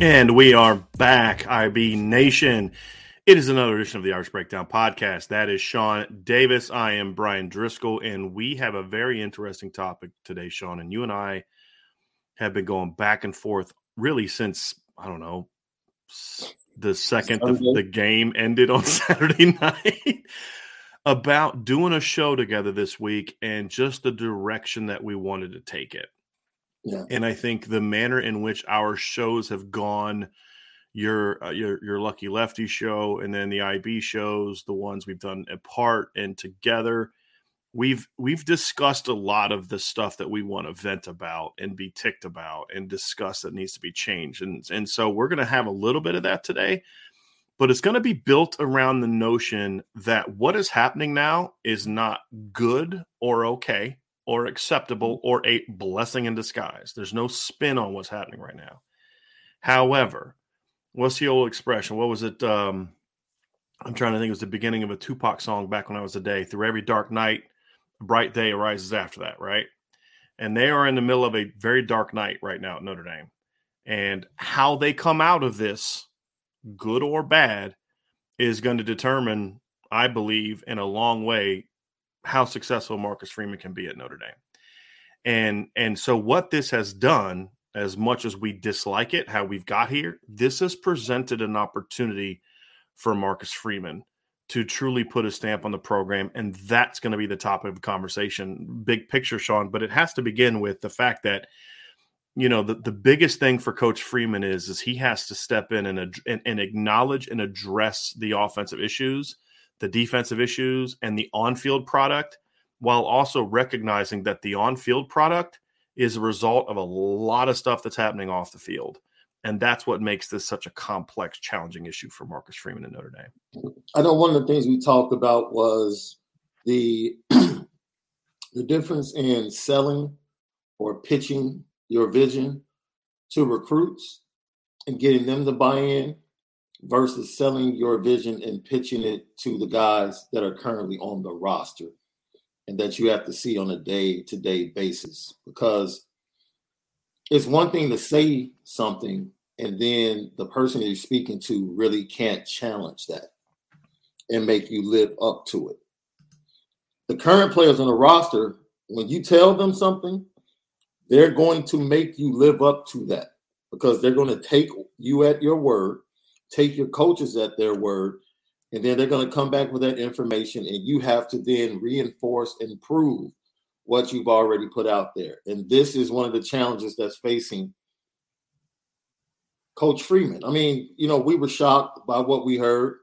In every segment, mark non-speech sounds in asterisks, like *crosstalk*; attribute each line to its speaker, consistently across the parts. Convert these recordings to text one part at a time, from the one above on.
Speaker 1: And we are back, IB Nation. It is another edition of the Irish Breakdown podcast. That is Sean Davis. I am Bryan Driskell, and we have a very interesting topic today, Sean. And you and I have been going back and forth really since, I don't know, the second the, the game ended on *laughs* Saturday night about doing a show together this week and just the direction that we wanted to take it. And I think the manner in which our shows have gone, your uh, your your Lucky Lefty show, and then the IB shows, the ones we've done apart and together, we've we've discussed a lot of the stuff that we want to vent about and be ticked about and discuss that needs to be changed. And and so we're going to have a little bit of that today, but it's going to be built around the notion that what is happening now is not good or okay or acceptable or a blessing in disguise. There's no spin on what's happening right now. However, what's the old expression? What was it? Um, I'm trying to think. It was the beginning of a Tupac song back when I was a day. Through every dark night, a bright day arises after that, right? And they are in the middle of a very dark night right now at Notre Dame. And how they come out of this, good or bad, is going to determine, I believe, in a long way, how successful Marcus Freeman can be at Notre Dame. And and so what this has done, as much as we dislike it, how we've got here, this has presented an opportunity for Marcus Freeman to truly put a stamp on the program. And that's going to be the topic of conversation, big picture, Sean. But it has to begin with the fact that, you know, the, the biggest thing for Coach Freeman is, is he has to step in and, and, and acknowledge and address the offensive issues the defensive issues and the on-field product while also recognizing that the on-field product is a result of a lot of stuff that's happening off the field. And that's what makes this such a complex, challenging issue for Marcus Freeman and Notre Dame.
Speaker 2: I know one of the things we talked about was the *clears throat* the difference in selling or pitching your vision to recruits and getting them to buy in versus selling your vision and pitching it to the guys that are currently on the roster and that you have to see on a day to day basis. Because it's one thing to say something and then the person you're speaking to really can't challenge that and make you live up to it. The current players on the roster, when you tell them something, they're going to make you live up to that because they're going to take you at your word take your coaches at their word, and then they're going to come back with that information, and you have to then reinforce and prove what you've already put out there. And this is one of the challenges that's facing Coach Freeman. I mean, you know, we were shocked by what we heard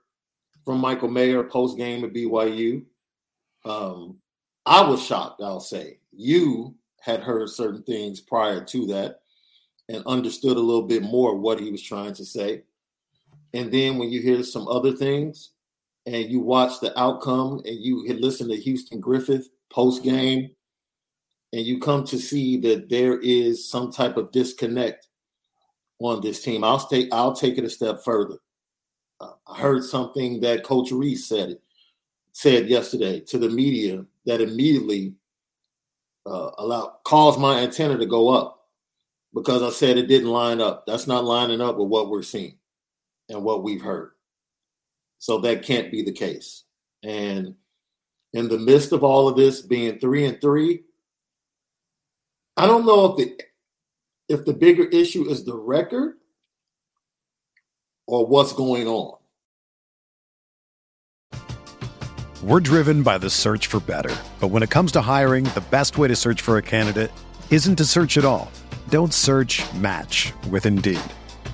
Speaker 2: from Michael Mayer post game at BYU. Um, I was shocked, I'll say. You had heard certain things prior to that and understood a little bit more what he was trying to say. And then when you hear some other things and you watch the outcome and you listen to Houston Griffith post game and you come to see that there is some type of disconnect on this team. I'll stay. I'll take it a step further. Uh, I heard something that Coach Rees said said yesterday to the media that immediately uh, allowed caused my antenna to go up because I said it didn't line up. That's not lining up with what we're seeing and what we've heard. So that can't be the case. And in the midst of all of this being three and three, I don't know if the if the bigger issue is the record or what's going on.
Speaker 3: We're driven by the search for better. But when it comes to hiring, the best way to search for a candidate isn't to search at all. Don't search match with Indeed.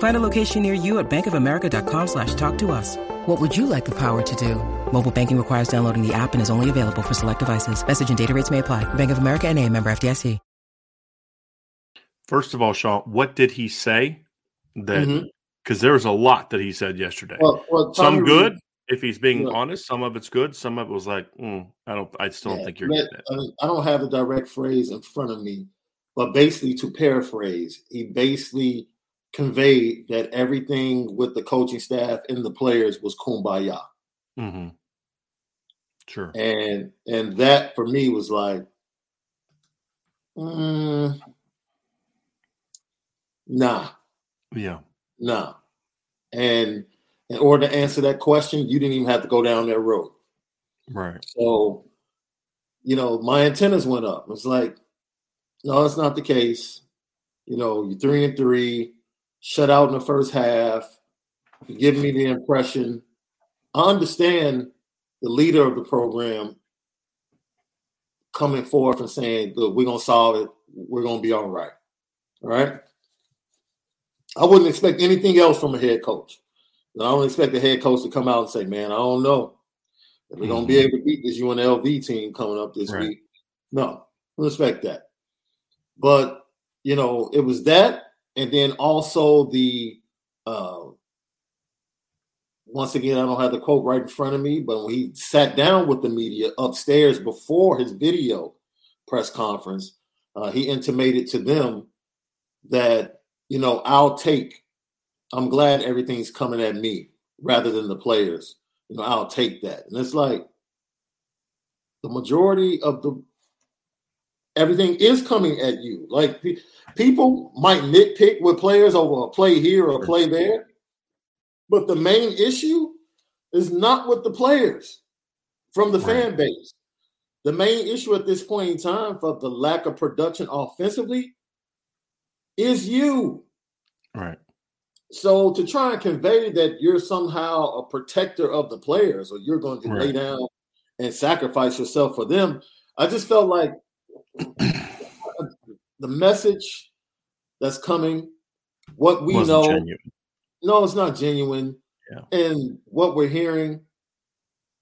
Speaker 4: Find a location near you at bankofamerica.com slash talk to us. What would you like the power to do? Mobile banking requires downloading the app and is only available for select devices. Message and data rates may apply. Bank of America and a member FDIC.
Speaker 1: First of all, Sean, what did he say? That because mm-hmm. there was a lot that he said yesterday. Well, well, Some good, if he's being yeah. honest. Some of it's good. Some of it was like, mm, I don't. I still yeah, don't think you're.
Speaker 2: That, I don't have a direct phrase in front of me, but basically, to paraphrase, he basically conveyed that everything with the coaching staff and the players was kumbaya.
Speaker 1: Mm-hmm. Sure.
Speaker 2: And and that for me was like, mm, nah.
Speaker 1: Yeah.
Speaker 2: Nah. And in order to answer that question, you didn't even have to go down that road.
Speaker 1: Right.
Speaker 2: So, you know, my antennas went up. It's like, no, that's not the case. You know, you're three and three, shut out in the first half, giving me the impression. I understand the leader of the program coming forth and saying, look, we're gonna solve it, we're gonna be all right. All right. I wouldn't expect anything else from a head coach. I don't expect the head coach to come out and say, "Man, I don't know if we're gonna be mm-hmm. able to beat this UNLV team coming up this right. week." No, I respect that. But you know, it was that, and then also the. Uh, once again, I don't have the quote right in front of me, but when he sat down with the media upstairs before his video press conference, uh, he intimated to them that you know I'll take I'm glad everything's coming at me rather than the players. You know, I'll take that. And it's like the majority of the everything is coming at you. Like people might nitpick with players over a play here or a play there, but the main issue is not with the players from the right. fan base. The main issue at this point in time for the lack of production offensively is you.
Speaker 1: Right.
Speaker 2: So to try and convey that you're somehow a protector of the players or you're going to right. lay down and sacrifice yourself for them, I just felt like the message that's coming, what we know, genuine. no, it's not genuine. Yeah. And what we're hearing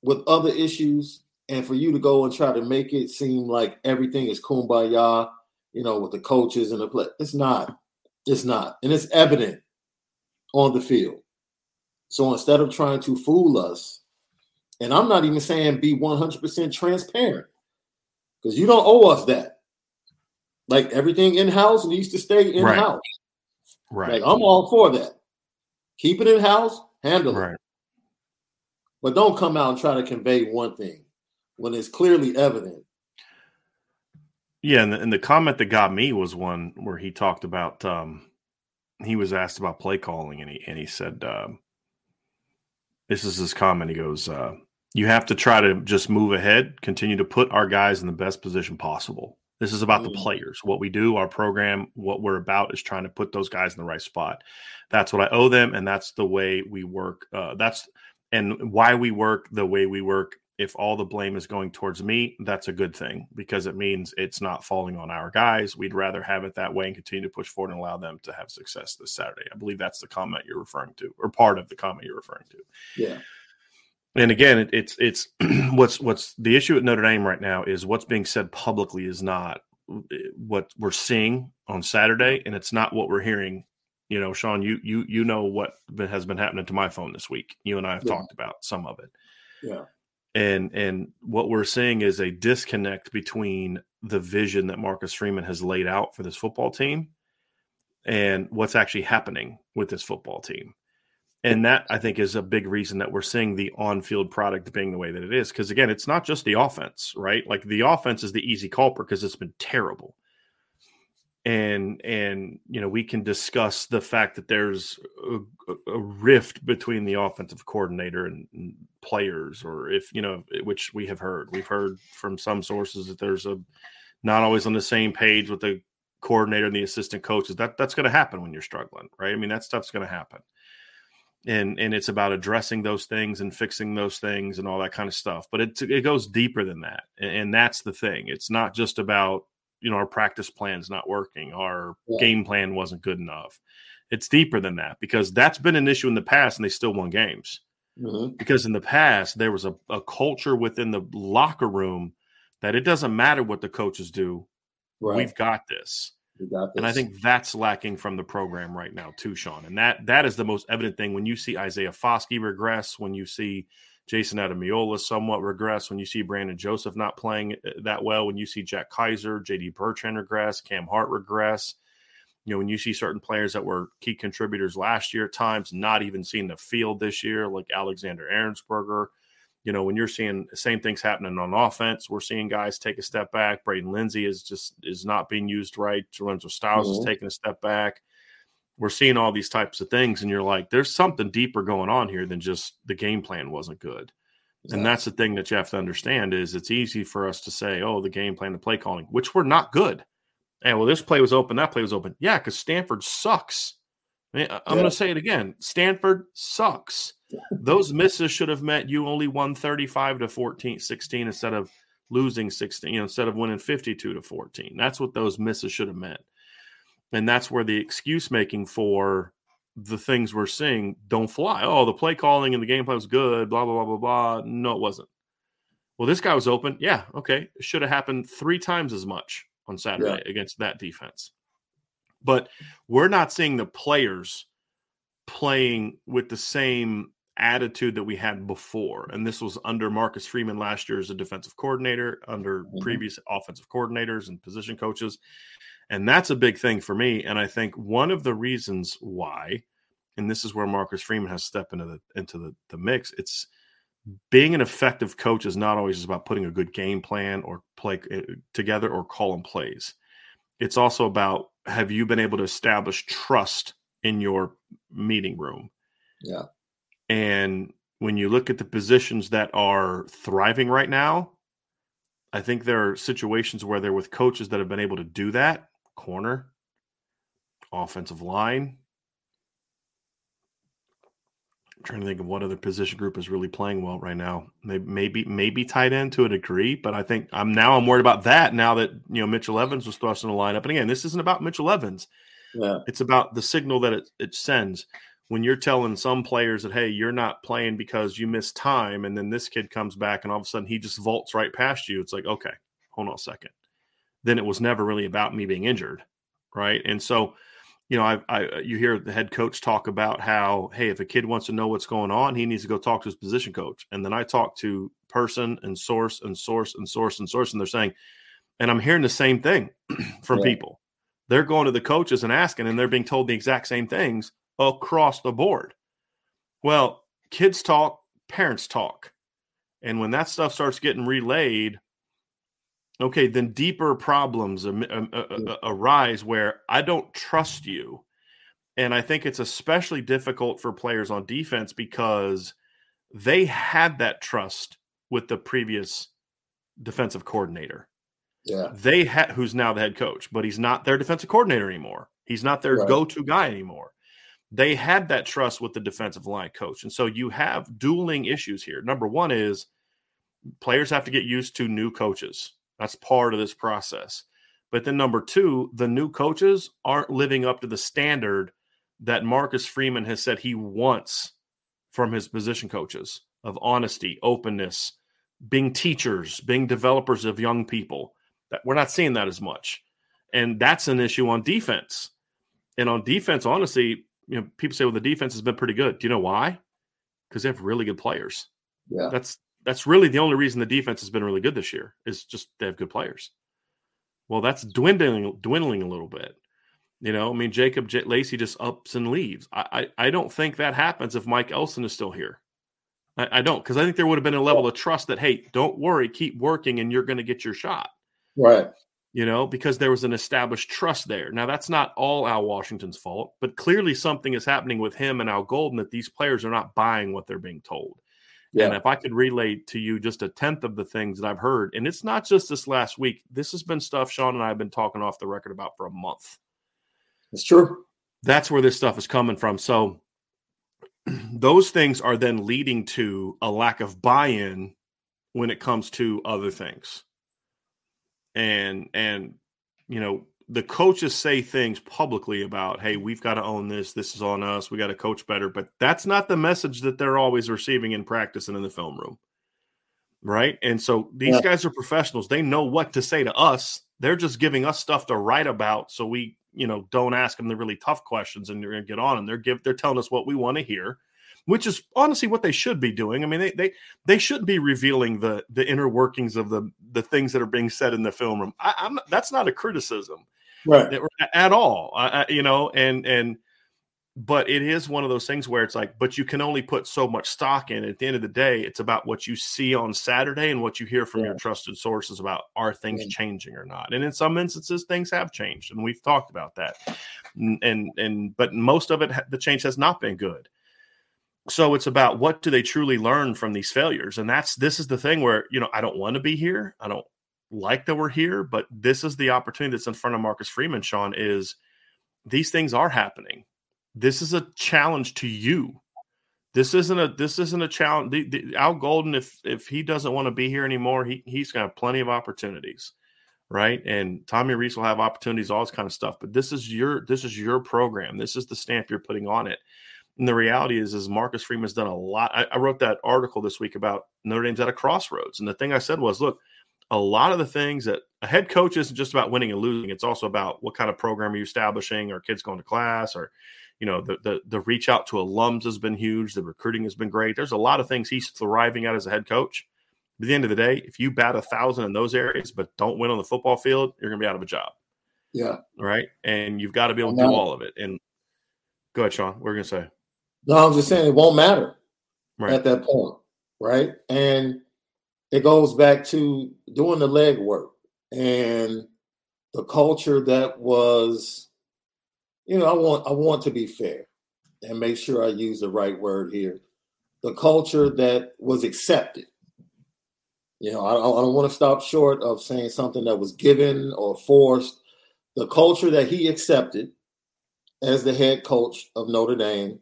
Speaker 2: with other issues, and for you to go and try to make it seem like everything is kumbaya, you know, with the coaches and the play, it's not. It's not, and it's evident on the field. So instead of trying to fool us, and I'm not even saying be 100% transparent because you don't owe us that. Like everything in house needs to stay in house.
Speaker 1: Right.
Speaker 2: Like I'm all for that. Keep it in house, handle
Speaker 1: right.
Speaker 2: it. But don't come out and try to convey one thing when it's clearly evident.
Speaker 1: Yeah, and the, and the comment that got me was one where he talked about um, he was asked about play calling and he and he said um, this is his comment. He goes, uh, "You have to try to just move ahead, continue to put our guys in the best position possible. This is about mm. the players. What we do, our program, what we're about is trying to put those guys in the right spot. That's what I owe them, and that's the way we work. Uh, that's and why we work the way we work if all the blame is going towards me, that's a good thing because it means it's not falling on our guys. We'd rather have it that way and continue to push forward and allow them to have success this Saturday. I believe that's the comment you're referring to, or part of the comment you're referring to.
Speaker 2: Yeah.
Speaker 1: And again, it, it's it's *clears throat* what's what's the issue at Notre Dame right now is what's being said publicly is not eh, what we're seeing on Saturday, and it's not what we're hearing. You know, Sean, you you you know what has been happening to my phone this week. You and I have yeah. talked about some of it.
Speaker 2: Yeah
Speaker 1: and and what we're seeing is a disconnect between the vision that Marcus Freeman has laid out for this football team and what's actually happening with this football team. And that I think is a big reason that we're seeing the on-field product being the way that it is. Because again, it's not just the offense, right? Like the offense is the easy culprit because it's been terrible. And and you know we can discuss the fact that there's a, a rift between the offensive coordinator and, and, players or if you know which we have heard. We've heard from some sources that there's a not always on the same page with the coordinator and the assistant coaches. That that's going to happen when you're struggling right? I mean that stuff's going to happen and and it's about addressing those things and fixing those things and all that kind of stuff but it it goes deeper than that and, and that's the thing it's not just about you know our practice plan's not working our yeah. game plan wasn't good enough it's deeper than that because that's been an issue in the past and they still won games mm-hmm. because in the past there was a, a culture within the locker room that it doesn't matter what the coaches do right. we've got this and I think that's lacking from the program right now too, Sean. And that that is the most evident thing when you see Isaiah Foskey regress, when you see Jayson Ademilola somewhat regress when you see Brandon Joseph not playing uh, that well, when you see Jack Kiser, JD Bertrand regress, Cam Hart regress. You know, when you see certain players that were key contributors last year at times not even seeing the field this year, like Alexander Ehrensberger. You know, when you're seeing the same things happening on offense, we're seeing guys take a step back. Braden Lenzy is just is not being used right. Lorenzo Styles mm-hmm. is taking a step back we're seeing all these types of things and you're like there's something deeper going on here than just the game plan wasn't good exactly. and that's the thing that you have to understand is it's easy for us to say oh the game plan the play calling which were not good and well this play was open that play was open yeah because stanford sucks I am yeah. going to say it again stanford sucks those misses should have meant you only won 35 to 14 16 instead of losing 16 you know instead of winning 52 to 14 that's what those misses should have meant and that's where the excuse making for the things we're seeing don't fly. Oh, the play calling and the game plan was good, blah, blah, blah, blah, blah. No, it wasn't. Well, this guy was open. Yeah, okay. It should have happened three times as much on Saturday yeah. against that defense. But we're not seeing the players playing with the same attitude that we had before. And this was under Marcus Freeman last year as a defensive coordinator, under mm-hmm. previous offensive coordinators and position coaches. And that's a big thing for me. And I think one of the reasons why, and this is where Marcus Freeman has stepped into the into the, the mix, it's being an effective coach is not always just about putting a good game plan or play uh, together or calling plays. It's also about have you been able to establish trust in your meeting room?
Speaker 2: Yeah.
Speaker 1: And when you look at the positions that are thriving right now, I think there are situations where they're with coaches that have been able to do that corner, offensive line. I'm trying to think of what other position group is really playing well right now. Maybe maybe maybe tight end to a degree, but I think I'm now I'm worried about that now that you know Mitchell Evans was thrust in the lineup. And again, this isn't about Mitchell Evans.
Speaker 2: Yeah.
Speaker 1: It's about the signal that it, it sends when you're telling some players that hey, you're not playing because you missed time, and then this kid comes back and all of a sudden he just vaults right past you. It's like, okay, hold on a second then it was never really about me being injured, right? And so, you know, I, I you hear the head coach talk about how, hey, if a kid wants to know what's going on, he needs to go talk to his position coach. And then I talk to person and source and source and source and source, and they're saying, And I'm hearing the same thing *clears throat* from yeah. people. They're going to the coaches and asking, and they're being told the exact same things across the board. Well, kids talk, parents talk. And when that stuff starts getting relayed, okay, then deeper problems arise where I don't trust you. And I think it's especially difficult for players on defense because they had that trust with the previous defensive coordinator.
Speaker 2: Yeah.
Speaker 1: They had who's now the head coach, but he's not their defensive coordinator anymore. He's not their right. go-to guy anymore. They had that trust with the defensive line coach. And so you have dueling issues here. Number 1 is players have to get used to new coaches. That's part of this process. But then number 2, the new coaches aren't living up to the standard that Marcus Freeman has said he wants from his position coaches of honesty, openness, being teachers, being developers of young people. That we're not seeing that as much. And that's an issue on defense. And on defense, honestly, you know, people say, well, the defense has been pretty good. Do you know why? Because they have really good players.
Speaker 2: Yeah.
Speaker 1: That's that's really the only reason the defense has been really good this year is just they have good players. Well, that's dwindling dwindling a little bit. You know, I mean, Jacob J- Lacey just ups and leaves. I, I, I don't think that happens if Mike Elston is still here. I, I don't because I think there would have been a level of trust that hey, don't worry, keep working, and you're going to get your shot.
Speaker 2: Right.
Speaker 1: You know, because there was an established trust there. Now that's not all Al Washington's fault, but clearly something is happening with him and Al Golden that these players are not buying what they're being told. Yeah. And if I could relay to you just a tenth of the things that I've heard, and it's not just this last week, this has been stuff Sean and I have been talking off the record about for a month.
Speaker 2: It's true.
Speaker 1: That's where this stuff is coming from. So *clears throat* those things are then leading to a lack of buy-in when it comes to other things. And and you know, the coaches say things publicly about, hey, we've got to own this. This is on us. We got to coach better. But that's not the message that they're always receiving in practice and in the film room. Right. And so these yeah. guys are professionals. They know what to say to us. They're just giving us stuff to write about so we you know don't ask them the really tough questions and you're going to get on them. They're give they're telling us what we want to hear, which is honestly what they should be doing. I mean, they they they should be revealing the the inner workings of the the things that are being said in the film room. I, am that's not a criticism,
Speaker 2: right?
Speaker 1: At all, I, you know, and and but it is one of those things where it's like, but you can only put so much stock in. At the end of the day, it's about what you see on Saturday and what you hear from yeah. your trusted sources about are things yeah. changing or not. And in some instances, things have changed, and we've talked about that. And and, and but most of it, the change has not been good. So it's about what do they truly learn from these failures, and that's this is the thing where you know I don't want to be here. I don't like that we're here, but this is the opportunity that's in front of Marcus Freeman. Sean is these things are happening this is a challenge to you. This isn't a this isn't a challenge. The, the, Al Golden, if if he doesn't want to be here anymore, he he's going to have plenty of opportunities, right? And Tommy Rees will have opportunities, all this kind of stuff. But this is your this is your program. This is the stamp you're putting on it. And the reality is, is Marcus Freeman's done a lot. I, I wrote that article this week about Notre Dame's at a crossroads, and the thing I said was, look, a lot of the things that a head coach isn't just about winning and losing. It's also about what kind of program are you establishing? or kids going to class? Or you know the, the the reach out to alums has been huge the recruiting has been great there's a lot of things he's thriving at as a head coach at the end of the day if you bat a thousand in those areas but don't win on the football field you're going to be out of a job
Speaker 2: yeah
Speaker 1: right and you've got to be able to do all of it and go ahead sean we're you going to say
Speaker 2: no i'm just saying it won't matter right. at that point right and it goes back to doing the legwork and the culture that was you know, I want I want to be fair and make sure I use the right word here. The culture that was accepted. You know, I, I don't want to stop short of saying something that was given or forced. The culture that he accepted as the head coach of Notre Dame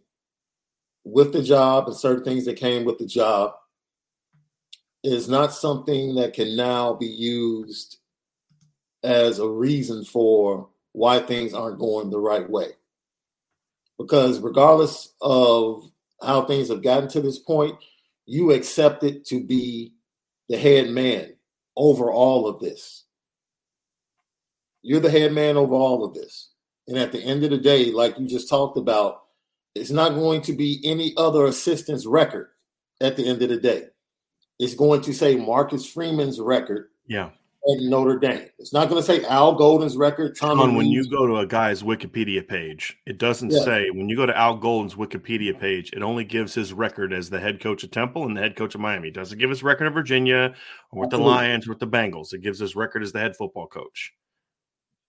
Speaker 2: with the job and certain things that came with the job is not something that can now be used as a reason for why things aren't going the right way. Because regardless of how things have gotten to this point, you accept it to be the head man over all of this. You're the head man over all of this. And at the end of the day, like you just talked about, it's not going to be any other assistant's record at the end of the day. It's going to say Marcus Freeman's record
Speaker 1: yeah.
Speaker 2: at Notre Dame. It's not going to say Al Golden's record.
Speaker 1: Tommy on, when you go to a guy's Wikipedia page, it doesn't yeah. say when you go to Al Golden's Wikipedia page, it only gives his record as the head coach of Temple and the head coach of Miami. It doesn't give his record of Virginia or with Absolutely. the Lions or with the Bengals. It gives his record as the head football coach.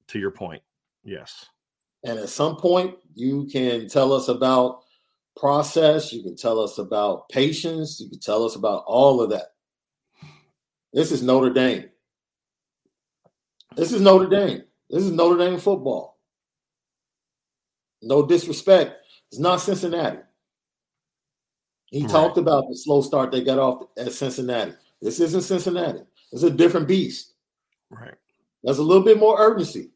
Speaker 1: To your point, yes.
Speaker 2: And at some point, you can tell us about process. You can tell us about patience. You can tell us about all of that. This is Notre Dame. This is Notre Dame. This is Notre Dame football. No disrespect. It's not Cincinnati. He right. talked about the slow start they got off at Cincinnati. This isn't Cincinnati. It's a different beast.
Speaker 1: Right.
Speaker 2: There's a little bit more urgency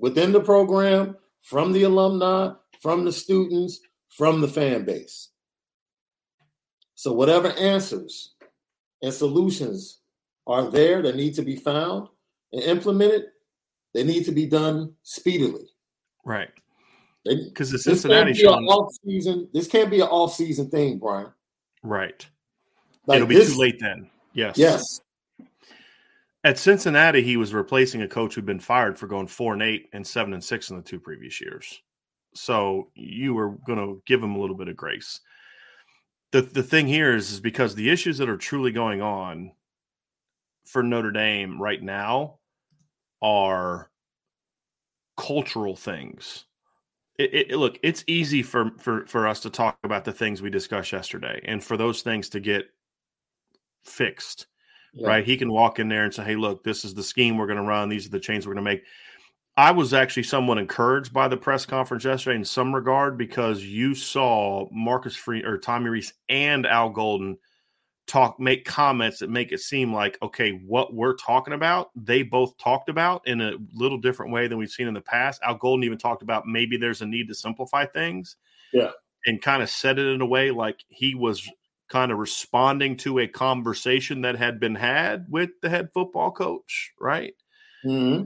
Speaker 2: within the program, from the alumni, from the students, from the fan base. So, whatever answers and solutions are there that need to be found and implemented, they need to be done speedily.
Speaker 1: Right. Because the Cincinnati this
Speaker 2: can't be off season. This can't be an off season thing, Brian.
Speaker 1: Right. Like It'll be this, too late then. Yes.
Speaker 2: Yes.
Speaker 1: At Cincinnati, he was replacing a coach who'd been fired for going four and eight and seven and six in the two previous years. So you were going to give him a little bit of grace. The the thing here is, is because the issues that are truly going on for Notre Dame right now are cultural things. It, it, look, it's easy for, for for us to talk about the things we discussed yesterday, and for those things to get fixed. Yeah. Right? He can walk in there and say, "Hey, look, this is the scheme we're going to run. These are the changes we're going to make." I was actually somewhat encouraged by the press conference yesterday in some regard because you saw Marcus Free or Tommy Rees and Al Golden talk make comments that make it seem like okay what we're talking about they both talked about in a little different way than we've seen in the past al golden even talked about maybe there's a need to simplify things
Speaker 2: yeah
Speaker 1: and kind of said it in a way like he was kind of responding to a conversation that had been had with the head football coach right
Speaker 2: mm-hmm.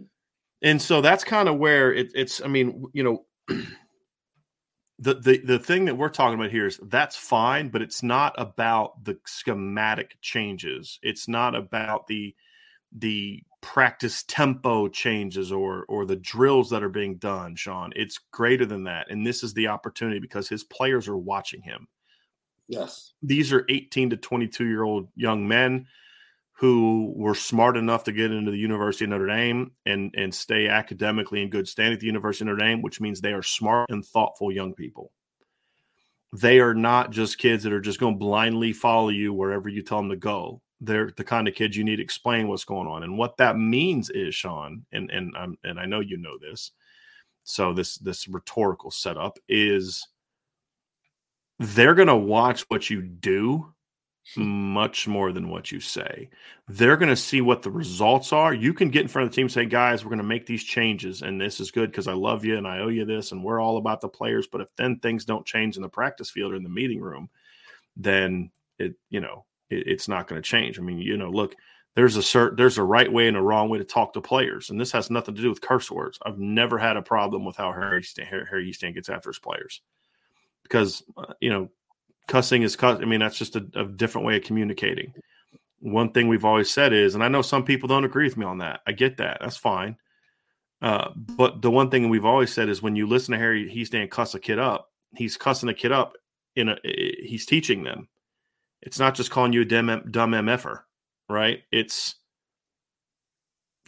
Speaker 1: and so that's kind of where it, it's i mean you know *clears throat* the, the the thing that we're talking about here is that's fine, but it's not about the schematic changes. It's not about the the practice tempo changes or or the drills that are being done, Sean. It's greater than that. And this is the opportunity because his players are watching him.
Speaker 2: Yes.
Speaker 1: These are 18 to 22 year old young men who were smart enough to get into the University of Notre Dame and and stay academically in good standing at the University of Notre Dame, which means they are smart and thoughtful young people. They are not just kids that are just going to blindly follow you wherever you tell them to go. They're the kind of kids you need to explain what's going on. And what that means is, Sean, and and I'm and I know you know this. So this this rhetorical setup is they're going to watch what you do much more than what you say. They're going to see what the results are. You can get in front of the team and say, guys, we're going to make these changes, and this is good because I love you and I owe you this, and we're all about the players. But if then things don't change in the practice field or in the meeting room, then it, you know, it, it's not going to change. I mean, you know, look, there's a certain there's a right way and a wrong way to talk to players, and this has nothing to do with curse words. I've never had a problem with how Harry Harry Hiestand gets after his players because uh, you know cussing is cuss. I mean, that's just a, a, different way of communicating. One thing we've always said is, and I know some people don't agree with me on that. I get that. That's fine. Uh, but the one thing we've always said is when you listen to Harry Hiestand cuss a kid up, he's cussing a kid up in a he's teaching them. It's not just calling you a dumb, dumb MFer, right? It's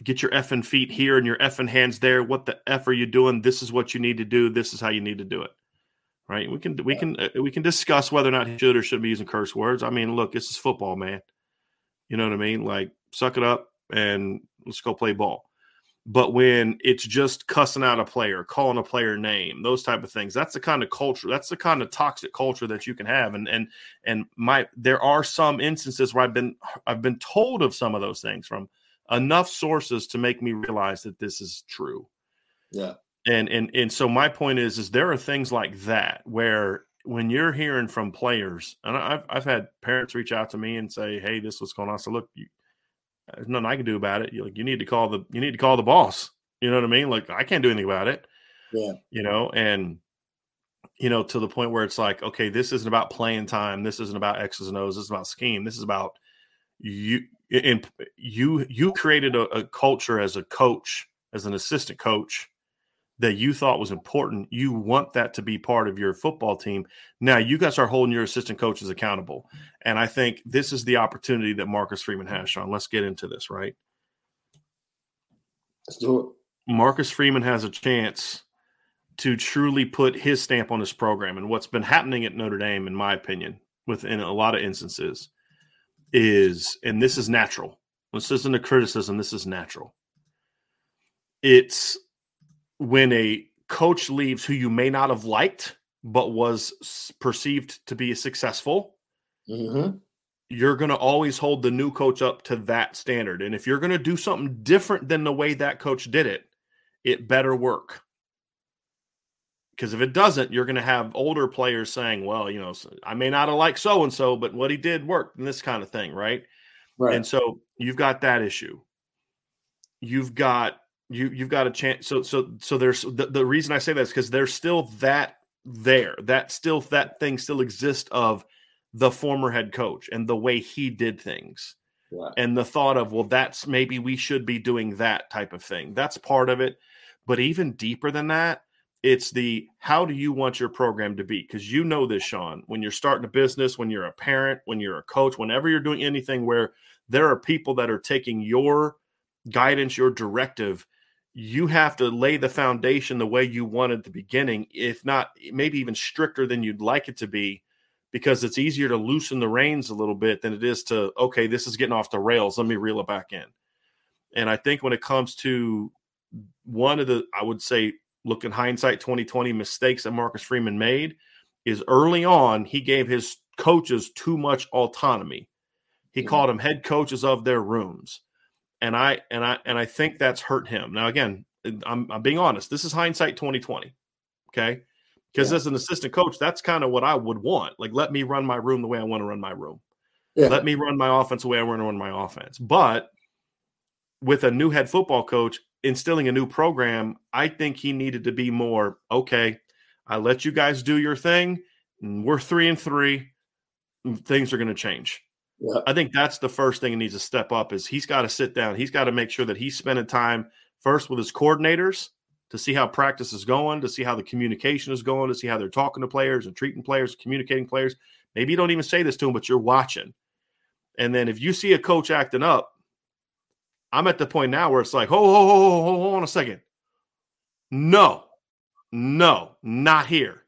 Speaker 1: get your effing feet here and your effing hands there. What the F are you doing? This is what you need to do. This is how you need to do it right? We can we can uh, we can discuss whether or not he should or shouldn't be using curse words. I mean, look, this is football, man. You know what I mean? Like, suck it up and let's go play ball. But when it's just cussing out a player, calling a player name, those type of things, that's the kind of culture, that's the kind of toxic culture that you can have. And and and my there are some instances where I've been I've been told of some of those things from enough sources to make me realize that this is true.
Speaker 2: Yeah
Speaker 1: and and and so my point is is there are things like that where when you're hearing from players and i've, I've had parents reach out to me and say hey this was going on. So look you, there's nothing i can do about it. You like you need to call the you need to call the boss. You know what i mean? Like i can't do anything about it.
Speaker 2: Yeah.
Speaker 1: You know and you know to the point where it's like okay this isn't about playing time. This isn't about x's and o's. This is about scheme. This is about you and you you created a, a culture as a coach, as an assistant coach that you thought was important, you want that to be part of your football team. Now you guys are holding your assistant coaches accountable. And I think this is the opportunity that Marcus Freeman has, Sean. Let's get into this, right?
Speaker 2: Let's do it.
Speaker 1: Marcus Freeman has a chance to truly put his stamp on this program. And what's been happening at Notre Dame, in my opinion, within a lot of instances, is, and this is natural. This isn't a criticism, this is natural. It's when a coach leaves who you may not have liked but was perceived to be successful
Speaker 2: Mm-hmm.
Speaker 1: you're going to always hold the new coach up to that standard and if you're going to do something different than the way that coach did it it better work because if it doesn't you're going to have older players saying well you know i may not have liked so and so but what he did worked and this kind of thing right
Speaker 2: Right.
Speaker 1: and so you've got that issue. You've got you you've got a chance. So so so there's the, the reason I say that is because there's still that there. That still that thing still exists of the former head coach and the way he did things.
Speaker 2: Right.
Speaker 1: And the thought of, well, that's maybe we should be doing that type of thing. That's part of it. But even deeper than that, it's the how do you want your program to be? Because you know this, Sean, when you're starting a business, when you're a parent, when you're a coach, whenever you're doing anything where there are people that are taking your guidance, your directive, you have to lay the foundation the way you want at the beginning, if not maybe even stricter than you'd like it to be, because it's easier to loosen the reins a little bit than it is to, okay, this is getting off the rails. Let me reel it back in. And I think when it comes to one of the, I would say, look in hindsight 2020 mistakes that Marcus Freeman made is early on, he gave his coaches too much autonomy. He
Speaker 2: Mhm.
Speaker 1: called them head coaches of their rooms. And I and I and I think that's hurt him. Now again, I'm, I'm being honest. This is hindsight 2020. Okay. Because
Speaker 2: Yeah.
Speaker 1: as an assistant coach, that's kind of what I would want. Like, let me run my room the way I want to run my room.
Speaker 2: Yeah.
Speaker 1: Let me run my offense the way I want to run my offense. But with a new head football coach instilling a new program, I think he needed to be more okay. I let you guys do your thing. We're three and three. Things are going to change. I think that's the first thing he needs to step up is he's got to sit down. He's got to make sure that he's spending time first with his coordinators to see how practice is going, to see how the communication is going, to see how they're talking to players and treating players, communicating players. Maybe you don't even say this to them, but you're watching. And then if you see a coach acting up, I'm at the point now where it's like, hold, hold, hold, hold, hold on a second. No, no, not here.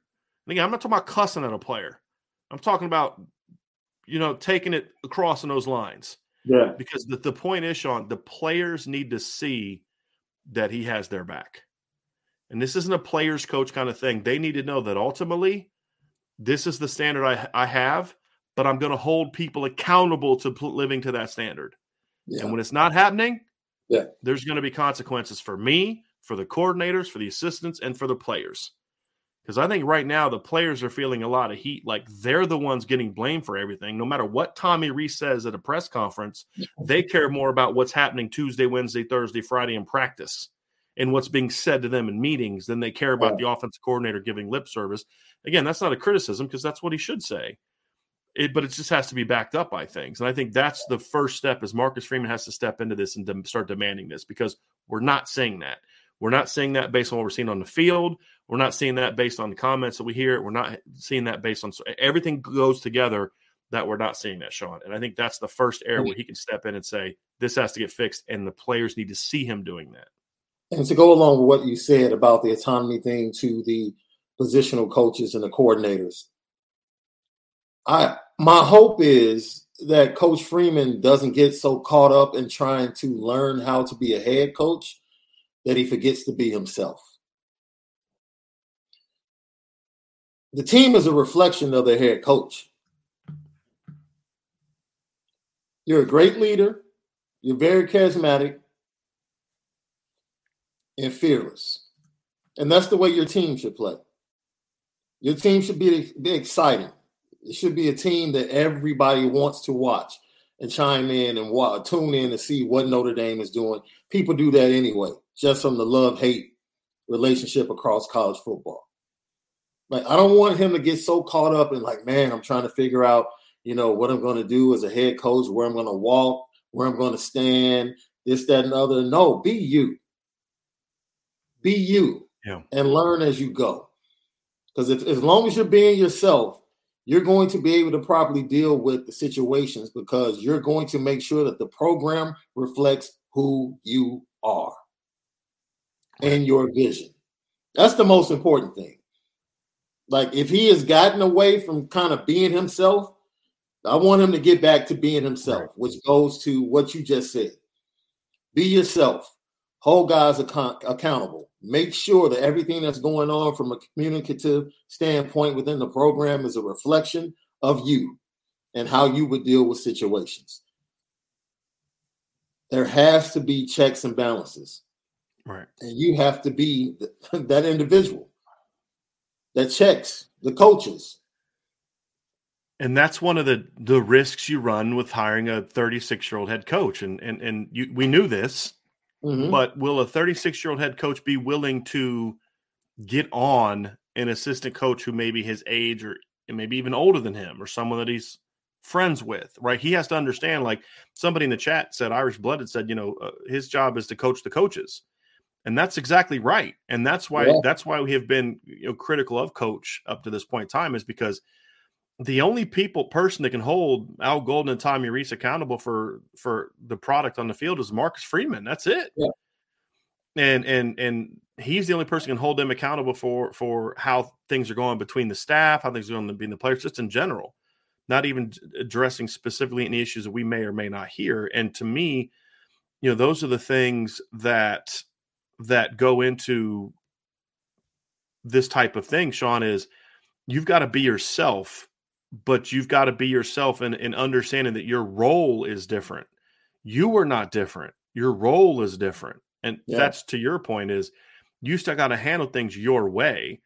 Speaker 1: And again, I'm not talking about cussing at a player. I'm talking about, you know, taking it across in those lines.
Speaker 2: Yeah.
Speaker 1: Because the, the point is, Sean, the players need to see that he has their back. And this isn't a players coach kind of thing. They need to know that ultimately, this is the standard I, I have, but I'm going to hold people accountable to living to that standard.
Speaker 2: Yeah.
Speaker 1: And when it's not happening,
Speaker 2: Yeah.
Speaker 1: there's going to be consequences for me, for the coordinators, for the assistants, and for the players. Because I think right now the players are feeling a lot of heat, like they're the ones getting blamed for everything. No matter what Tommy Rees says at a press conference, they care more about what's happening Tuesday, Wednesday, Thursday, Friday in practice and what's being said to them in meetings than they care about the offensive coordinator giving lip service. Again, that's not a criticism because that's what he should say. It, but it just has to be backed up by things. And I think that's the first step is Marcus Freeman has to step into this and dem- start demanding this because we're not saying that. We're not seeing that based on what we're seeing on the field. We're not seeing that based on the comments that we hear. We're not seeing that based on everything goes together that we're not seeing that, Sean. And I think that's the first area where he can step in and say, this has to get fixed. And the players need to see him doing that.
Speaker 2: And to go along with what you said about the autonomy thing to the positional coaches and the coordinators, I my hope is that Coach Freeman doesn't get so caught up in trying to learn how to be a head coach that he forgets to be himself. The team is a reflection of their head coach. You're a great leader. You're very charismatic and fearless. And that's the way your team should play. Your team should be, be exciting. It should be a team that everybody wants to watch and chime in and tune in to see what Notre Dame is doing. People do that anyway, just from the love hate relationship across college football. Like, I don't want him to get so caught up in, like, man, I'm trying to figure out, you know, what I'm going to do as a head coach, where I'm going to walk, where I'm going to stand, this, that, and other. No, be you. Be you.
Speaker 1: Yeah.
Speaker 2: And learn as you go. Because if as long as you're being yourself, you're going to be able to properly deal with the situations because you're going to make sure that the program reflects who you are and your vision. That's the most important thing. Like if he has gotten away from kind of being himself, I want him to get back to being himself, right. which goes to what you just said. Be yourself. Hold guys ac- accountable. Make sure that everything that's going on from a communicative standpoint within the program is a reflection of you and how you would deal with situations. There has to be checks and balances.
Speaker 1: Right.
Speaker 2: And you have to be *laughs* that individual that checks the coaches.
Speaker 1: And that's one of the the risks you run with hiring a 36 year old head coach. And and and you, we knew this, mm-hmm. but will a 36 year old head coach be willing to get on an assistant coach who maybe his age or maybe even older than him or someone that he's friends with, right? He has to understand. Like somebody in the chat said, Irish blooded said, you know, uh, his job is to coach the coaches and that's exactly right and that's why yeah. that's why we have been you know critical of coach up to this point in time is because the only people person that can hold Al Golden and Tommy Rees accountable for for the product on the field is Marcus Freeman. That's it.
Speaker 2: Yeah.
Speaker 1: And and and he's the only person who can hold them accountable for for how things are going between the staff, how things are going to be in the players, just in general. Not even addressing specifically any issues that we may or may not hear. And to me, you know, those are the things that that go into this type of thing, Sean, is you've got to be yourself, but you've got to be yourself and, and understanding that your role is different. You are not different. Your role is different. And yeah. that's to your point is you still got to handle things your way,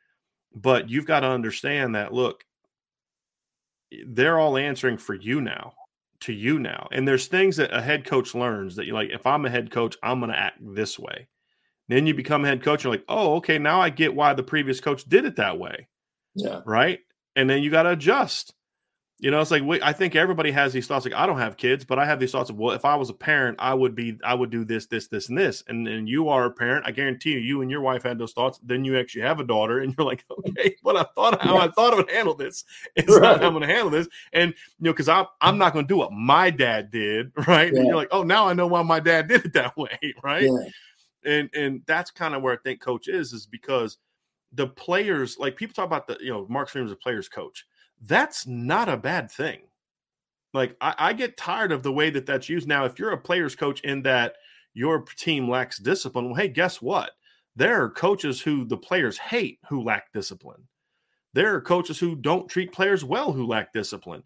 Speaker 1: but you've got to understand that look, they're all answering for you now, to you now. And there's things that a head coach learns that you like, if I'm a head coach, I'm going to act this way. Then you become head coach. You're like, oh, okay, now I get why the previous coach did it that way.
Speaker 2: Yeah.
Speaker 1: Right. And then you got to adjust. You know, it's like wait, I think everybody has these thoughts. Like I don't have kids, but I have these thoughts of well, if I was a parent, I would be, I would do this, this, this, and this. And then you are a parent. I guarantee you, you and your wife had those thoughts. Then you actually have a daughter, and you're like, *laughs* okay, what I thought, how I thought I would handle this. *laughs* It's right. not how I'm going to handle this. And you know, because I'm, I'm not going to do what my dad did, *laughs* right? Yeah. And you're like, oh, now I know why my dad did it that way, right? Yeah and and that's kind of where I think coach is, is because the players, like people talk about the, you know, Mark Freeman's a players coach. That's not a bad thing. Like I, I get tired of the way that that's used. Now, if you're a players coach in that your team lacks discipline, well, hey, guess what? There are coaches who the players hate who lack discipline. There are coaches who don't treat players well who lack discipline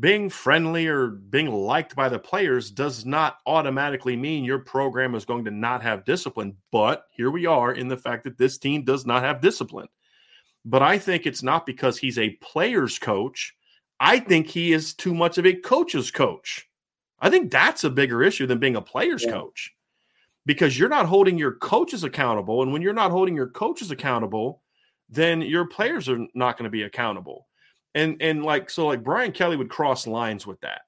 Speaker 1: being friendly or being liked by the players does not automatically mean your program is going to not have discipline. But here we are in the fact that this team does not have discipline. But I think it's not because he's a player's coach. I think he is too much of a coach's coach. I think that's a bigger issue than being a player's yeah. coach because you're not holding your coaches accountable. And when you're not holding your coaches accountable, then your players are not going to be accountable. And and like so like Brian Kelly would cross lines with that.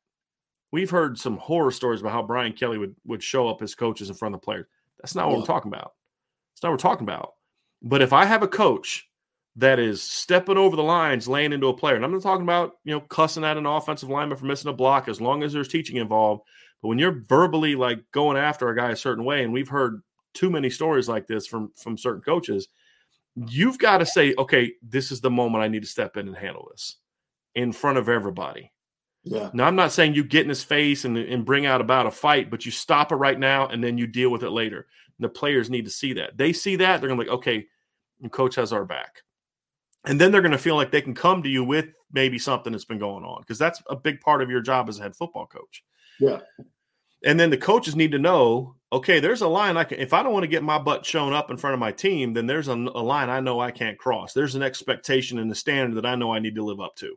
Speaker 1: We've heard some horror stories about how Brian Kelly would would show up as coaches in front of the players. That's not what yeah. we're talking about. That's not what we're talking about. But if I have a coach that is stepping over the lines, laying into a player, and I'm not talking about you know cussing at an offensive lineman for missing a block, as long as there's teaching involved. But when you're verbally like going after a guy a certain way, and we've heard too many stories like this from from certain coaches, you've got to say, okay, this is the moment I need to step in and handle this in front of everybody.
Speaker 2: Yeah.
Speaker 1: Now, I'm not saying you get in his face and, and bring out about a fight, but you stop it right now and then you deal with it later. And the players need to see that. They see that, they're going to be like, okay, coach has our back. And then they're going to feel like they can come to you with maybe something that's been going on because that's a big part of your job as a head football coach.
Speaker 2: Yeah.
Speaker 1: And then the coaches need to know, okay, there's a line I can if I don't want to get my butt shown up in front of my team, then there's a, a line I know I can't cross. There's an expectation and a standard that I know I need to live up to.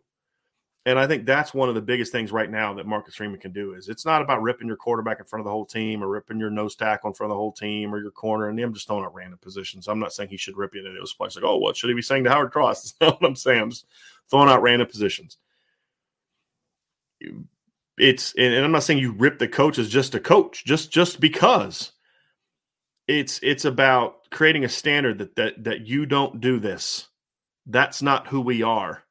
Speaker 1: And I think that's one of the biggest things right now that Marcus Freeman can do is it's not about ripping your quarterback in front of the whole team or ripping your nose tackle in front of the whole team or your corner and them just throwing out random positions. I'm not saying he should rip you into those places. Like, oh, what should he be saying to Howard Cross? *laughs* That's not what I'm saying. I'm throwing out random positions. It's and I'm not saying you rip the coach as just a coach, just just because it's it's about creating a standard that that that you don't do this. That's not who we are.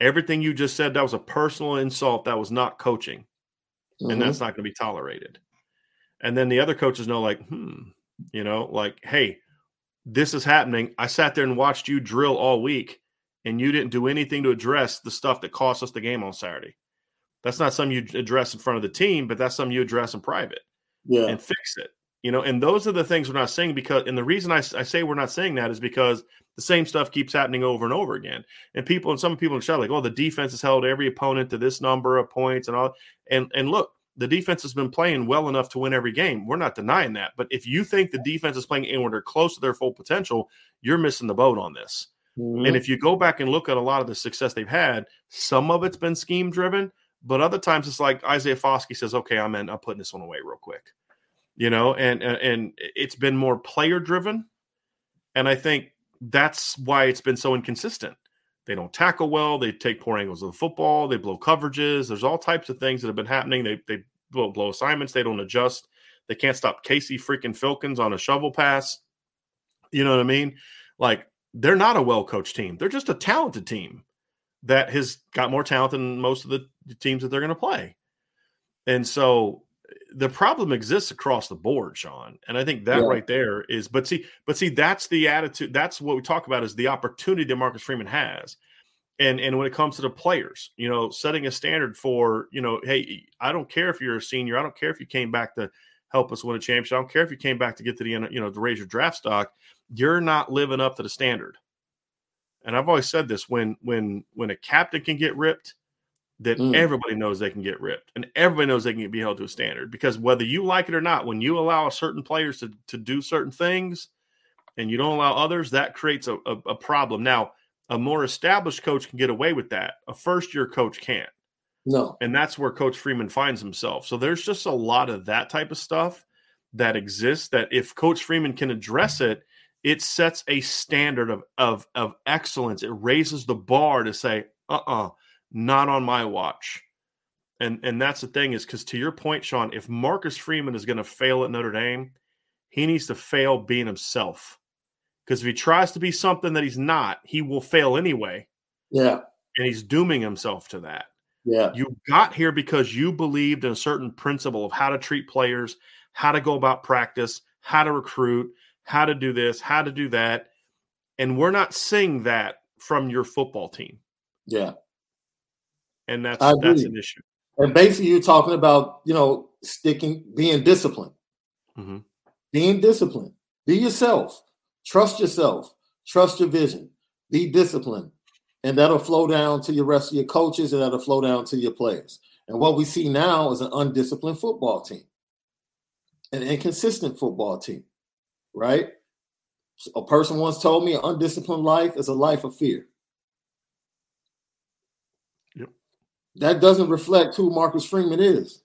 Speaker 1: Everything you just said that was a personal insult. That was not coaching, mm-hmm. and that's not going to be tolerated. And then the other coaches know, like, hmm, you know, like, hey, this is happening. I sat there and watched you drill all week, and you didn't do anything to address the stuff that cost us the game on Saturday. That's not something you address in front of the team, but that's something you address in private.
Speaker 2: Yeah.
Speaker 1: And fix it. You know, and those are the things we're not saying because, and the reason I, I say we're not saying that is because the same stuff keeps happening over and over again. And people, and some people in the chat like, oh, the defense has held every opponent to this number of points and all. And and look, the defense has been playing well enough to win every game. We're not denying that. But if you think the defense is playing anywhere close to their full potential, you're missing the boat on this. Mm-hmm. And if you go back and look at a lot of the success they've had, some of it's been scheme driven, but other times it's like Isaiah Foskey says, "Okay, I'm in. I'm putting this one away real quick," you know. And and it's been more player driven, and I think that's why it's been so inconsistent. They don't tackle well. They take poor angles of the football. They blow coverages. There's all types of things that have been happening. They they blow, blow assignments. They don't adjust. They can't stop Casey freaking Filkins on a shovel pass. You know what I mean? Like they're not a well coached team. They're just a talented team that has got more talent than most of the teams that they're going to play. And so the problem exists across the board, Sean. And I think that yeah. right there is, but see, but see, that's the attitude. That's what we talk about is the opportunity that Marcus Freeman has. And and when it comes to the players, you know, setting a standard for, you know, hey, I don't care if you're a senior, I don't care if you came back to help us win a championship, I don't care if you came back to get to the end, you know, to raise your draft stock, you're not living up to the standard and I've always said this when when when a captain can get ripped, then mm. everybody knows they can get ripped, and everybody knows they can be held to a standard. Because whether you like it or not, when you allow certain players to to do certain things, and you don't allow others, that creates a, a, a problem. Now, a more established coach can get away with that. A first year coach can't.
Speaker 2: No,
Speaker 1: and that's where Coach Freeman finds himself. So there's just a lot of that type of stuff that exists. That if Coach Freeman can address it it sets a standard of of of excellence. It raises the bar to say, uh-uh, not on my watch. And and that's the thing is because to your point, Sean, if Marcus Freeman is going to fail at Notre Dame, he needs to fail being himself. Because if he tries to be something that he's not, he will fail anyway.
Speaker 2: Yeah.
Speaker 1: And he's dooming himself to that.
Speaker 2: Yeah.
Speaker 1: You got here because you believed in a certain principle of how to treat players, how to go about practice, how to recruit, how to do this, how to do that. And we're not seeing that from your football team.
Speaker 2: Yeah.
Speaker 1: And that's that's an issue.
Speaker 2: And basically you're talking about, you know, sticking being disciplined. Mm-hmm. Being disciplined. Be yourself. Trust yourself. Trust your vision. Be disciplined. And that'll flow down to your rest of your coaches and that'll flow down to your players. And what we see now is an undisciplined football team, an inconsistent football team right? A person once told me an undisciplined life is a life of fear.
Speaker 1: Yep.
Speaker 2: That doesn't reflect who Marcus Freeman is.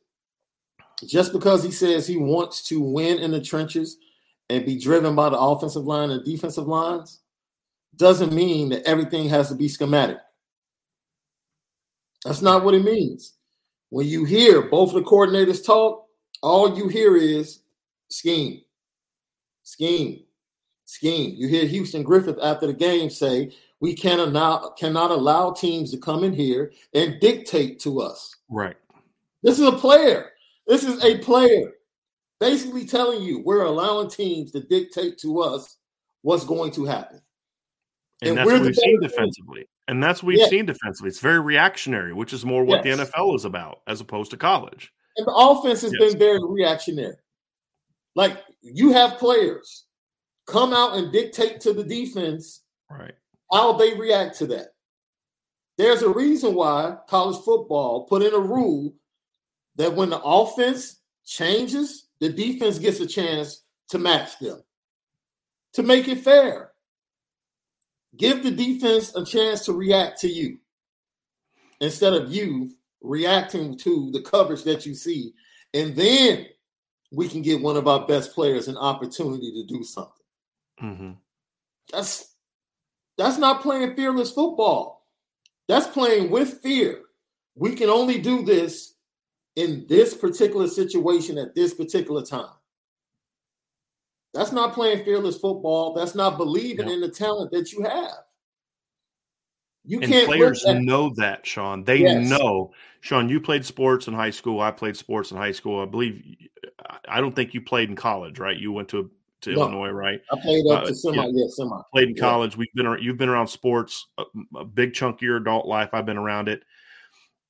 Speaker 2: Just because he says he wants to win in the trenches and be driven by the offensive line and defensive lines doesn't mean that everything has to be schematic. That's not what it means. When you hear both the coordinators talk, all you hear is scheme, scheme, scheme. You hear Houston Griffith after the game say, "We cannot cannot allow teams to come in here and dictate to us."
Speaker 1: Right.
Speaker 2: This is a player. This is a player, basically telling you we're allowing teams to dictate to us what's going to happen.
Speaker 1: And, and that's what we've seen defensively. And that's what we've yeah. seen defensively. It's very reactionary, which is more what yes. the NFL is about as opposed to college.
Speaker 2: And the offense has yes. been very reactionary. Like you have players come out and dictate to the defense
Speaker 1: right
Speaker 2: how they react to that. There's a reason why college football put in a rule that when the offense changes, the defense gets a chance to match them. To make it fair. Give the defense a chance to react to you instead of you reacting to the coverage that you see. And then we can give one of our best players an opportunity to do something.
Speaker 1: Mm-hmm.
Speaker 2: That's that's not playing fearless football. That's playing with fear. We can only do this in this particular situation at this particular time. That's not playing fearless football. That's not believing in the talent that you have.
Speaker 1: You and can't players that. know that, Sean. They yes. know. Sean, you played sports in high school. I played sports in high school. I believe. I don't think you played in college, right? You went to to no, Illinois, right?
Speaker 2: I played up uh, to semi. Yeah, yeah semi.
Speaker 1: Played in college. We've been you've been around sports a, a, big chunk of your adult life. I've been around it.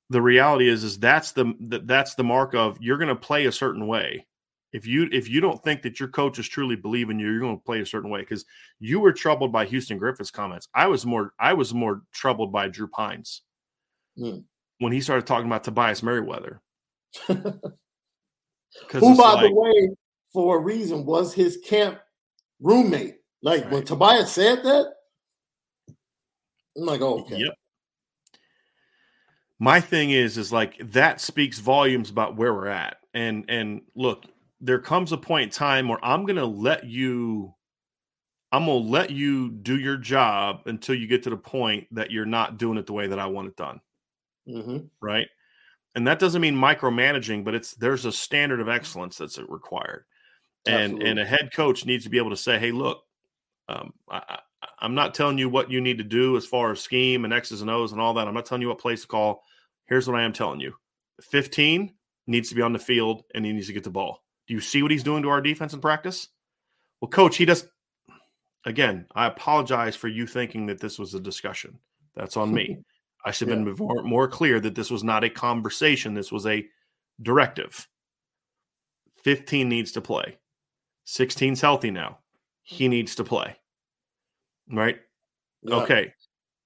Speaker 1: The reality is, is that's the that's the mark of you're going to play a certain way if you if you don't think that your coaches truly believe in you, you're going to play a certain way. Because you were troubled by Houston Griffith's comments. I was more I was more troubled by Drew Pyne's mm. when he started talking about Tobias Merriweather. *laughs*
Speaker 2: Who, by like, the way, for a reason, was his camp roommate. Like right. when Tobias said that, I'm like, oh, okay. Yep.
Speaker 1: My thing is, is like that speaks volumes about where we're at. And and look, there comes a point in time where I'm going to let you I'm going to let you do your job until you get to the point that you're not doing it the way that I want it done. Mm-hmm. Right. And that doesn't mean micromanaging, but it's there's a standard of excellence that's required. And Absolutely. and a head coach needs to be able to say, hey, look, um, I, I'm not telling you what you need to do as far as scheme and X's and O's and all that. I'm not telling you what place to call. Here's what I am telling you 15 needs to be on the field and he needs to get the ball. Do you see what he's doing to our defense in practice? Well, coach, he does. Again, I apologize for you thinking that this was a discussion. That's on me. *laughs* I should have yeah. been more, more clear that this was not a conversation. This was a directive. 15 needs to play. 16's healthy now. He needs to play. Right? Yeah. Okay.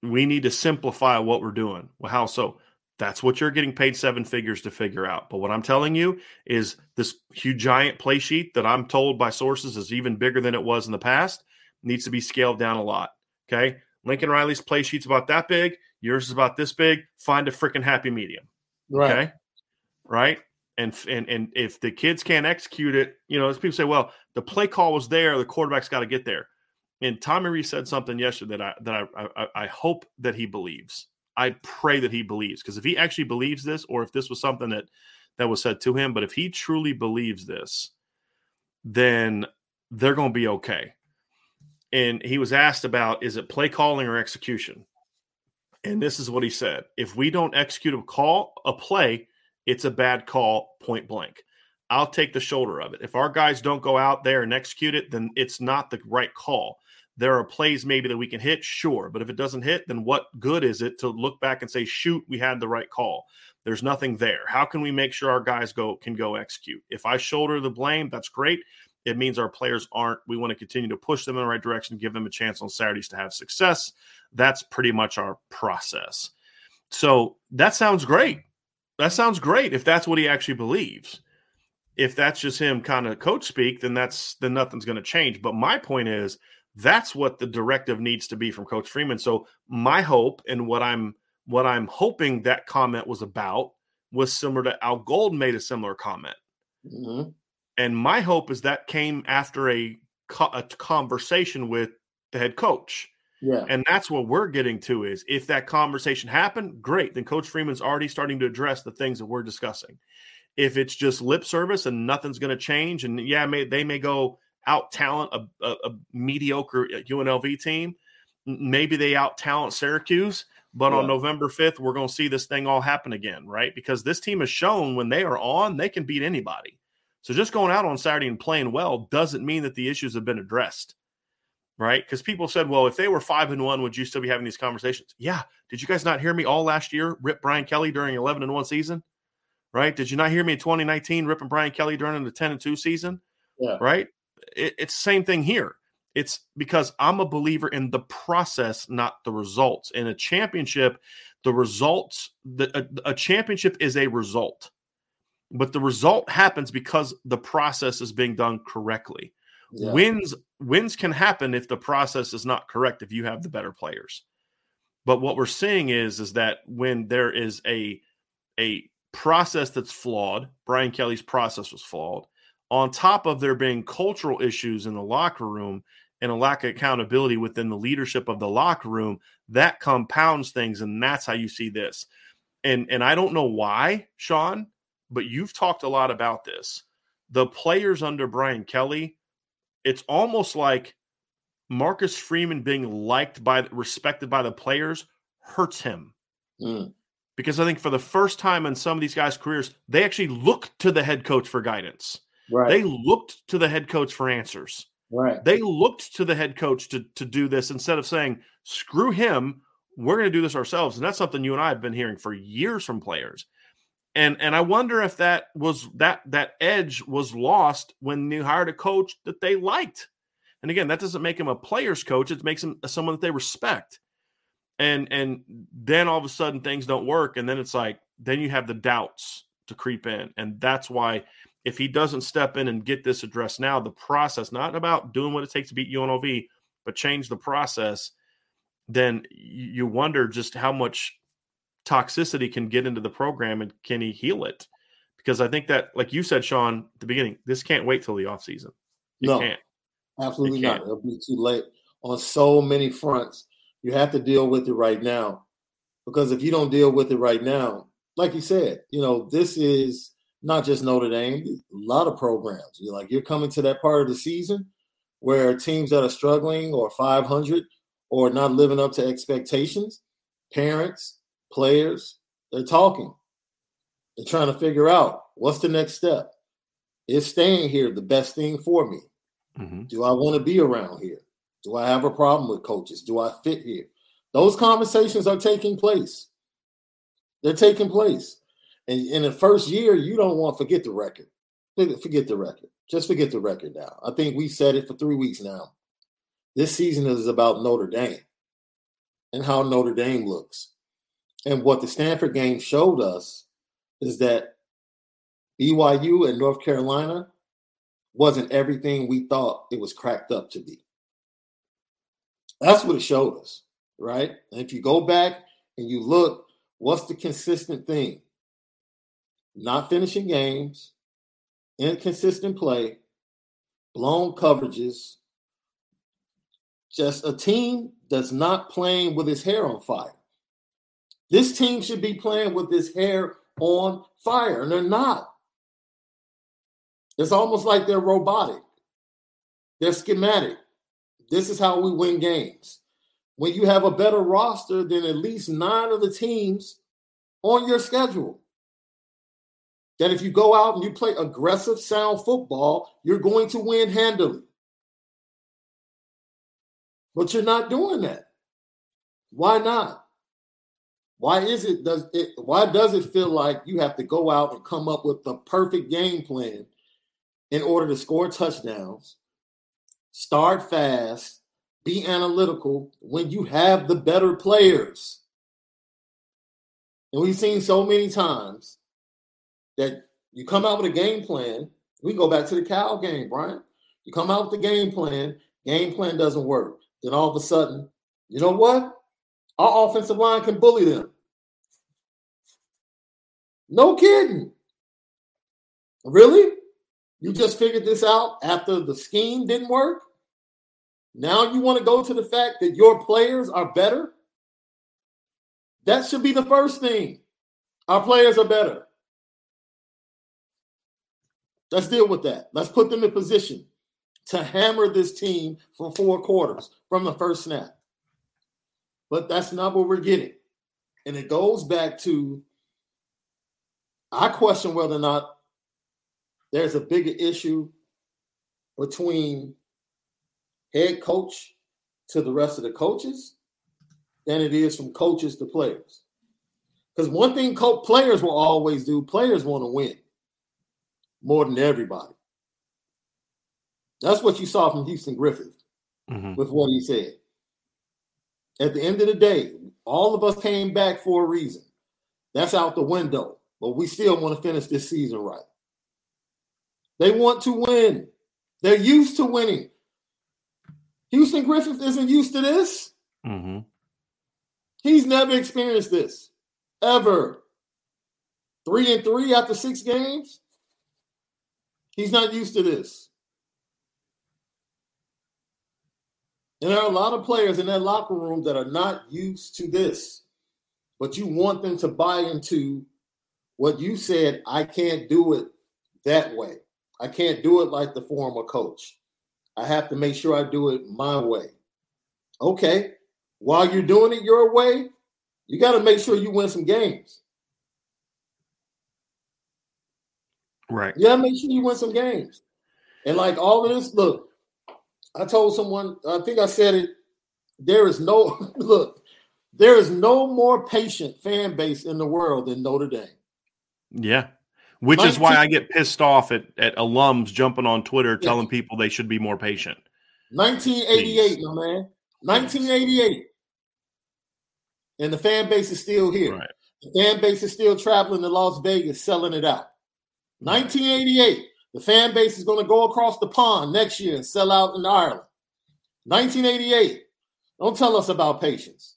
Speaker 1: We need to simplify what we're doing. Well, how so? That's what you're getting paid seven figures to figure out. But what I'm telling you is this huge giant play sheet that I'm told by sources is even bigger than it was in the past needs to be scaled down a lot. Okay. Lincoln Riley's play sheet's about that big. Yours is about this big. Find a freaking happy medium. Right. Okay. Right. And, and and if the kids can't execute it, you know, as people say, well, the play call was there, the quarterback's got to get there. And Tommy Rees said something yesterday that I that I, I, I hope that he believes. I pray that he believes because if he actually believes this, or if this was something that that was said to him, but if he truly believes this, then they're going to be okay. And he was asked about is it play calling or execution? And this is what he said: If we don't execute a call, a play, it's a bad call, point blank. I'll take the shoulder of it. If our guys don't go out there and execute it, then it's not the right call there are plays maybe that we can hit, sure. But if it doesn't hit, then what good is it to look back and say, shoot, we had the right call? There's nothing there. How can we make sure our guys go can go execute? If I shoulder the blame, that's great. It means our players aren't. We want to continue to push them in the right direction, give them a chance on Saturdays to have success. That's pretty much our process. So that sounds great. That sounds great if that's what he actually believes. If that's just him kind of coach speak, then that's then nothing's going to change. But my point is that's what the directive needs to be from Coach Freeman. So my hope and what I'm what I'm hoping that comment was about was similar to Al Golden made a similar comment. Mm-hmm. And my hope is that came after a, a conversation with the head coach. Yeah. And that's what we're getting to is if that conversation happened, great. Then Coach Freeman's already starting to address the things that we're discussing. If it's just lip service and nothing's going to change, and yeah, may, they may go out talent a, a, a, mediocre uh, UNLV team. Maybe they out talent Syracuse, but yeah. on November 5th, we're going to see this thing all happen again, right? Because this team has shown when they are on, they can beat anybody. So just going out on Saturday and playing well doesn't mean that the issues have been addressed, right? Because people said, well, if they were five and one, would you still be having these conversations? Yeah. Did you guys not hear me all last year rip Brian Kelly during 11 and one season? Right? Did you not hear me in 2019 ripping Brian Kelly during the 10 and two season? Yeah. Right? It, it's the same thing here. It's because I'm a believer in the process, not the results. In a championship, the results, the, a, a championship is a result, but the result happens because the process is being done correctly. Yeah. Wins wins can happen if the process is not correct if you have the better players. But what we're seeing is is that when there is a a process that's flawed, Brian Kelly's process was flawed, on top of there being cultural issues in the locker room and a lack of accountability within the leadership of the locker room, that compounds things. And that's how you see this. And and I don't know why, Sean, but you've talked a lot about this. The players under Brian Kelly, it's almost like Marcus Freeman being liked by respected by the players hurts him. Mm. Because I think for the first time in some of these guys' careers, they actually look to the head coach for guidance. Right. They looked to the head coach for answers.
Speaker 2: Right.
Speaker 1: They looked to the head coach to, to do this instead of saying, screw him, we're going to do this ourselves. And that's something you and I have been hearing for years from players. And and I wonder if that was that that edge was lost when you hired a coach that they liked. And again, that doesn't make him a player's coach, it makes him someone that they respect. And and then all of a sudden things don't work and then it's like then you have the doubts to creep in. And that's why if he doesn't step in and get this addressed now, the process, not about doing what it takes to beat UNLV, but change the process, then you wonder just how much toxicity can get into the program and can he heal it? Because I think that, like you said, Sean, at the beginning, this can't wait till the offseason. You
Speaker 2: no,
Speaker 1: can't.
Speaker 2: Absolutely not. It'll be too late on so many fronts. You have to deal with it right now. Because if you don't deal with it right now, like you said, you know, this is not just Notre Dame, a lot of programs. You're like you're coming to that part of the season where teams that are struggling or 500 or not living up to expectations, parents, players, they're talking. They're trying to figure out what's the next step. Is staying here the best thing for me? Mm-hmm. Do I want to be around here? Do I have a problem with coaches? Do I fit here? Those conversations are taking place. They're taking place. And in the first year, you don't want to forget the record. Forget the record. Just forget the record now. I think we said it for three weeks now. This season is about Notre Dame and how Notre Dame looks. And what the Stanford game showed us is that BYU and North Carolina wasn't everything we thought it was cracked up to be. That's what it showed us, right? And if you go back and you look, what's the consistent thing? Not finishing games, inconsistent play, blown coverages, just a team that's not playing with his hair on fire. This team should be playing with his hair on fire, and they're not. It's almost like they're robotic. They're schematic. This is how we win games. When you have a better roster than at least nine of the teams on your schedule that if you go out and you play aggressive, sound football, you're going to win handily. But you're not doing that. Why not? Why is it does it why does it feel like you have to go out and come up with the perfect game plan in order to score touchdowns, start fast, be analytical when you have the better players? And we've seen so many times that you come out with a game plan. We go back to the Cal game, Brian. You come out with the game plan, game plan doesn't work. Then all of a sudden, you know what? Our offensive line can bully them. No kidding. Really? You just figured this out after the scheme didn't work? Now you want to go to the fact that your players are better? That should be the first thing. Our players are better. Let's deal with that. Let's put them in position to hammer this team for four quarters from the first snap. But that's not what we're getting. And it goes back to I question whether or not there's a bigger issue between head coach to the rest of the coaches than it is from coaches to players. Because one thing co- players will always do, players want to win more than everybody. That's what you saw from Houston Griffith mm-hmm. with what he said. At the end of the day, all of us came back for a reason. That's out the window, but we still want to finish this season right. They want to win. They're used to winning. Houston Griffith isn't used to this. Mm-hmm. He's never experienced this ever. Three and three after six games. He's not used to this. And there are a lot of players in that locker room that are not used to this. But you want them to buy into what you said, I can't do it that way. I can't do it like the former coach. I have to make sure I do it my way. Okay. While you're doing it your way, you got to make sure you win some games.
Speaker 1: Right.
Speaker 2: Yeah, make sure you win some games. And like all of this, look, I told someone, I think I said it, there is no, *laughs* look, there is no more patient fan base in the world than Notre Dame.
Speaker 1: Yeah. Which 19- is why I get pissed off at, at alums jumping on Twitter telling people they should be more patient.
Speaker 2: 1988, my man. 1988. And the fan base is still here. Right. The fan base is still traveling to Las Vegas, selling it out. 1988. The fan base is going to go across the pond next year and sell out in Ireland. 1988. Don't tell us about patience.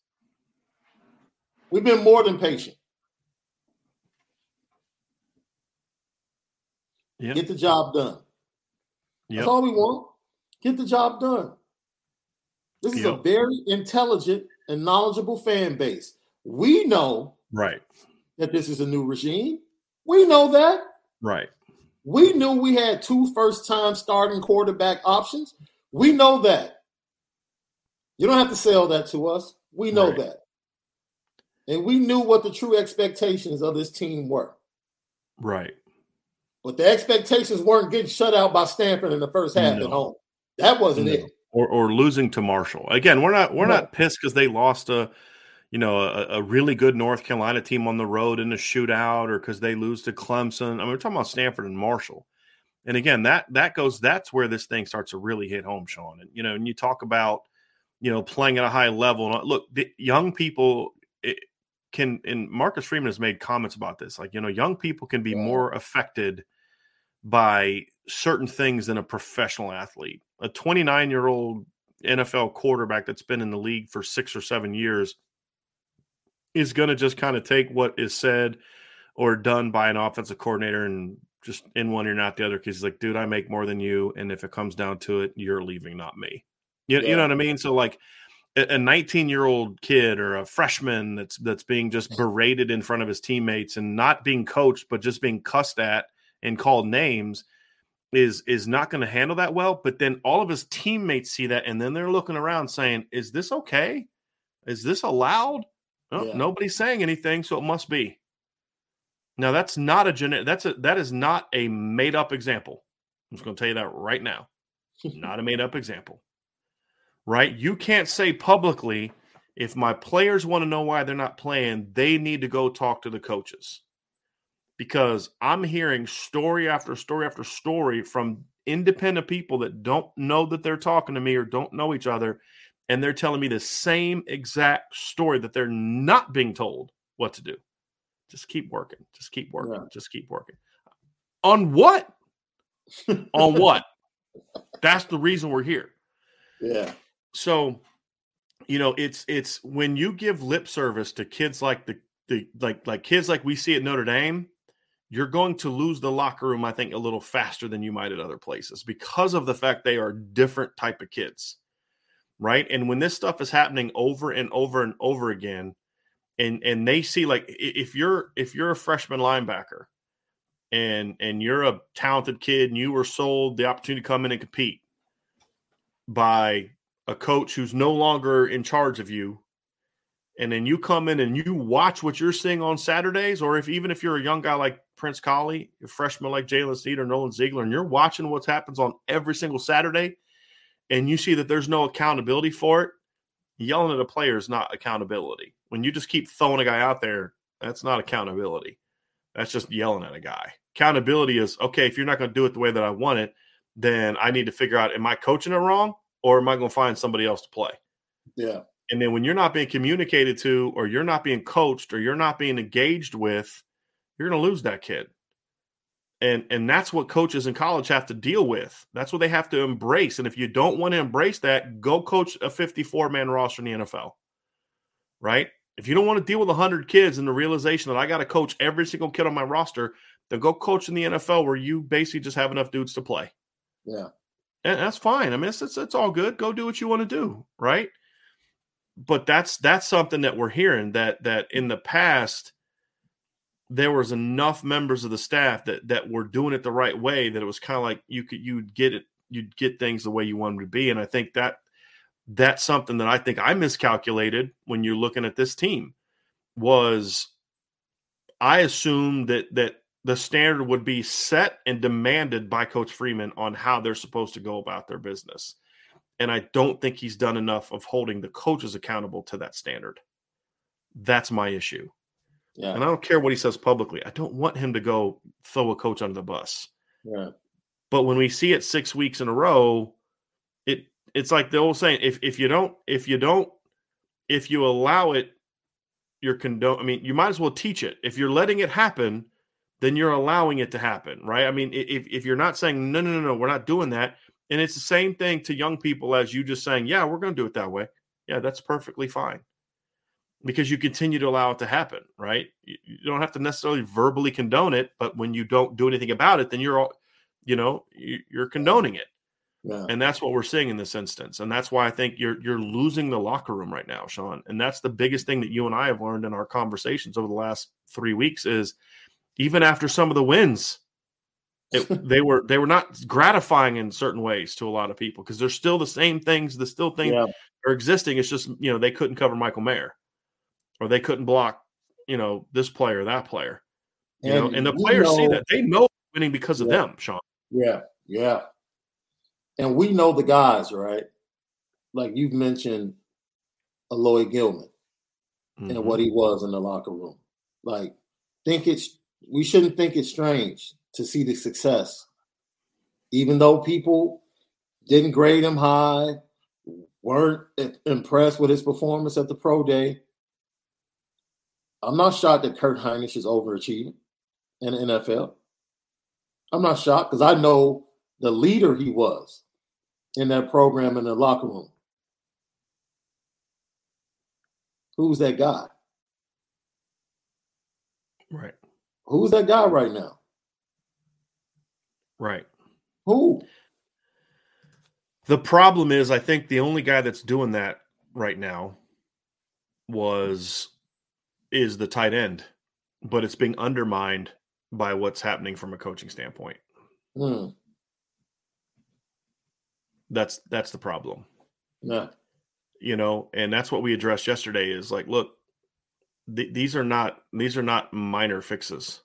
Speaker 2: We've been more than patient. Yep. Get the job done. Yep. That's all we want. Get the job done. This is yep. a very intelligent and knowledgeable fan base. We know
Speaker 1: right
Speaker 2: that this is a new regime. We know that.
Speaker 1: Right.
Speaker 2: We knew we had two first time starting quarterback options. We know that. You don't have to sell that to us. We know right. that. And we knew what the true expectations of this team were.
Speaker 1: Right.
Speaker 2: But the expectations weren't getting shut out by Stanford in the first half no. at home. That wasn't no. it.
Speaker 1: Or, or losing to Marshall. Again, we're not we're no. not pissed because they lost a you know a, a, really good North Carolina team on the road in a shootout, or because they lose to Clemson. I mean, we're talking about Stanford and Marshall. And again, that that goes that's where this thing starts to really hit home, Sean. And you know, and you talk about you know playing at a high level. Uh, look, young people it, can and Marcus Freeman has made comments about this. Like, you know, young people can be more affected by certain things than a professional athlete. A 29 year old NFL quarterback that's been in the league for six or seven years is going to just kind of take what is said or done by an offensive coordinator and just in one ear, not the other. Because he's like, dude, I make more than you. And if it comes down to it, you're leaving, not me. You, yeah. you know what I mean? So, like, a 19 year old kid or a freshman that's that's being just *laughs* berated in front of his teammates and not being coached but just being cussed at and called names is is not going to handle that well but then all of his teammates see that and then they're looking around saying is this okay is this allowed oh, yeah. nobody's saying anything so it must be now that's not a genetic that's a that is not a made up example i'm just going to tell you that right now *laughs* not a made up example right? You can't say publicly, if my players want to know why they're not playing, they need to go talk to the coaches. Because I'm hearing story after story after story from independent people that don't know that they're talking to me or don't know each other. And they're telling me the same exact story that they're not being told what to do. Just keep working. Just keep working. Yeah. Just keep working. On what? On *laughs* what? That's the reason we're here.
Speaker 2: Yeah.
Speaker 1: So, you know, it's it's when you give lip service to kids like the the like like kids like we see at Notre Dame, you're going to lose the locker room I think a little faster than you might at other places because of the fact they are different type of kids. Right? And when this stuff is happening over and over and over again and and they see like if you're if you're a freshman linebacker and and you're a talented kid and you were sold the opportunity to come in and compete by a coach who's no longer in charge of you and then you come in and you watch what you're seeing on Saturdays, or if even if you're a young guy like Prince Kollie, a freshman like Jaylen Sneed or Nolan Ziegler, and you're watching what happens on every single Saturday, and you see that there's no accountability for it, yelling at a player is not accountability. When you just keep throwing a guy out there, that's not accountability. That's just yelling at a guy. Accountability is okay, if you're not going to do it the way that I want it, then I need to figure out am I coaching it wrong? or am I going to find somebody else to play?
Speaker 2: Yeah.
Speaker 1: And then when you're not being communicated to, or you're not being coached, or you're not being engaged with, you're going to lose that kid. And and that's what coaches in college have to deal with. That's what they have to embrace. And if you don't want to embrace that, go coach a 54 man roster in the NFL. Right? If you don't want to deal with 100 kids and the realization that I got to coach every single kid on my roster, then go coach in the NFL where you basically just have enough dudes to play.
Speaker 2: Yeah
Speaker 1: and that's fine. I mean, it's, it's, it's all good. Go do what you want to do, right? But that's that's something that we're hearing that that in the past, there was enough members of the staff that that were doing it the right way that it was kind of like you could you'd get it you'd get things the way you want them to be. And i think that that's something that i think i miscalculated when you're looking at this team was i assumed that that the standard would be set and demanded by coach freeman on how they're supposed to go about their business. And i don't think he's done enough of holding the coaches accountable to that standard. That's my issue yeah. And I don't care what he says publicly. I don't want him to go throw a coach under the bus.
Speaker 2: Yeah.
Speaker 1: But when we see it six weeks in a row, it it's like the old saying: if if you don't if you don't if you allow it, you're condone. I mean, you might as well teach it. If you're letting it happen, then you're allowing it to happen, right? I mean, if if you're not saying no, no, no, no, we're not doing that, and it's the same thing to young people as you just saying, yeah, we're going to do it that way. Yeah, that's perfectly fine because you continue to allow it to happen, right? You, you, don't have to necessarily verbally condone it, but when you don't do anything about it, then you're all, you know, you, are condoning it. Yeah. And that's what we're seeing in this instance. And that's why I think you're you're losing the locker room right now, Sean. And that's the biggest thing that you and I have learned in our conversations over the last 3 weeks is even after some of the wins, it, *laughs* they were they were not gratifying in certain ways to a lot of people because they're still the same things, the still things yeah. are existing. It's just, you know, they couldn't cover Michael Mayer or they couldn't block, you know, this player, that player. You and know, and the players know, see that. They know winning because of
Speaker 2: yeah,
Speaker 1: them, Sean.
Speaker 2: Yeah, yeah. And we know the guys, right? Like you've mentioned Alohi Gilman mm-hmm. and what he was in the locker room. Like, think it's we shouldn't think it's strange to see the success. Even though people didn't grade him high, weren't impressed with his performance at the pro day, I'm not shocked that Kurt Hinish is overachieving in the NFL. I'm not shocked because I know the leader he was in that program in the locker room. Who's that guy?
Speaker 1: Right.
Speaker 2: Who's that guy right now?
Speaker 1: Right.
Speaker 2: Who?
Speaker 1: The problem is, I think the only guy that's doing that right now was is the tight end, but it's being undermined by what's happening from a coaching standpoint.
Speaker 2: Mm.
Speaker 1: That's that's the problem.
Speaker 2: Yeah.
Speaker 1: You know, and that's what we addressed yesterday is like, look, th- these are not these are not minor fixes.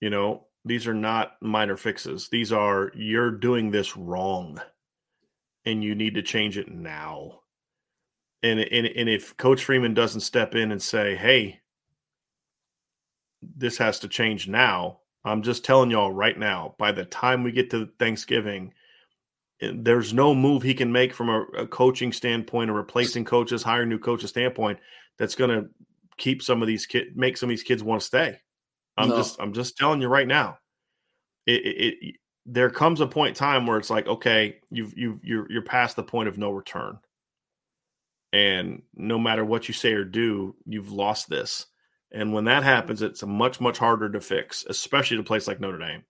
Speaker 1: You know, these are not minor fixes. These are you're doing this wrong and you need to change it now. And, and and if Coach Freeman doesn't step in and say, "Hey, this has to change now," I'm just telling y'all right now. By the time we get to Thanksgiving, eh, there's no move he can make from a, a coaching standpoint or replacing coaches, hiring new coaches standpoint that's going to keep some of these kids, make some of these kids want to stay. I'm no. just I'm just telling you right now. It, it, it, there comes a point in time where it's like, okay, you've you you're you're past the point of no return. And no matter what you say or do, you've lost this. And when that happens, it's much, much harder to fix, especially at a place like Notre Dame.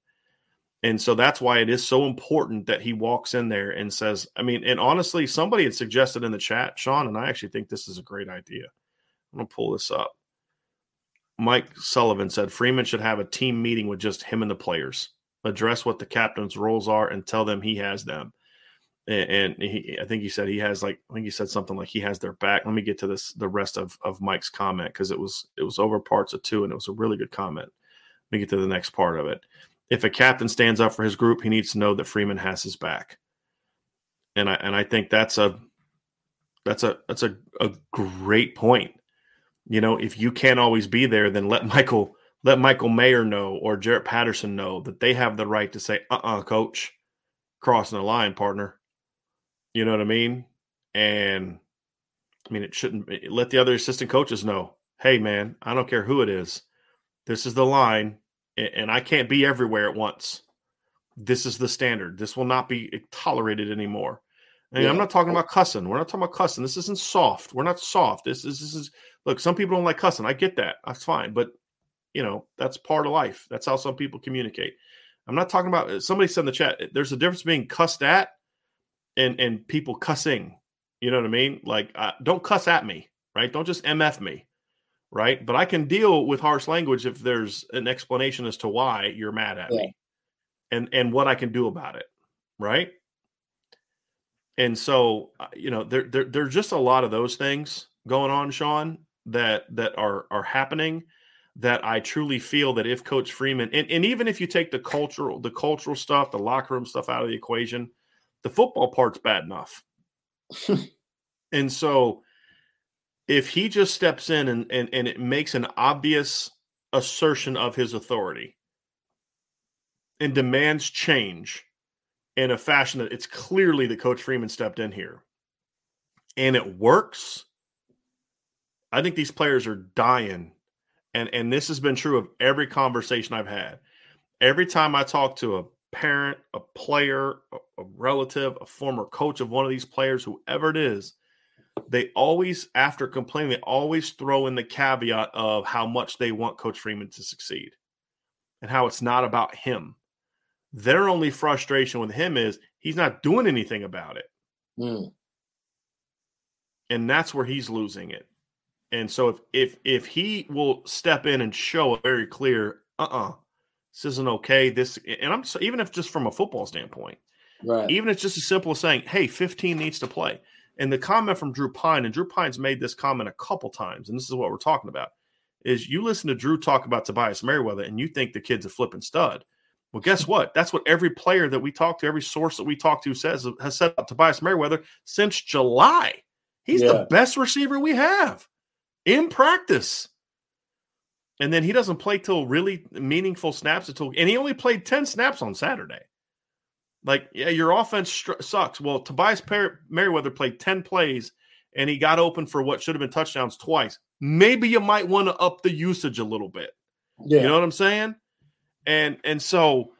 Speaker 1: And so that's why it is so important that he walks in there and says, I mean, and honestly, somebody had suggested in the chat, Sean, and I actually think this is a great idea. I'm going to pull this up. Mike Sullivan said Freeman should have a team meeting with just him and the players, address what the captain's roles are, and tell them he has them and, he, I think he said he has like I think he said something like he has their back. Let me get to this the rest of of Mike's comment because it was it was over parts of two and it was a really good comment. Let me get to the next part of it. If a captain stands up for his group, he needs to know that Freeman has his back. And I and I think that's a that's a that's a, a great point. You know, if you can't always be there, then let *laughs* Michael let Michael Mayer know or Jarrett Patterson know that they have the right to say, uh uh-uh, uh coach, crossing the line, partner you know what I mean? And I mean, it shouldn't let the other assistant coaches know hey, man, I don't care who it is. This is the line, and I can't be everywhere at once. This is the standard. This will not be tolerated anymore. And yeah. I'm not talking about cussing. We're not talking about cussing. This isn't soft. We're not soft. This is this is look. Some people don't like cussing. I get that. That's fine. But you know that's part of life. That's how some people communicate. I'm not talking about. Somebody said in the chat. There's a difference being cussed at and and people cussing. You know what I mean? Like, uh, don't cuss at me, right? Don't just mf me. right? But I can deal with harsh language if there's an explanation as to why you're mad at yeah. me and and what I can do about it, right? And so, uh, you know, there, there there's just a lot of those things going on, Sean, that that are are happening that I truly feel that if Coach Freeman and, and even if you take the cultural the cultural stuff, the locker room stuff out of the equation, the football part's bad enough. *laughs* and so if he just steps in and, and, and it makes an obvious assertion of his authority and demands change in a fashion that it's clearly that Coach Freeman stepped in here and it works, I think these players are dying. And, and this has been true of every conversation I've had. Every time I talk to a parent, a player, a, relative, a former coach of one of these players, whoever it is, they always, after complaining, they always throw in the caveat of how much they want Coach Freeman to succeed and how it's not about him. Their only frustration with him is he's not doing anything about it. Mm. And that's where he's losing it. And so if if if he will step in and show a very clear, uh-uh, this isn't okay. This and I'm even if just from a football standpoint, right? Even if it's just as simple as saying, "Hey, 15 needs to play." And the comment from Drew Pyne, and Drew Pyne's made this comment a couple times, and this is what we're talking about: is you listen to Drew talk about Tobias Merriweather, and you think the kid's a flipping stud. Well, guess *laughs* what? That's what every player that we talk to, every source that we talk to says has said about Tobias Merriweather since July. He's yeah. the best receiver we have in practice. And then he doesn't play till really meaningful snaps until, and he only played 10 snaps on Saturday. Like, yeah, your offense str- sucks. Well, Tobias per- Merriweather played 10 plays and he got open for what should have been touchdowns twice. Maybe you might want to up the usage a little bit. Yeah. You know what I'm saying? And and so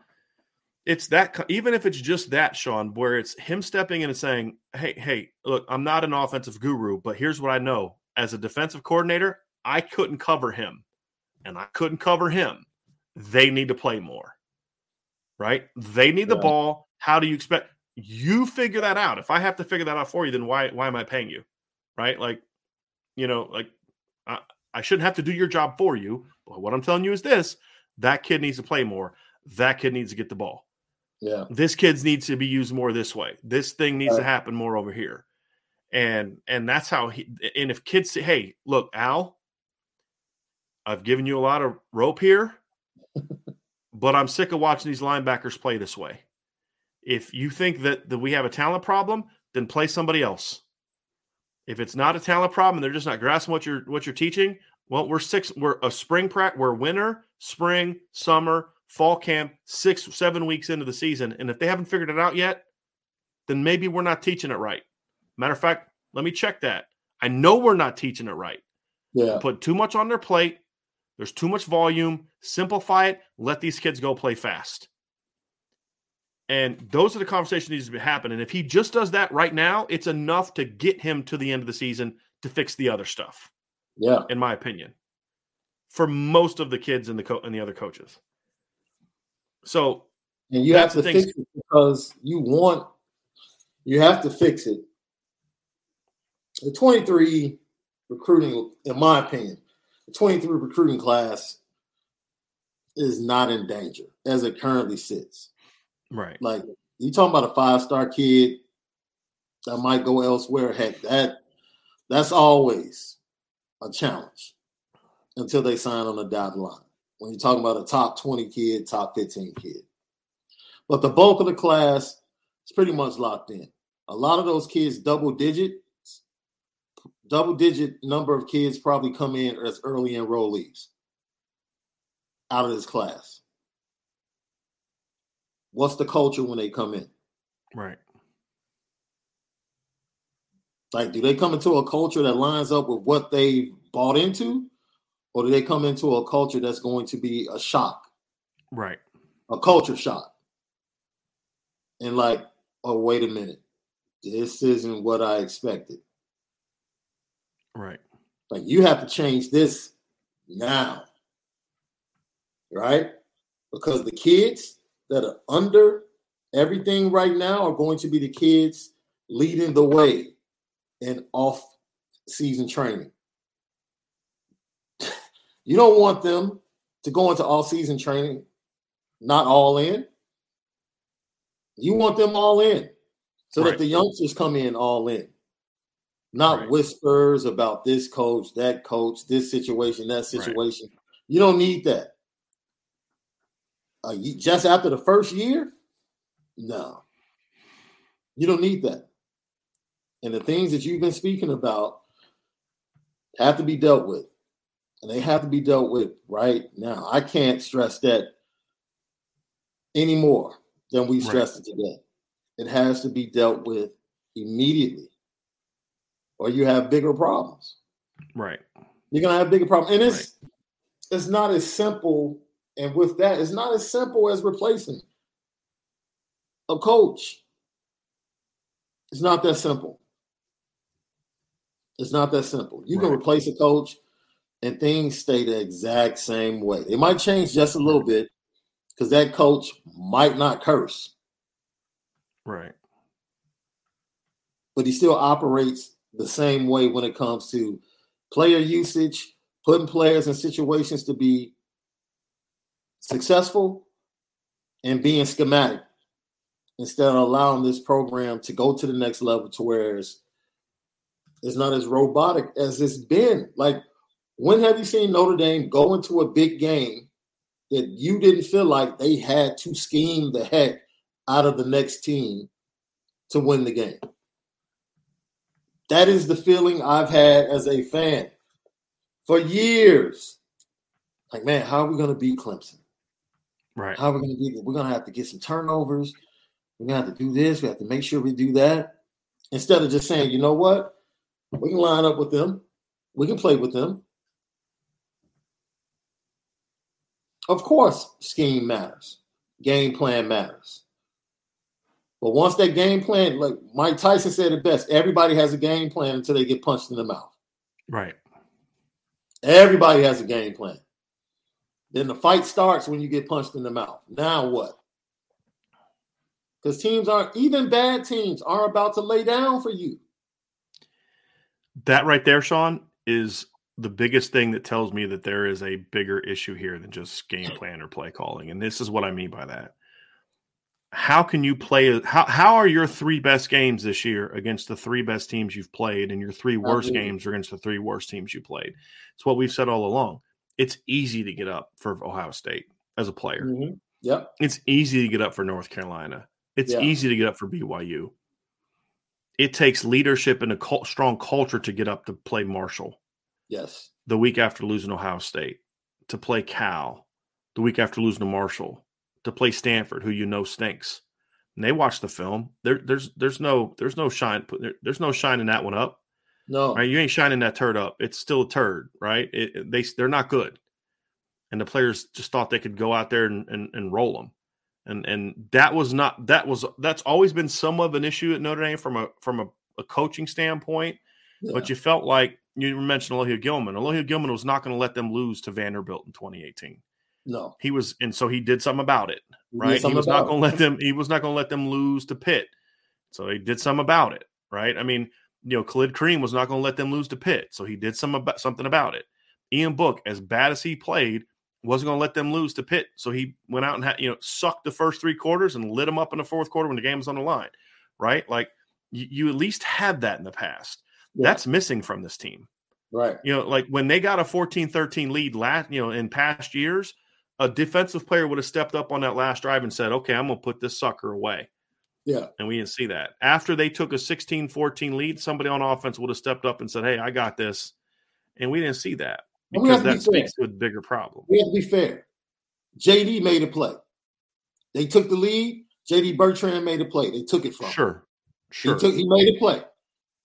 Speaker 1: it's that even if it's just that Sean where it's him stepping in and saying, "Hey, hey, look, I'm not an offensive guru, but here's what I know. As a defensive coordinator, I couldn't cover him and I couldn't cover him. They need to play more." Right? They need the ball. How do you expect you figure that out? If I have to figure that out for you, then why why am I paying you? Right? Like you know, like I, I shouldn't have to do your job for you. But what I'm telling you is this that kid needs to play more. That kid needs to get the ball.
Speaker 2: Yeah.
Speaker 1: This kid needs to be used more this way. This thing needs right. to happen more over here. And and that's how he and if kids say, hey, look, Al, I've given you a lot of rope here, but I'm sick of watching these linebackers play this way. If you think that, that we have a talent problem, then play somebody else. If it's not a talent problem, they're just not grasping what you're what you're teaching. Well, we're six. We're a spring practice. We're winter, spring, summer, fall camp, six, seven weeks into the season. And if they haven't figured it out yet, then maybe we're not teaching it right. Matter of fact, let me check that. I know we're not teaching it right.
Speaker 2: Yeah.
Speaker 1: Put too much on their plate. There's too much volume. Simplify it. Let these kids go play fast. And those are the conversations that needs to be happening. And if he just does that right now, it's enough to get him to the end of the season to fix the other stuff.
Speaker 2: Yeah.
Speaker 1: In my opinion. For most of the kids and the co- and the other coaches. So
Speaker 2: and you have to fix it because you want you have to fix it. The 23 recruiting, in my opinion, the 23 recruiting class is not in danger as it currently sits.
Speaker 1: Right.
Speaker 2: Like you talking about a five star kid that might go elsewhere. Heck, that that's always a challenge until they sign on the dotted line. When you're talking about a top 20 kid, top 15 kid. But the bulk of the class is pretty much locked in. A lot of those kids, double digit, double digit number of kids probably come in as early enrollees out of this class. What's the culture when they come in?
Speaker 1: Right.
Speaker 2: Like, do they come into a culture that lines up with what they bought into? Or do they come into a culture that's going to be a shock?
Speaker 1: Right.
Speaker 2: A culture shock. And like, oh, wait a minute. This isn't what I expected.
Speaker 1: Right.
Speaker 2: Like you have to change this now. Right? Because the kids that are under everything right now are going to be the kids leading the way in off season training. *laughs* You don't want them to go into all season training not all in. You want them all in so right. that the youngsters come in all in, not right. whispers about this coach, that coach, this situation, that situation. Right. You don't need that. Uh, you, just after the first year, no, you don't need that. And the things that you've been speaking about have to be dealt with, and they have to be dealt with right now. I can't stress that any more than we stressed right. it today. It has to be dealt with immediately, or you have bigger problems.
Speaker 1: Right.
Speaker 2: You're gonna have bigger problems, and it's right. it's not as simple. And with that, it's not as simple as replacing a coach. It's not that simple. It's not that simple. You right. can replace a coach and things stay the exact same way. It might change just a little bit, because that coach might not curse.
Speaker 1: Right.
Speaker 2: But he still operates the same way when it comes to player usage, putting players in situations to be successful, and being schematic instead of allowing this program to go to the next level to where it's, it's not as robotic as it's been. Like, when have you seen Notre Dame go into a big game that you didn't feel like they had to scheme the heck out of the next team to win the game. That is the feeling I've had as a fan for years. Like, man, how are we going to beat Clemson?
Speaker 1: Right.
Speaker 2: How are we going to beat? We're going to have to get some turnovers. We're going to have to do this. We have to make sure we do that. Instead of just saying, you know what? We can line up with them. We can play with them. Of course, scheme matters, game plan matters. But once that game plan, like Mike Tyson said it best, everybody has a game plan until they get punched in the mouth.
Speaker 1: Right.
Speaker 2: Everybody has a game plan. Then the fight starts when you get punched in the mouth. Now what? Because teams aren't, even bad teams are about to lay down for you.
Speaker 1: That right there, Sean, is the biggest thing that tells me that there is a bigger issue here than just game plan or play calling. And this is what I mean by that. How can you play how how are your three best games this year against the three best teams you've played and your three worst games against the three worst teams you played? It's what we've said all along. It's easy to get up for Ohio State as a player.
Speaker 2: Mm-hmm. Yep.
Speaker 1: It's easy to get up for North Carolina. It's yeah. easy to get up for BYU. It takes leadership and a cult, strong culture to get up to play Marshall.
Speaker 2: Yes.
Speaker 1: The week after losing Ohio State, to play Cal, the week after losing to Marshall, to play Stanford, who you know stinks. And they watch the film. There, there's there's no there's no shine there's no shining that one up.
Speaker 2: No,
Speaker 1: right? You ain't shining that turd up. It's still a turd, right? It, they they're not good, and the players just thought they could go out there and, and, and roll them, and and that was not that was that's always been some of an issue at Notre Dame from a from a, a coaching standpoint. Yeah. But you felt like you mentioned Alohi Gilman. Alohi Gilman was not going to let them lose to Vanderbilt in 2018.
Speaker 2: No,
Speaker 1: he was, and so he did something about it. Right, he, he was not going to let them. He was not going to let them lose to Pitt. So he did something about it. Right. I mean, you know, Khalid Kareem was not going to let them lose to Pitt. So he did some about something about it. Ian Book, as bad as he played, wasn't going to let them lose to Pitt. So he went out and had, you know sucked the first three quarters and lit them up in the fourth quarter when the game was on the line. Right, like you, you at least had that in the past. Yeah. That's missing from this team.
Speaker 2: Right.
Speaker 1: You know, like when they got a 14 13 lead last, you know, in past years, a defensive player would have stepped up on that last drive and said, okay, I'm going to put this sucker away.
Speaker 2: Yeah.
Speaker 1: And we didn't see that. After they took a 16 14 lead, somebody on offense would have stepped up and said, hey, I got this. And we didn't see that because that be speaks to a bigger problem.
Speaker 2: We have to be fair. JD made a play. They took the lead. JD Bertrand made a play. They took it from
Speaker 1: Sure.
Speaker 2: Him.
Speaker 1: Sure.
Speaker 2: He, took, he made a play.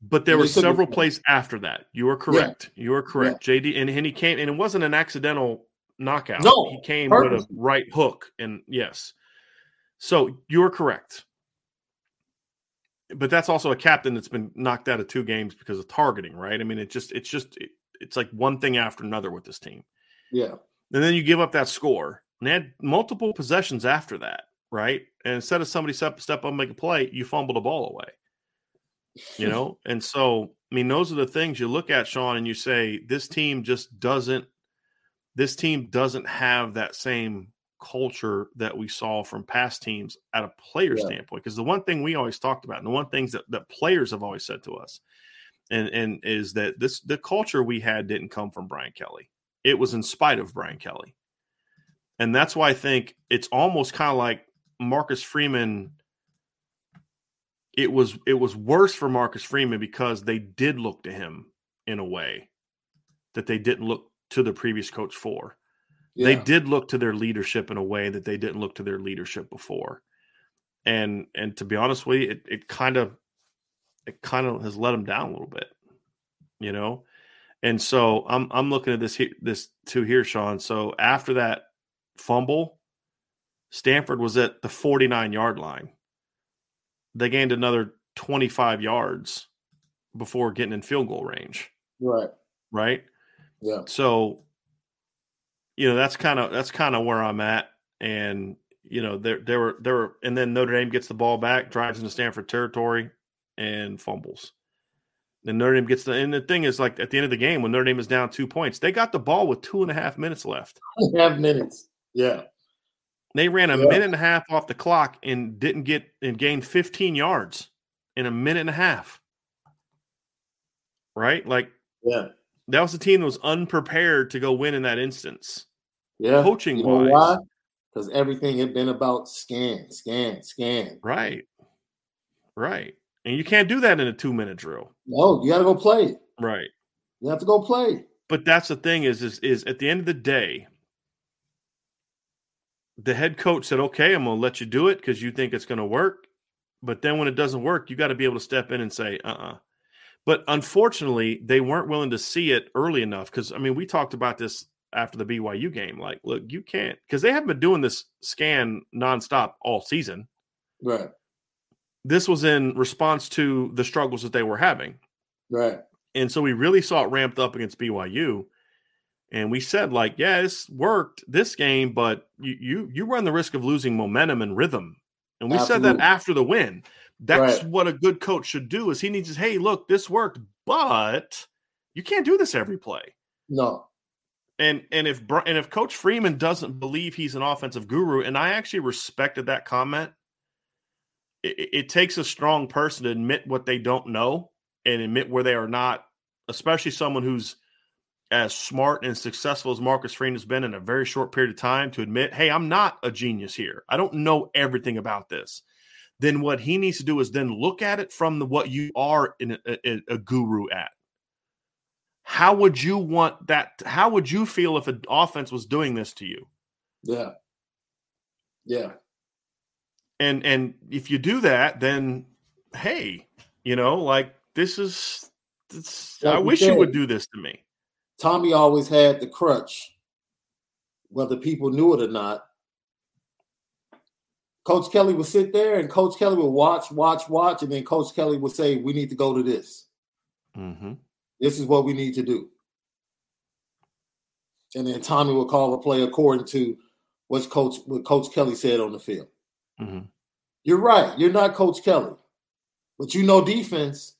Speaker 1: But there were several plays after that. You are correct. Yeah. You are correct. Yeah. JD and, and he came and it wasn't an accidental knockout.
Speaker 2: No,
Speaker 1: he came with a right hook and yes. So you're correct. But that's also a captain that's been knocked out of two games because of targeting, right? I mean, it just it's just it, it's like one thing after another with this team.
Speaker 2: Yeah.
Speaker 1: And then you give up that score. And they had multiple possessions after that, right? And instead of somebody step step up and make a play, you fumble the ball away you *laughs* know and so i mean those are the things you look at sean and you say this team just doesn't this team doesn't have that same culture that we saw from past teams at a player yeah. standpoint. Because the one thing we always talked about, and the one things that, that players have always said to us, and and is that this the culture we had didn't come from Brian Kelly. It was in spite of Brian Kelly. And that's why I think it's almost kind of like Marcus Freeman. It was it was worse for Marcus Freeman because they did look to him in a way that they didn't look to the previous coach for. Yeah. They did look to their leadership in a way that they didn't look to their leadership before. And and to be honest with you, it, it kind of it kind of has let them down a little bit, you know. And so I'm I'm looking at this this two here, Sean. So after that fumble, Stanford was at the 49 yard line. They gained another 25 yards before getting in field goal range.
Speaker 2: Right.
Speaker 1: Right.
Speaker 2: Yeah.
Speaker 1: So, you know, that's kind of that's kind of where I'm at. And, you know, there there were there were and then Notre Dame gets the ball back, drives into Stanford territory, and fumbles. And Notre Dame gets the and the thing is like at the end of the game when Notre Dame is down two points, they got the ball with two and a half minutes left.
Speaker 2: Two and a half minutes. Yeah.
Speaker 1: They ran a yeah. minute and a half off the clock and didn't get and gained 15 yards in a minute and a half. Right? Like
Speaker 2: yeah.
Speaker 1: That was a team that was unprepared to go win in that instance.
Speaker 2: Yeah.
Speaker 1: Coaching you know wise.
Speaker 2: Because everything had been about scan, scan, scan.
Speaker 1: Right. Right. And you can't do that in a two minute drill.
Speaker 2: No, you got to go play.
Speaker 1: Right.
Speaker 2: You have to go play.
Speaker 1: But that's the thing is, is, is at the end of the day, the head coach said, "Okay, I'm going to let you do it because you think it's going to work." But then when it doesn't work, you got to be able to step in and say, "Uh-uh." But unfortunately, they weren't willing to see it early enough because I mean, we talked about this after the BYU game. Like, look, you can't because they haven't been doing this scan nonstop all season.
Speaker 2: Right
Speaker 1: this was in response to the struggles that they were having.
Speaker 2: Right.
Speaker 1: And so we really saw it ramped up against BYU. And we said, like, yeah, this worked this game, but you you you run the risk of losing momentum and rhythm. And we Absolutely. said that after the win. That's right. what a good coach should do is he needs to, hey, look, this worked, but you can't do this every play.
Speaker 2: No.
Speaker 1: And and if and if Coach Freeman doesn't believe he's an offensive guru, and I actually respected that comment it, it takes a strong person to admit what they don't know and admit where they are not, especially someone who's as smart and successful as Marcus Freeman has been in a very short period of time to admit, hey, I'm not a genius here. I don't know everything about this. Then what he needs to do is then look at it from the what you are in a, a, a guru at. How would you want that? How would you feel if an offense was doing this to you?
Speaker 2: Yeah. Yeah
Speaker 1: and and if you do that then hey you know like this is like i wish said, you would do this to me
Speaker 2: tommy always had the crutch whether people knew it or not coach kelly would sit there and coach kelly would watch watch watch and then coach kelly would say we need to go to this
Speaker 1: mm-hmm.
Speaker 2: this is what we need to do and then tommy would call a play according to what coach what coach kelly said on the field
Speaker 1: Mm-hmm.
Speaker 2: You're right. You're not Coach Kelly, but you know defense.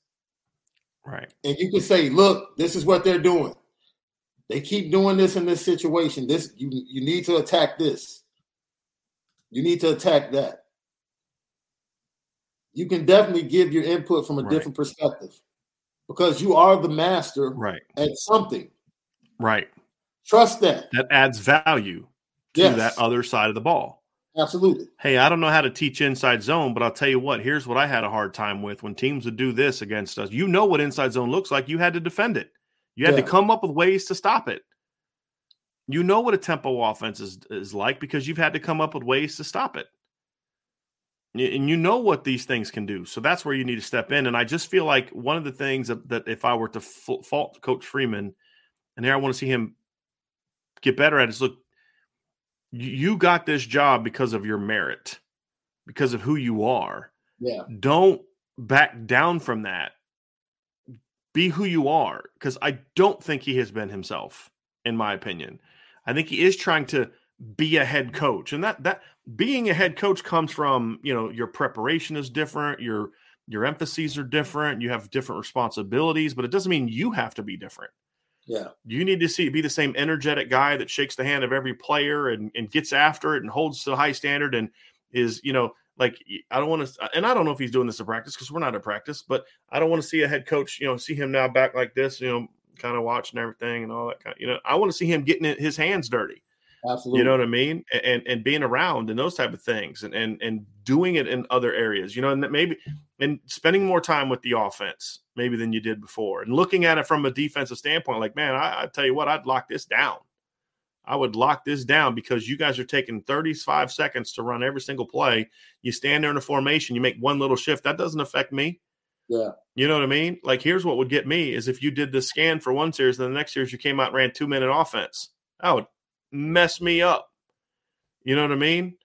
Speaker 1: Right.
Speaker 2: And you can say, look, this is what they're doing. They keep doing this in this situation. This you you need to attack this. You need to attack that. You can definitely give your input from a right. different perspective because you are the master
Speaker 1: right.
Speaker 2: at something.
Speaker 1: Right.
Speaker 2: Trust that.
Speaker 1: That adds value to yes. that other side of the ball.
Speaker 2: Absolutely.
Speaker 1: Hey, I don't know how to teach inside zone, but I'll tell you what, here's what I had a hard time with when teams would do this against us. You know what inside zone looks like. You had to defend it. You had yeah. to come up with ways to stop it. You know what a tempo offense is, is like because you've had to come up with ways to stop it. And you know what these things can do. So that's where you need to step in. And I just feel like one of the things that, that if I were to fault Coach Freeman, and here I want to see him get better at is look, you got this job because of your merit, because of who you are.
Speaker 2: Yeah.
Speaker 1: Don't back down from that. Be who you are because I don't think he has been himself in my opinion. I think he is trying to be a head mm-hmm. coach. And that that being a head coach comes from, you know, your preparation is different, your your emphases are mm-hmm. different, you have different responsibilities, but it doesn't mean you have to be different.
Speaker 2: Yeah.
Speaker 1: You need to see be the same energetic guy that shakes the hand of every player and, and gets after it and holds to a high standard and is, you know, like I don't want to uh, and I don't know if he's doing this in practice because we're not at practice, but I don't want to see a head coach, you know, see him now back like this, you know, kind of watching everything and all that kind of, you know, I want to see him getting his hands dirty.
Speaker 2: Absolutely.
Speaker 1: You know what I mean? And and being around and those type of things and and and doing it in other areas, you know, and maybe and spending more time with the offense maybe than you did before and looking at it from a defensive standpoint, like, man, I, I tell you what, I'd lock this down. I would lock this down because you guys are taking 35 seconds to run every single play. You stand there in a formation, you make one little shift. That doesn't affect me.
Speaker 2: Yeah.
Speaker 1: You know what I mean? Like, here's what would get me is if you did the scan for one series, and the next series you came out and ran two minute offense. That would mess me up. You know what I mean?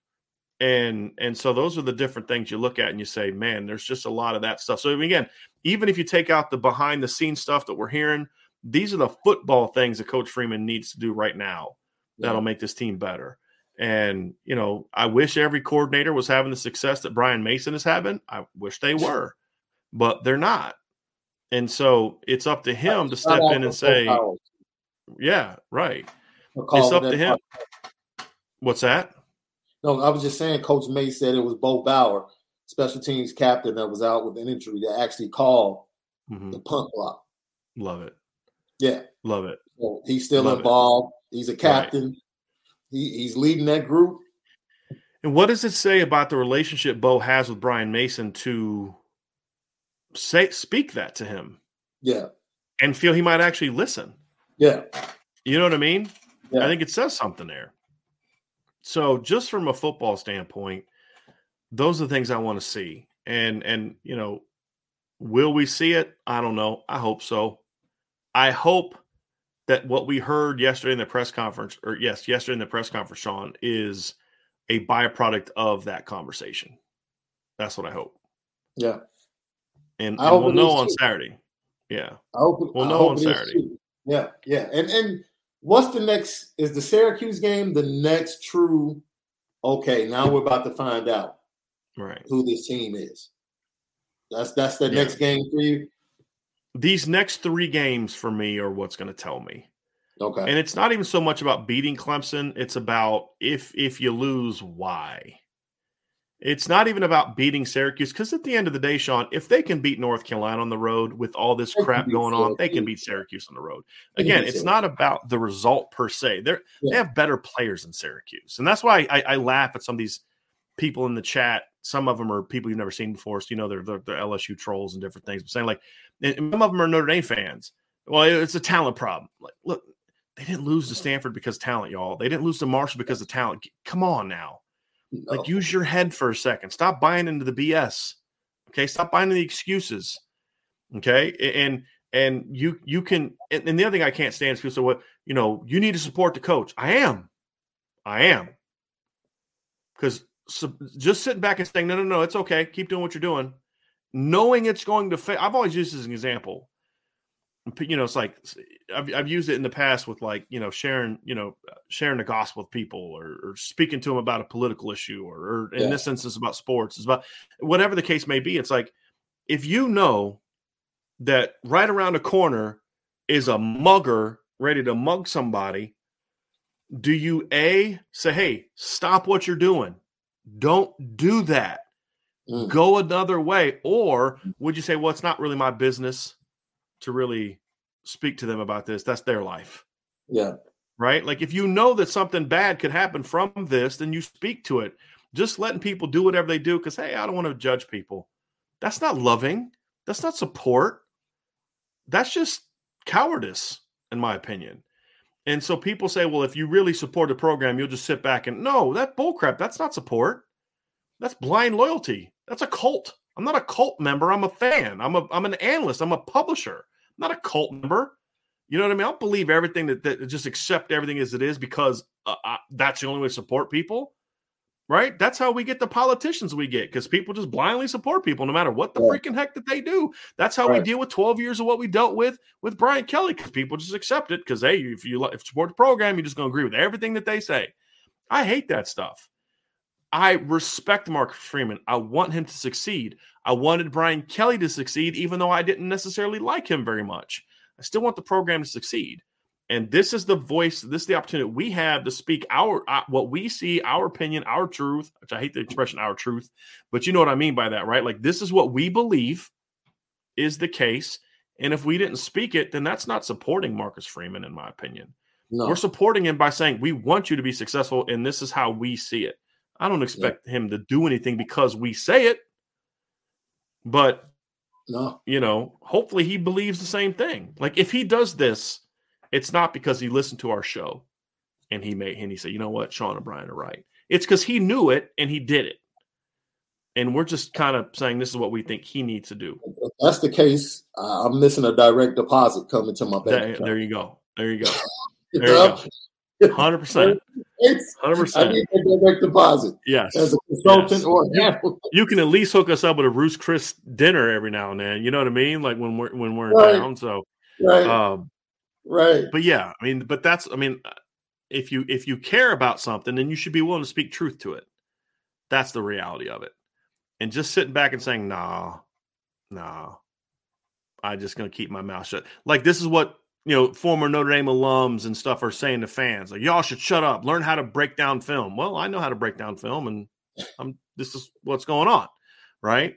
Speaker 1: And and so those are the different things you look at and you say, man, there's just a lot of that stuff. So again, even if you take out the behind the scenes stuff that we're hearing, these are the football things that Coach Freeman needs to do right now that'll make this team better. And you know, I wish every coordinator was having the success that Brian Mason is having. I wish they *laughs* were, but they're not. And so it's up to him to step in and say, "Yeah, right." It's up to him. What's that?
Speaker 2: No, I was just saying. Coach May said it was Bo Bauer, special teams captain, that was out with an injury that actually called mm-hmm. the punt block.
Speaker 1: Love it.
Speaker 2: Yeah,
Speaker 1: love it.
Speaker 2: So he's still Love involved. It. He's a captain. Right. He, he's leading that group.
Speaker 1: And what does it say about the relationship Bo has with Brian Mason to say speak that to him?
Speaker 2: Yeah.
Speaker 1: And feel he might actually listen.
Speaker 2: Yeah.
Speaker 1: You know what I mean?
Speaker 2: Yeah.
Speaker 1: I think it says something there. So just from a football standpoint, those are the things I want to see. And and you know, will we see it? I don't know. I hope so. I hope that what we heard yesterday in the press conference, or yes, yesterday in the press conference, Sean, is a byproduct of that conversation. That's what I hope.
Speaker 2: Yeah.
Speaker 1: And, and we'll know on. Saturday. Yeah.
Speaker 2: I hope
Speaker 1: we'll know on Saturday.
Speaker 2: Yeah, yeah. And and what's the next is the Syracuse game the next true okay, now we're about to find out
Speaker 1: right
Speaker 2: who this team is. That's that's the yeah. next game for you
Speaker 1: these next three games for me are what's going to tell me.
Speaker 2: Okay.
Speaker 1: And it's not even so much about beating Clemson, it's about if if you lose, why. It's not even about beating Syracuse because at the end of the day, Sean, if they can beat North Carolina on the road with all this crap going on, they can beat Syracuse on the road. Again, it's not about the result per se. They're yeah. they have better players than Syracuse, and that's why I, I laugh at some of these people in the chat. Some of them are people you've never seen before, so you know they're, they're, they're LSU trolls and different things. But saying like, some of them are Notre Dame fans. Well, it's a talent problem. Like, look, they didn't lose to Stanford because talent, y'all. They didn't lose to Marshall because of talent. Come on now. No. Like, use your head for a second. Stop buying into the BS. Okay. Stop buying the excuses. Okay. And, and you, you can, and, and the other thing I can't stand is people say, well, you know, you need to support the coach. I am. I am. Because so just sitting back and saying, no, no, no, it's okay. Keep doing what you're doing knowing it's going to fail. I've always used this as an example. You know, it's like I've, I've used it in the past with like you know sharing you know sharing the gospel with people or, or speaking to them about a political issue or, or in yeah. this instance about sports. It's about whatever the case may be. It's like if you know that right around the corner is a mugger ready to mug somebody, do you a say, "Hey, stop what you're doing. Don't do that." mm. go another way? Or would you say, well, it's not really my business to really speak to them about this? That's their life.
Speaker 2: Yeah.
Speaker 1: Right? Like if you know that something bad could happen from this, then you speak to it. Just letting people do whatever they do because, hey, I don't want to judge people. That's not loving. That's not support. That's just cowardice, in my opinion. And so people say, well, if you really support a program, you'll just sit back and no, that bullcrap. That's not support. That's blind loyalty. That's a cult. I'm not a cult member. I'm a fan. I'm a I'm an analyst. I'm a publisher. I'm not a cult member. You know what I mean? I don't believe everything that, that just accept everything as it is because uh, I, that's the only way to support people. Right? That's how we get the politicians we get because people just blindly support people no matter what the freaking heck that they do. That's how right. we deal with 12 years of what we dealt with with Brian Kelly because people just accept it because hey, if you if you support the program, you're just going to agree with everything that they say. I hate that stuff. I respect Mark Freeman. I want him to succeed. I wanted Brian Kelly to succeed, even though I didn't necessarily like him very much. I still want the program to succeed. And this is the voice, this is the opportunity we have to speak our uh, what we see, our opinion, our truth, which I hate the expression our truth, but you know what I mean by that, right? Like this is what we believe is the case. And if we didn't speak it, then that's not supporting Marcus Freeman, in my opinion. No. We're supporting him by saying we want you to be successful, and this is how we see it. I don't expect yeah. him to do anything because we say it, but no, you know, hopefully he believes the same thing. Like if he does this, it's not because he listened to our show and he made and he said, you know what, Sean and Brian are right. It's because he knew it and he did it. And we're just kind of saying this is what we think he needs to do.
Speaker 2: If that's the case, I'm missing a direct deposit coming to my bank.
Speaker 1: There, there you go. There you go. *laughs* There you go. Hundred percent. Hundred percent. I need
Speaker 2: a direct deposit.
Speaker 1: Yes.
Speaker 2: As a consultant
Speaker 1: yes.
Speaker 2: or
Speaker 1: you, you, can at least hook us up with a Ruth's Chris dinner every now and then. You know what I mean? Like when we're when we're in right. town. So
Speaker 2: right. Um, right.
Speaker 1: But yeah, I mean, but that's I mean, if you if you care about something, then you should be willing to speak truth to it. That's the reality of it. And just sitting back and saying, nah, nah, I'm just gonna keep my mouth shut. Like this is what you know, former Notre Dame alums and stuff are saying to fans, like, y'all should shut up, learn how to break down film. Well, I know how to break down film, and I'm this is what's going on, right?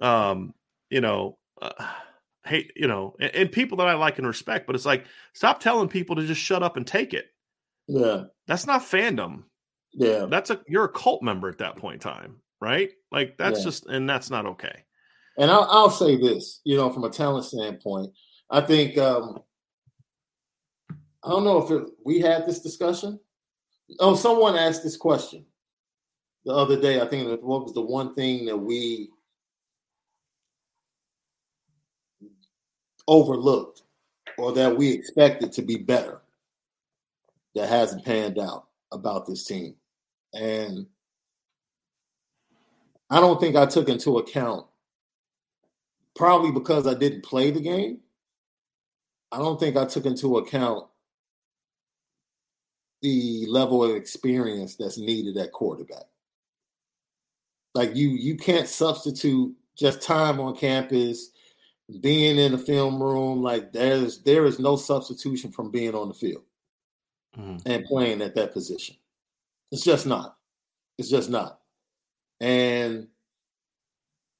Speaker 1: Um, you know, uh, hey, you know, and, and, people that I like and respect, but it's like, stop telling people to just shut up and take it.
Speaker 2: Yeah,
Speaker 1: that's not fandom.
Speaker 2: Yeah,
Speaker 1: that's a you're a cult member at that point in time, right? Like that's yeah. just, and that's not okay.
Speaker 2: And I'll, I'll say this, you know, from a talent standpoint, I think um, I don't know if it, we had this discussion. Oh, someone asked this question the other day. I think what was the one thing that we overlooked or that we expected to be better that hasn't panned out about this team. And I don't think I took into account, probably because I didn't play the game. I don't think I took into account the level of experience that's needed at quarterback. Like you, you can't substitute just time on campus, being in the film room. Like there's there is no substitution from being on the field mm. and playing at that position. It's just not. It's just not. And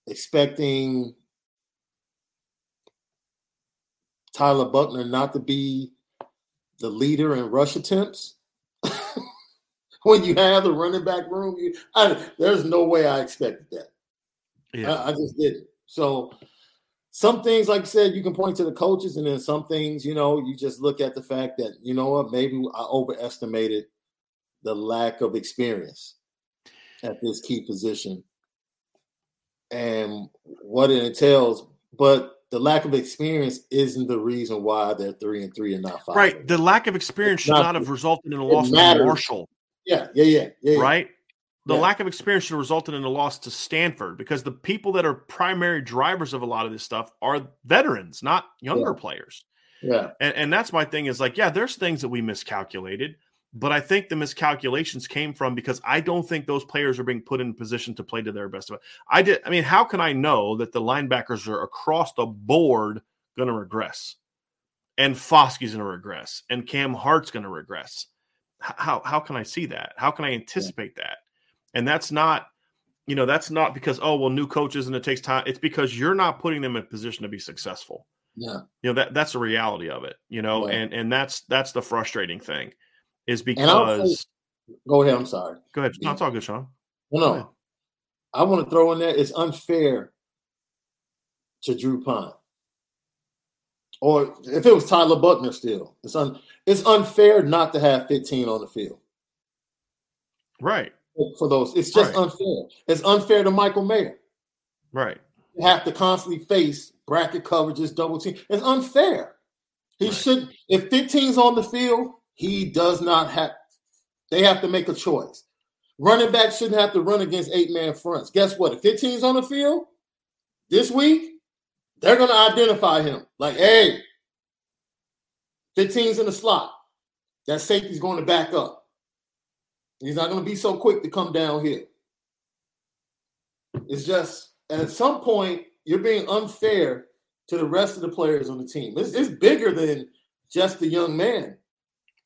Speaker 2: expecting Tyler Buchner not to be the leader in rush attempts *laughs* when you have the running back room. You, I, there's no way I expected that. Yeah. I, I just didn't. So some things, like I said, you can point to the coaches, and then some things, you know, you just look at the fact that you know what, maybe I overestimated the lack of experience at this key position and what it entails. But the lack of experience isn't the reason why they're three and three and not five.
Speaker 1: Right. The lack of experience should not, not have resulted in a loss to Marshall.
Speaker 2: Yeah, yeah, yeah, yeah.
Speaker 1: Right? The yeah. lack of experience should have resulted in a loss to Stanford because the people that are primary drivers of a lot of this stuff are veterans, not younger
Speaker 2: yeah.
Speaker 1: players.
Speaker 2: Yeah.
Speaker 1: And, and that's my thing is like, yeah, there's things that we miscalculated, but I think the miscalculations came from because I don't think those players are being put in position to play to their best of it. I did. I mean, how can I know that the linebackers are across the board going to regress? And Foskey's going to regress, and Cam Hart's going to regress how how can I see that? How can I anticipate yeah. that? And that's not, you know, that's not because oh well, new coaches and it takes time. It's because you're not putting them in a position to be successful.
Speaker 2: Yeah,
Speaker 1: you know that that's the reality of it. You know, and and that's that's the frustrating thing, is because.
Speaker 2: Go ahead. I'm sorry.
Speaker 1: Go ahead. No, it's all good, Sean.
Speaker 2: No, no. I want to throw in there. It's unfair to Drew Pyne or if it was Tyler Buchner still, it's un, it's unfair not to have 15 on the field.
Speaker 1: Right.
Speaker 2: For those, it's just right. unfair. It's unfair to Michael Mayer.
Speaker 1: Right.
Speaker 2: You have to constantly face bracket coverages, double team. It's unfair. He right. should if 15's on the field, he does not have they have to make a choice. Running back shouldn't have to run against eight man fronts. Guess what? If 15's on the field this week, they're going to identify him like, hey, 15's in the slot. That safety's going to back up. He's not going to be so quick to come down here. It's just, and at some point, you're being unfair to the rest of the players on the team. It's, it's bigger than just the young man.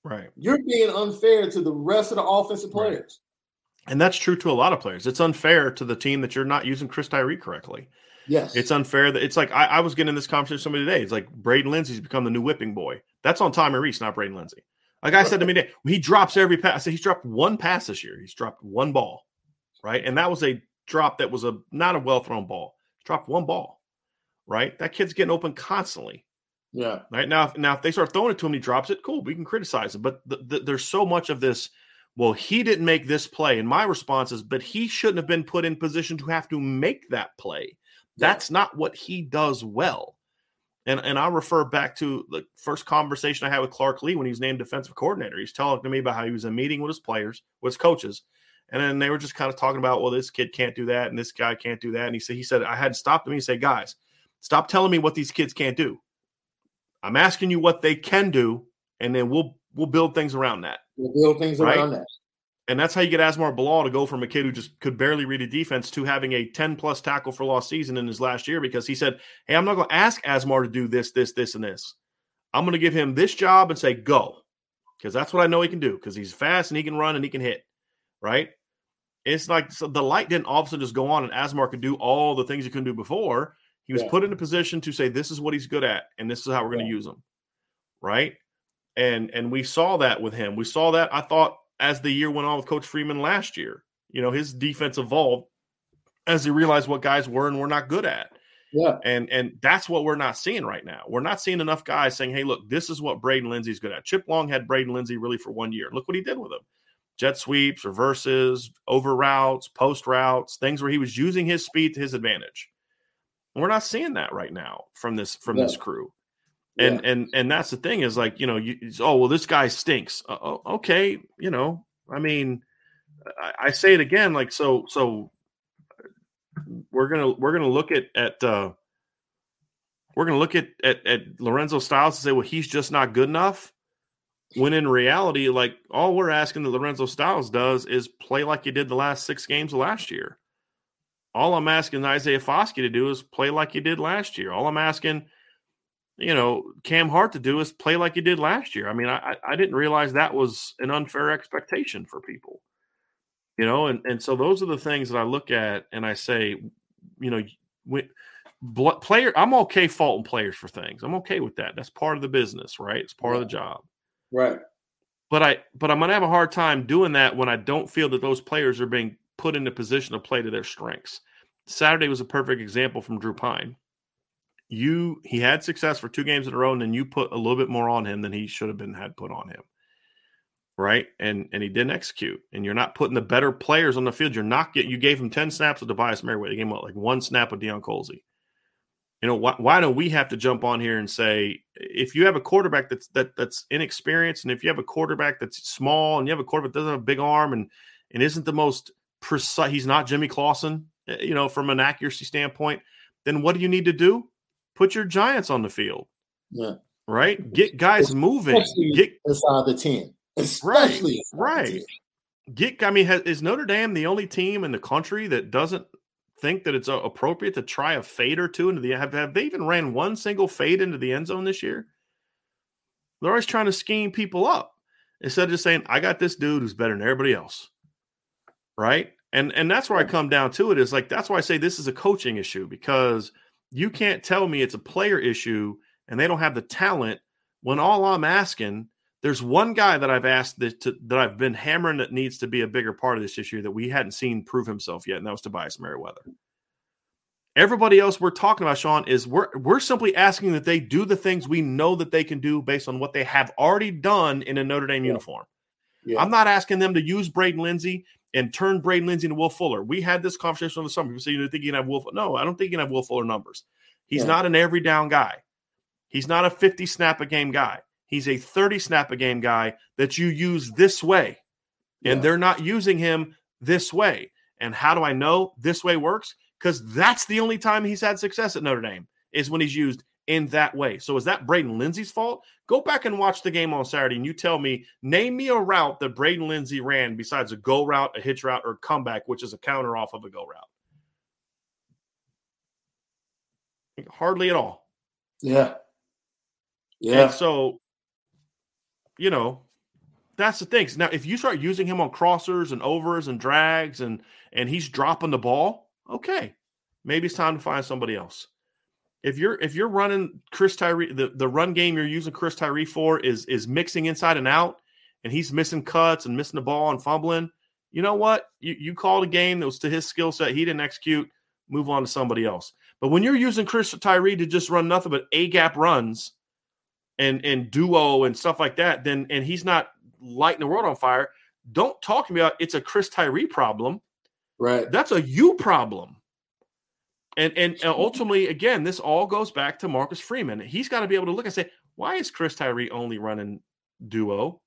Speaker 1: Right.
Speaker 2: You're being unfair to the rest of the offensive players.
Speaker 1: Right. And that's true to a lot of players. It's unfair to the team that you're not using Chris Tyree correctly.
Speaker 2: Yes.
Speaker 1: It's unfair that it's like I, I was getting this conversation with somebody today. It's like Braden Lenzy's become the new whipping boy. That's on Tommy Rees, not Braden Lenzy. Like I said to me today, he drops every pass. I said he's dropped one pass this year. He's dropped one ball. Right. And that was a drop that was a not a well thrown ball. He dropped one ball. Right. That kid's getting open constantly.
Speaker 2: Yeah.
Speaker 1: Right now, if, now if they start throwing it to him, he drops it. Cool, we can criticize him. But the, the, there's so much of this. Well, he didn't make this play, and my response is, but he shouldn't have been put in position to have to make that play. That's not what he does well. And and I refer back to the first conversation I had with Clark Lea when he was named defensive coordinator. He's telling to me about how he was in a meeting with his players, with his coaches, and then they were just kind of talking about, well, this kid can't do that, and this guy can't do that. And he said, he said, I had to stop them and say, guys, stop telling me what these kids can't do. I'm asking you what they can do, and then we'll we'll build things around that.
Speaker 2: We'll build things right? around that.
Speaker 1: And that's how you get Asmar Bilal to go from a kid who just could barely read a defense to having a 10 plus tackle for lost season in his last year because he said, Hey, I'm not going to ask Asmar to do this, this, this, and this. I'm going to give him this job and say, go. Because that's what I know he can do because he's fast and he can run and he can hit. Right. It's like so the light didn't all of a sudden just go on and Asmar could do all the things he couldn't do before. He was yeah. put in a position to say, this is what he's good at and this is how we're going to use him. Right. And and we saw that with him. We saw that I thought as the year went on with Coach Freeman last year. You know, his defense evolved as he realized what guys were and were not good at.
Speaker 2: Yeah.
Speaker 1: And and that's what we're not seeing right now. We're not seeing enough guys saying, hey, look, this is what Braden Lenzy's good at. Chip Long had Braden Lenzy really for one year. Look what he did with him. Jet sweeps, reverses, over routes, post routes, things where he was using his speed to his advantage. we're not seeing that right now from this from yeah. this crew. And yeah. and and that's the thing is like you know you oh well this guy stinks. Uh, oh, okay, you know I mean I, I, say it again like so so we're gonna we're gonna look at at uh, we're gonna look at, at at Lorenzo Styles and say well he's just not good enough. When in reality, like all we're asking that Lorenzo Styles does is play like he did the last six games of last year. All I'm asking Isaiah Foskey to do is play like he did last year. All I'm asking you know, Cam Hart to do is play like he did last year. I mean, I, I didn't realize that was an unfair expectation for people, you know, and, and so those are the things that I look at and I say, you know, when, player, I'm okay faulting players for things. I'm okay with that. That's part of the business, right? It's part of the job.
Speaker 2: Right.
Speaker 1: But I, but I'm going to have a hard time doing that when I don't feel that those players are being put in a position to play to their strengths. Saturday was a perfect example from Drew Pyne you he had success for two games in a row, and then you put a little bit more on him than he should have been had put on him. Right. And and he didn't execute. And you're not putting the better players on the field. You're not getting you gave him 10 snaps with Tobias Merriweather. You gave like one snap with Deion Colzie. You know, why, why don't we have to jump on here and say if you have a quarterback that's that that's inexperienced, and if you have a quarterback that's small and you have a quarterback that doesn't have a big arm and and isn't the most precise, he's not Jimmy Clausen, eh, you know, from an accuracy standpoint, then what do you need to do? Put your giants on the field.
Speaker 2: Yeah.
Speaker 1: Right? Get guys moving. Get
Speaker 2: inside the 10. Especially
Speaker 1: right. right. Get I mean, has, is Notre Dame the only team in the country that doesn't think that it's uh, appropriate to try a fade or two into the have, have they even ran one single fade into the end zone this year? They're always trying to scheme people up instead of just saying, I got this dude who's better than everybody else. Right. And and that's where I come down to it is like that's why I say this is a coaching issue because – you can't tell me it's a player issue and they don't have the talent when all I'm asking there's one guy that I've asked that, to, that I've been hammering that needs to be a bigger part of this issue that we hadn't seen prove himself yet, and that was Tobias Merriweather. Everybody else we're talking about, Sean, is we're we're simply asking that they do the things we know that they can do based on what they have already done in a Notre Dame yeah. uniform. Yeah. I'm not asking them to use Braden Lenzy and turn Braden Lenzy into Will Fuller. We had this conversation on the summer. People say you think you can have Will. No, I don't think you can have Will Fuller numbers. He's yeah. not an every down guy. He's not a 50 snap a game guy. He's a 30 snap a game guy that you use this way. And yeah. they're not using him this way. And how do I know this way works? Because that's the only time he's had success at Notre Dame is when he's used in that way. So is that Braden Lenzy's fault? Go back and watch the game on Saturday and you tell me, name me a route that Braden Lenzy ran besides a go route, a hitch route, or comeback, which is a counter off of a go route. Hardly at all.
Speaker 2: Yeah. Yeah.
Speaker 1: And so you know, that's the thing. Now, if you start using him on crossers and overs and drags and and he's dropping the ball, okay, maybe it's time to find somebody else. If you're if you're running Chris Tyree, the, the run game you're using Chris Tyree for is is mixing inside and out, and he's missing cuts and missing the ball and fumbling. You know what? You you called a game that was to his skill set. He didn't execute. Move on to somebody else. But when you're using Chris Tyree to just run nothing but A gap runs and and duo and stuff like that, then and he's not lighting the world on fire. Don't talk to me about it's a Chris Tyree problem.
Speaker 2: Right.
Speaker 1: That's a you problem. And, and and *laughs* ultimately, again, this all goes back to Marcus Freeman. He's got to be able to look and say, why is Chris Tyree only running duo?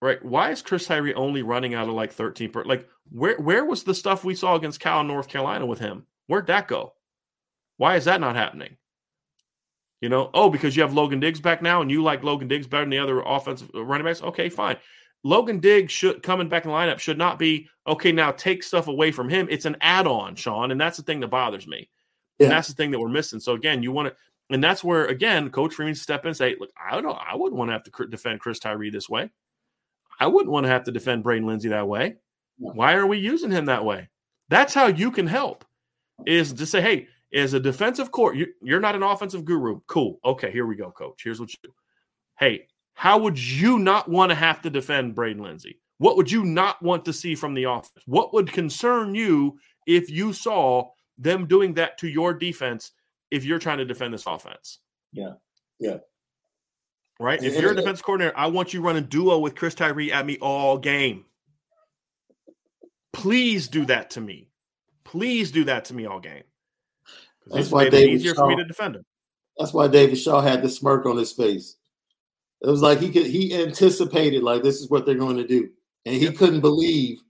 Speaker 1: Right? Why is Chris Tyree only running out of like 13 per like where where was the stuff we saw against Cal in North Carolina with him? Where'd that go? Why is that not happening? You know, oh, because you have Logan Diggs back now and you like Logan Diggs better than the other offensive uh, running backs. Okay, fine. Logan Diggs should coming back in lineup should not be okay. Now take stuff away from him. It's an add-on, Sean, and that's the thing that bothers me. Yeah. And that's the thing that we're missing. So again, you want to, and that's where again, Coach Freeman step in and say, "Look, I don't, I wouldn't want to have to defend Chris Tyree this way. I wouldn't want to have to defend Braden Lenzy that way. Why are we using him that way? That's how you can help. Is to say, hey, as a defensive court, you, you're not an offensive guru. Cool. Okay, here we go, coach. Here's what you do. Hey, how would you not want to have to defend Braden Lenzy? What would you not want to see from the offense? What would concern you if you saw them doing that to your defense if you're trying to defend this offense?
Speaker 2: Yeah. Yeah.
Speaker 1: Right? If you're a defense coordinator, I want you running duo with Chris Tyree at me all game. Please do that to me. Please do that to me all game.
Speaker 2: That's why David
Speaker 1: easier Shaw, for me to defend him.
Speaker 2: That's why David Shaw had the smirk on his face. It was like he could he anticipated like this is what they're going to do, and he yep. couldn't believe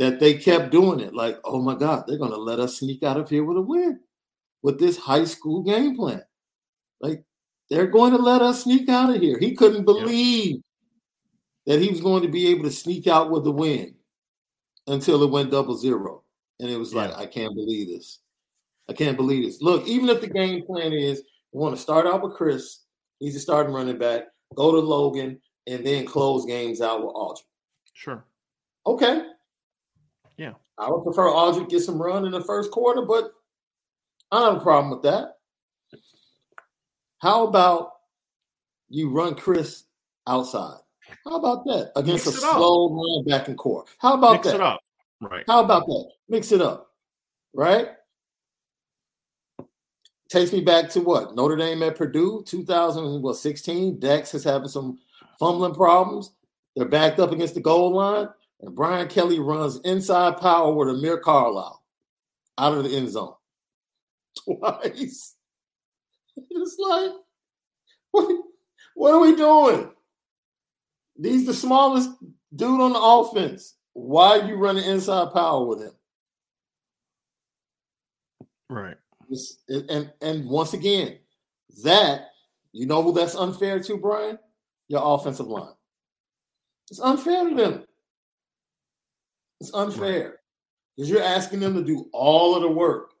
Speaker 2: that they kept doing it. Like, oh my God, they're going to let us sneak out of here with a win with this high school game plan. Like, they're going to let us sneak out of here. He couldn't believe yep. that he was going to be able to sneak out with a win until it went double zero, and it was yeah. like, I can't believe this. I can't believe this. Look, even if the game plan is we want to start out with Chris, he's a starting running back, go to Logan, and then close games out with Audric.
Speaker 1: Sure.
Speaker 2: Okay.
Speaker 1: Yeah.
Speaker 2: I would prefer Audric get some run in the first quarter, but I don't have a problem with that. How about you run Chris outside? How about that against Mix a slow up. run back and core? How about
Speaker 1: Mix
Speaker 2: that?
Speaker 1: it up. Right.
Speaker 2: How about that? Mix it up. Right? Takes me back to what Notre Dame at Purdue, 2016. Dex is having some fumbling problems. They're backed up against the goal line, and Brian Kelly runs inside power with Amir Carlisle out of the end zone *laughs* twice. It's like, what, what are we doing? He's the smallest dude on the offense. Why are you running inside power with him?
Speaker 1: Right
Speaker 2: and and once again, that you know who that's unfair to, Brian? Your offensive line. It's unfair to them. It's unfair because you're asking them to do all of the work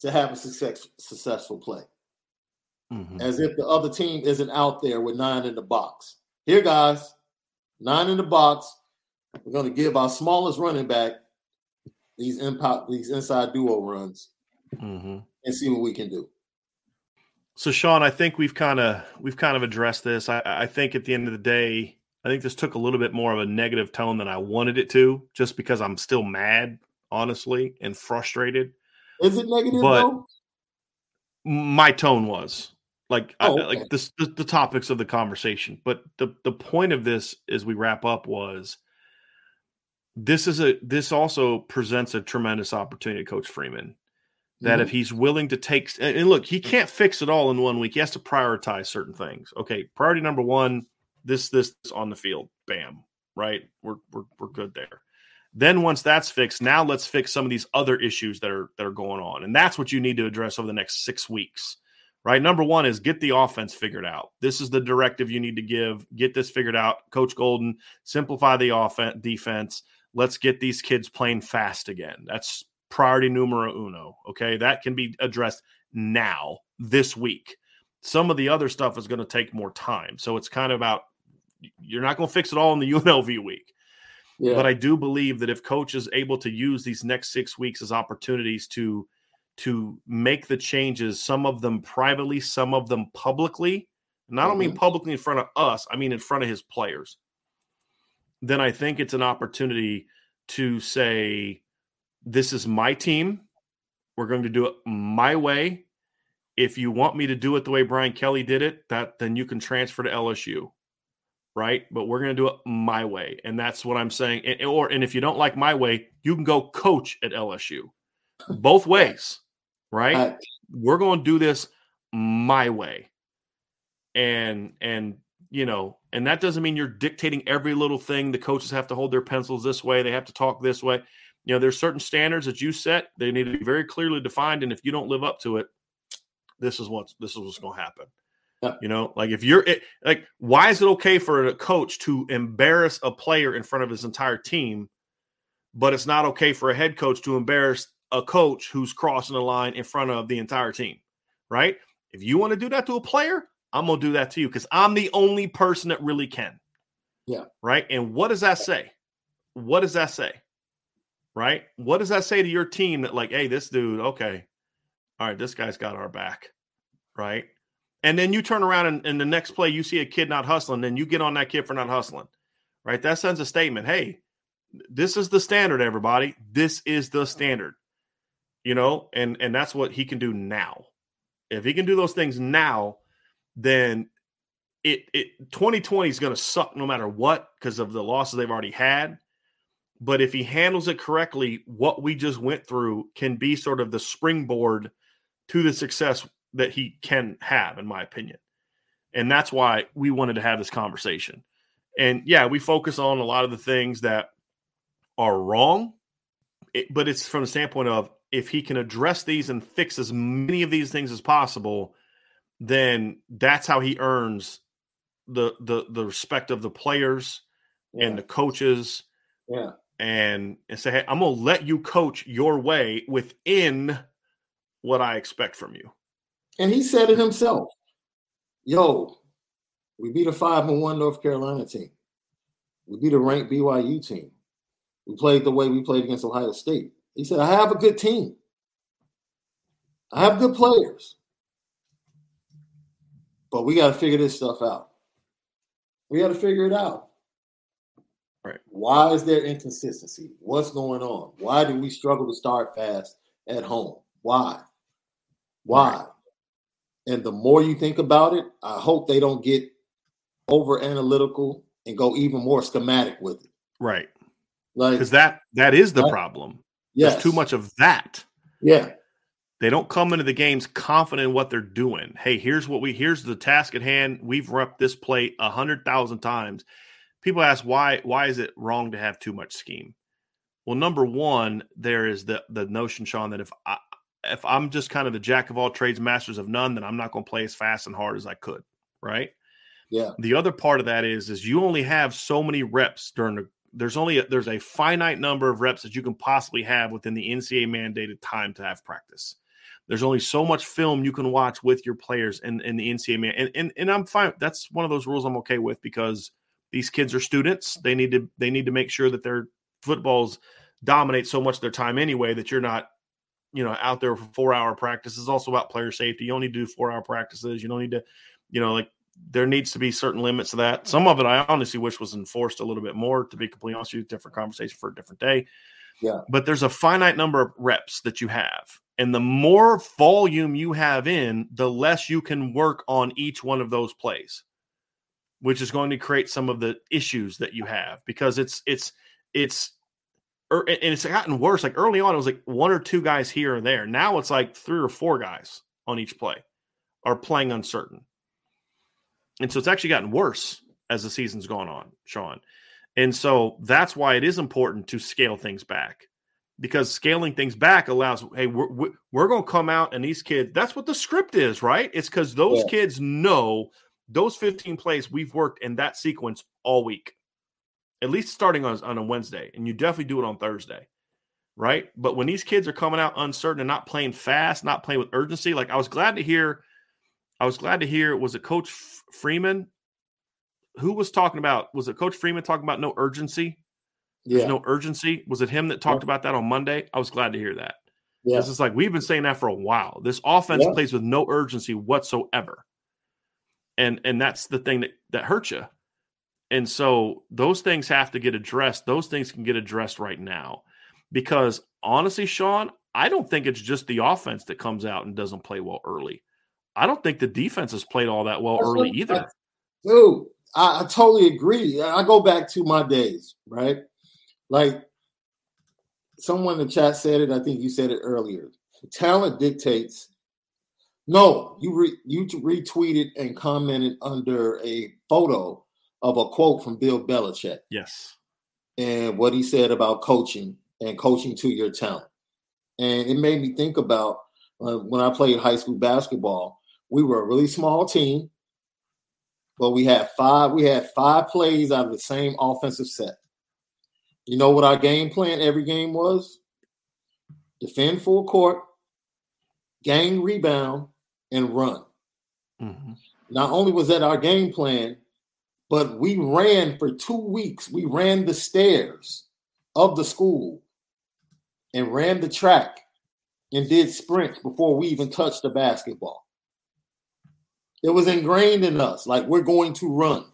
Speaker 2: to have a success, successful play. Mm-hmm. As if the other team isn't out there with nine in the box. Here, guys, nine in the box. We're going to give our smallest running back these impact these inside duo runs mm-hmm. and see what we can do.
Speaker 1: So, Sean, I think we've kind of we've kind of addressed this. I, I think at the end of the day, I think this took a little bit more of a negative tone than I wanted it to, just because I'm still mad, honestly, and frustrated.
Speaker 2: Is it negative? But though?
Speaker 1: my tone was like oh, okay. Like this, the, the topics of the conversation. But the the point of this, as we wrap up, was this is a this also presents a tremendous opportunity, to Coach Freeman that mm-hmm. if he's willing to take and look, he can't fix it all in one week. He has to prioritize certain things. Okay, priority number one, this this, this on the field. Bam. Right? We're we're we're good there. Then once that's fixed, now let's fix some of these other issues that are that are going on. And that's what you need to address over the next 6 weeks. Right? Number 1 is get the offense figured out. This is the directive you need to give. Get this figured out. Coach Golden, simplify the offense defense. Let's get these kids playing fast again. That's priority numero uno. Okay. That can be addressed now, this week. Some of the other stuff is going to take more time. So it's kind of about you're not going to fix it all in the *laughs* UNLV week. Yeah. But I do believe that if coach is able to use these next six weeks as opportunities to to make the changes, some of them privately, some of them publicly, and I don't mm-hmm. mean publicly in front of us, I mean in front of his players, then I think it's an opportunity to say, This is my team. We're going to do it my way. If you want me to do it the way Brian Kelly did it, that then you can transfer to LSU. Right. But we're going to do it my way. And that's what I'm saying. And, or, and if you don't like my way, you can go coach at LSU both ways. Right. Uh, we're going to do this my way. And, and, you know, and that doesn't mean you're dictating every little thing. The coaches have to hold their pencils this way, they have to talk this way. You know, there's certain standards that you set, they need to be very clearly defined. And if you don't live up to it, this is what's this is what's going to happen. Yeah. You know, like if you're it, like, why is it okay for a coach to embarrass a player in front of his entire team, but it's not okay for a head coach to embarrass a coach who's crossing the line in front of the entire team, right? If you want to do that to a player, I'm gonna do that to you because I'm the only person that really can.
Speaker 2: Yeah.
Speaker 1: Right. And what does that say? What does that say? Right. What does that say to your team that, like, hey, this dude, okay, all right, this guy's got our back. Right. And then you turn around and in the next play, you see a kid not hustling, then you get on that kid for not hustling. Right. That sends a statement. Hey, this is the standard, everybody. This is the standard. You know, and and that's what he can do now. If he can do those things now, then it, it 2020 is going to suck no matter what because of the losses they've already had. But if he handles it correctly, what we just went through can be sort of the springboard to the success that he can have, in my opinion. And that's why we wanted to have this conversation. And yeah, we focus on a lot of the things that are wrong, eh, but it's from the standpoint of if he can address these and fix as many of these things as possible, then that's how he earns the the the respect of the players yeah. and the coaches.
Speaker 2: Yeah.
Speaker 1: And and say, hey, I'm gonna let you coach your way within what I expect from you.
Speaker 2: And he said it himself. Yo, we beat a five and one North Carolina team. We beat a ranked BYU team. We played the way we played against Ohio State. He said, I have a good team. I have good players. But we got to figure this stuff out. We got to figure it out.
Speaker 1: Right.
Speaker 2: Why is there inconsistency? What's going on? Why do we struggle to start fast at home? Why? Why? And the more you think about it, I hope they don't get over analytical and go even more schematic with it.
Speaker 1: Right. Like because that that is the problem. Yes. There's too much of that.
Speaker 2: Yeah.
Speaker 1: They don't come into the games confident in what they're doing. Hey, here's what we here's the task at hand. We've repped this play a hundred thousand times. People ask why why is it wrong to have too much scheme? Well, number one, there is the the notion, Sean, that if I if I'm just kind of the jack of all trades, masters of none, then I'm not going to play as fast and hard as I could, right?
Speaker 2: Yeah.
Speaker 1: The other part of that is is you only have so many reps during the there's only a, there's a finite number of reps that you can possibly have within the NCAA mandated time to have practice. There's only so much film you can watch with your players in, in the NCAA. And, and and I'm fine. That's one of those rules I'm okay with because these kids are students. They need to they need to make sure that their footballs dominate so much of their time anyway that you're not, you know, out there for four hour practice. It's also about player safety. You don't need to do four hour practices. You don't need to, you know, like there needs to be certain limits to that. Some of it I honestly wish was enforced a little bit more, to be completely honest with you, different conversation for a different day.
Speaker 2: Yeah.
Speaker 1: But there's a finite number of reps that you have. And the more volume you have in, the less you can work on each one of those plays, which is going to create some of the issues that you have because it's, it's, it's, er, and it's gotten worse. Like early on, it was like one or two guys here and there. Now it's like three or four guys on each play are playing uncertain. And so it's actually gotten worse as the season's gone on, Sean. And so that's why it is important to scale things back because scaling things back allows, hey, we're, we're going to come out and these kids, that's what the script is, right? It's because those yeah. kids know those 15 plays we've worked in that sequence all week, at least starting on, on a Wednesday. And you definitely do it on Thursday, right? But when these kids are coming out uncertain and not playing fast, not playing with urgency, like I was glad to hear I was glad to hear. Was it Coach Freeman? Who was talking about? Was it Coach Freeman talking about no urgency?
Speaker 2: Yeah.
Speaker 1: There's no urgency. Was it him that talked
Speaker 2: Yeah.
Speaker 1: about that on Monday? I was glad to hear that.
Speaker 2: yeah.
Speaker 1: This is like we've been saying that for a while. This offense
Speaker 2: Yeah.
Speaker 1: plays with no urgency whatsoever, and and that's the thing that that hurts you. And so those things have to get addressed. Those things can get addressed right now, because honestly, Sean, I don't think it's just the offense that comes out and doesn't play well early. I don't think the defense has played all that well early either.
Speaker 2: Dude, I, I totally agree. I go back to my days, right? Like someone in the chat said it. I think you said it earlier. Talent dictates. No, you re, you retweeted and commented under a photo of a quote from Bill Belichick
Speaker 1: Yes.
Speaker 2: and what he said about coaching and coaching to your talent. And it made me think about uh, when I played high school basketball. We were a really small team, but we had five. We had five plays out of the same offensive set. You know what our game plan every game was? Defend full court, gain rebound, and run.
Speaker 1: Mhm.
Speaker 2: Not only was that our game plan, but we ran for two weeks. We ran the stairs of the school and ran the track and did sprints before we even touched the basketball. It was ingrained in us like we're going to run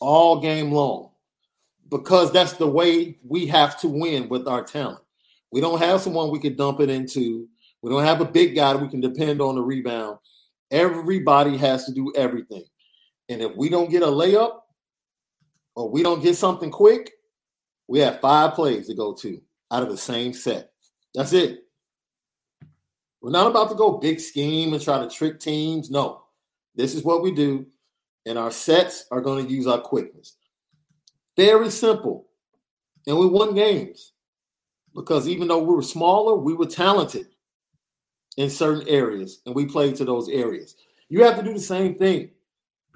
Speaker 2: all game long because that's the way we have to win with our talent. We don't have someone we can dump it into. We don't have a big guy we can depend on the rebound. Everybody has to do everything. And if we don't get a layup or we don't get something quick, we have five plays to go to out of the same set. That's it. We're not about to go big scheme and try to trick teams. No, this is what we do. And our sets are going to use our quickness. Very simple. And we won games because even though we were smaller, we were talented in certain areas and we play to those areas. You have to do the same thing.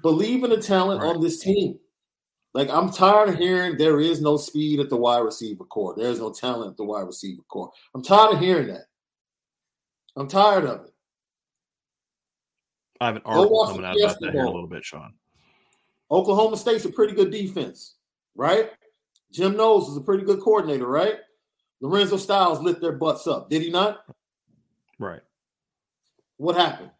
Speaker 2: Believe in the talent
Speaker 1: Right.
Speaker 2: on this team. Like I'm tired of hearing there is no speed at the wide receiver core. There is no talent at the wide receiver core. I'm tired of hearing that. I'm tired of it.
Speaker 1: I have an article coming out about that here in a little bit, Sean.
Speaker 2: Oklahoma State's a pretty good defense, right? Jim Knowles is a pretty good coordinator, right? Lorenzo Styles lit their butts up, did he not?
Speaker 1: Right.
Speaker 2: What happened?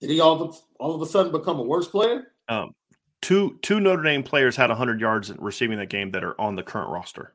Speaker 2: Did he all of, all of a sudden become a worse player?
Speaker 1: Um, two two Notre Dame players had 100 yards receiving that game that are on the current roster.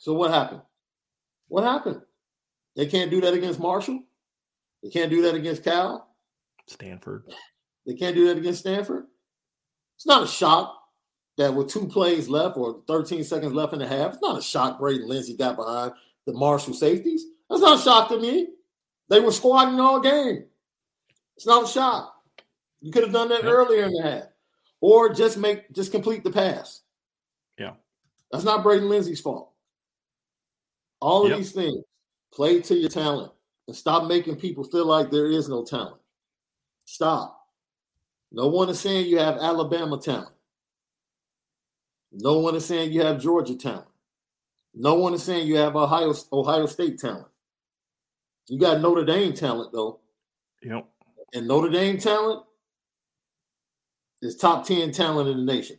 Speaker 2: So what happened? What happened? They can't do that against Marshall. They can't do that against Cal.
Speaker 1: Stanford.
Speaker 2: They can't do that against Stanford. It's not a shock that with two plays left or 13 seconds left in the half, it's not a shock Braden Lenzy got behind the Marshall safeties. That's not a shock to me. They were squatting all game. It's not a shock. You could have done that
Speaker 1: Yep.
Speaker 2: earlier in the half. Or just make just complete the pass.
Speaker 1: Yeah.
Speaker 2: That's not Braden Lenzy's fault. All of
Speaker 1: Yep.
Speaker 2: these things play to your talent and stop making people feel like there is no talent. Stop. No one is saying you have Alabama talent. No one is saying you have Georgia talent. No one is saying you have Ohio Ohio State talent. You got Notre Dame talent though,
Speaker 1: Yep.
Speaker 2: and Notre Dame talent is top 10 talent in the nation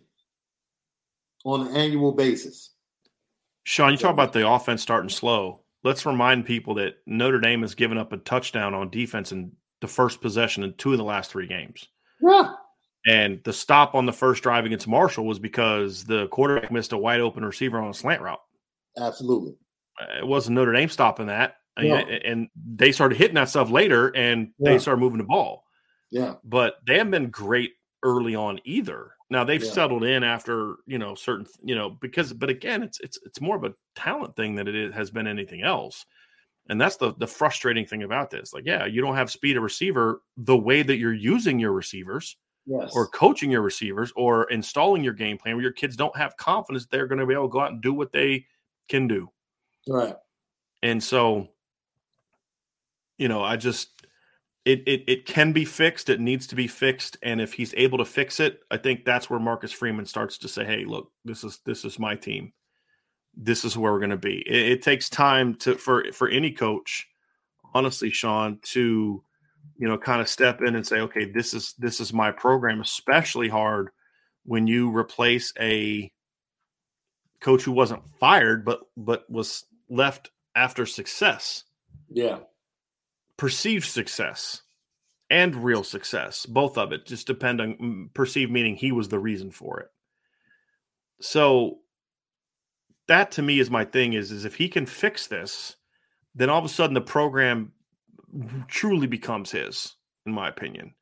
Speaker 2: on an annual basis.
Speaker 1: Sean, you talk about the offense starting slow. let's remind people that Notre Dame has given up a touchdown on defense in the first possession in two of the last three games.
Speaker 2: Yeah.
Speaker 1: And the stop on the first drive against Marshall was because the quarterback missed a wide open receiver on a slant route.
Speaker 2: Absolutely.
Speaker 1: Uh, it wasn't Notre Dame stopping that.
Speaker 2: No.
Speaker 1: and they started hitting that stuff later and
Speaker 2: Yeah.
Speaker 1: they started moving the ball.
Speaker 2: Yeah.
Speaker 1: But they haven't been great early on either. Now they've
Speaker 2: Yeah.
Speaker 1: settled in after, you know, certain, you know, because but again, it's it's it's more of a talent thing than it is, has been anything else. And that's the the frustrating thing about this. Like, yeah, you don't have speed of receiver the way that you're using your receivers
Speaker 2: Yes.
Speaker 1: or coaching your receivers or installing your game plan where your kids don't have confidence they're going to be able to go out and do what they can do.
Speaker 2: right.
Speaker 1: And so, you know, I just it it it can be fixed. It needs to be fixed. And if he's able to fix it, I think that's where Marcus Freeman starts to say, "Hey, look, this is this is my team. This is where we're going to be." It, it takes time to for for any coach, honestly, Sean, to you know kind of step in and say, "Okay, this is this is my program." Especially hard when you replace a coach who wasn't fired but but was left after success
Speaker 2: Yeah.
Speaker 1: Perceived success and real success both of it just depend on mm, perceived meaning he was the reason for it. So that to me is my thing is is if he can fix this then all of a sudden the program truly becomes his in my opinion.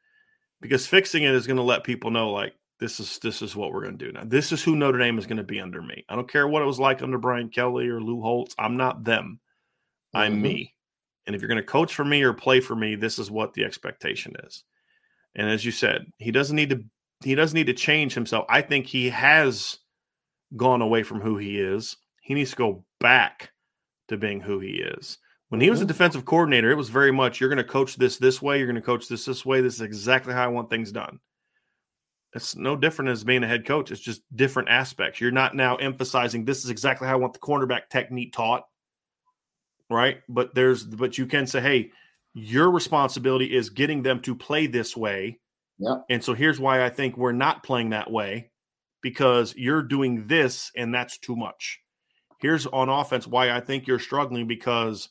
Speaker 1: Because fixing it is going to let people know like this is this is what we're going to do now. This is who notre dame is going to be under me. I don't care what it was like under brian kelly or lou holtz. I'm not them. I'm
Speaker 2: Mhm.
Speaker 1: me and if you're going to coach for me or play for me this is what the expectation is. And as you said he doesn't need to he doesn't need to change himself. I think he has gone away from who he is. He needs to go back to being who he is. When he was a
Speaker 2: Mhm.
Speaker 1: defensive coordinator it was very much you're going to coach this this way you're going to coach this this way this is exactly how i want things done. It's no different as being a head coach. It's just different aspects. You're not now emphasizing this is exactly how i want the cornerback technique taught right? But there's but you can say hey your responsibility is getting them to play this way.
Speaker 2: Yep.
Speaker 1: and so here's why i think we're not playing that way because you're doing this and that's too much. Here's on offense why i think you're struggling because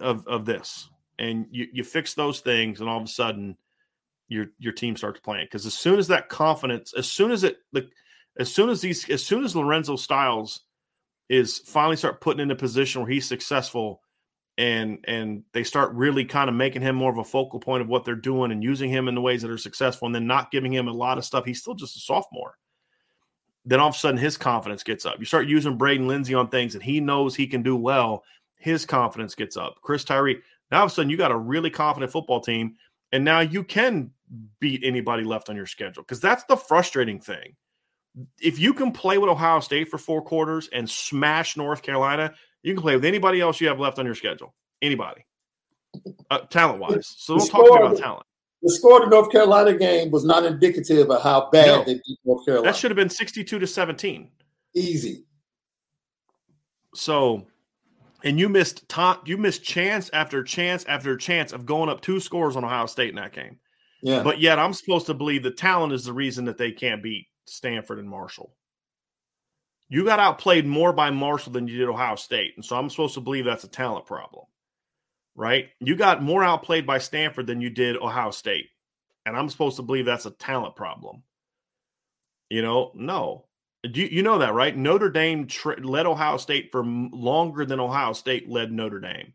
Speaker 1: of of this. And you you fix those things and all of a sudden your your team starts playing. Because as soon as that confidence as soon as it the as soon as these as soon as lorenzo styles is finally start putting in a position where he's successful and and they start really kind of making him more of a focal point of what they're doing and using him in the ways that are successful and then not giving him a lot of stuff. He's still just a sophomore. Then all of a sudden his confidence gets up. You start using braden lenzy on things that he knows he can do well. His confidence gets up. Chris tyree now all of a sudden you got a really confident football team and now you can beat anybody left on your schedule because that's the frustrating thing if you can play with Ohio State for four quarters and smash North Carolina, you can play with anybody else you have left on your schedule. Anybody, uh, talent wise. So don't talk to me about talent.
Speaker 2: The score of the North Carolina game was not indicative of how bad
Speaker 1: No.
Speaker 2: they beat North Carolina.
Speaker 1: That should have been 62 to 17.
Speaker 2: easy.
Speaker 1: So, and you missed top, you missed chance after chance after chance of going up two scores on Ohio State in that game.
Speaker 2: Yeah.
Speaker 1: But yet, I'm supposed to believe the talent is the reason that they can't beat Stanford and Marshall. You got outplayed more by Marshall than you did Ohio State. And so I'm supposed to believe that's a talent problem, right? You got more outplayed by Stanford than you did Ohio State. And I'm supposed to believe that's a talent problem. You know, no. You, you know that, right? Notre Dame tra- led Ohio State for longer than Ohio State led Notre Dame.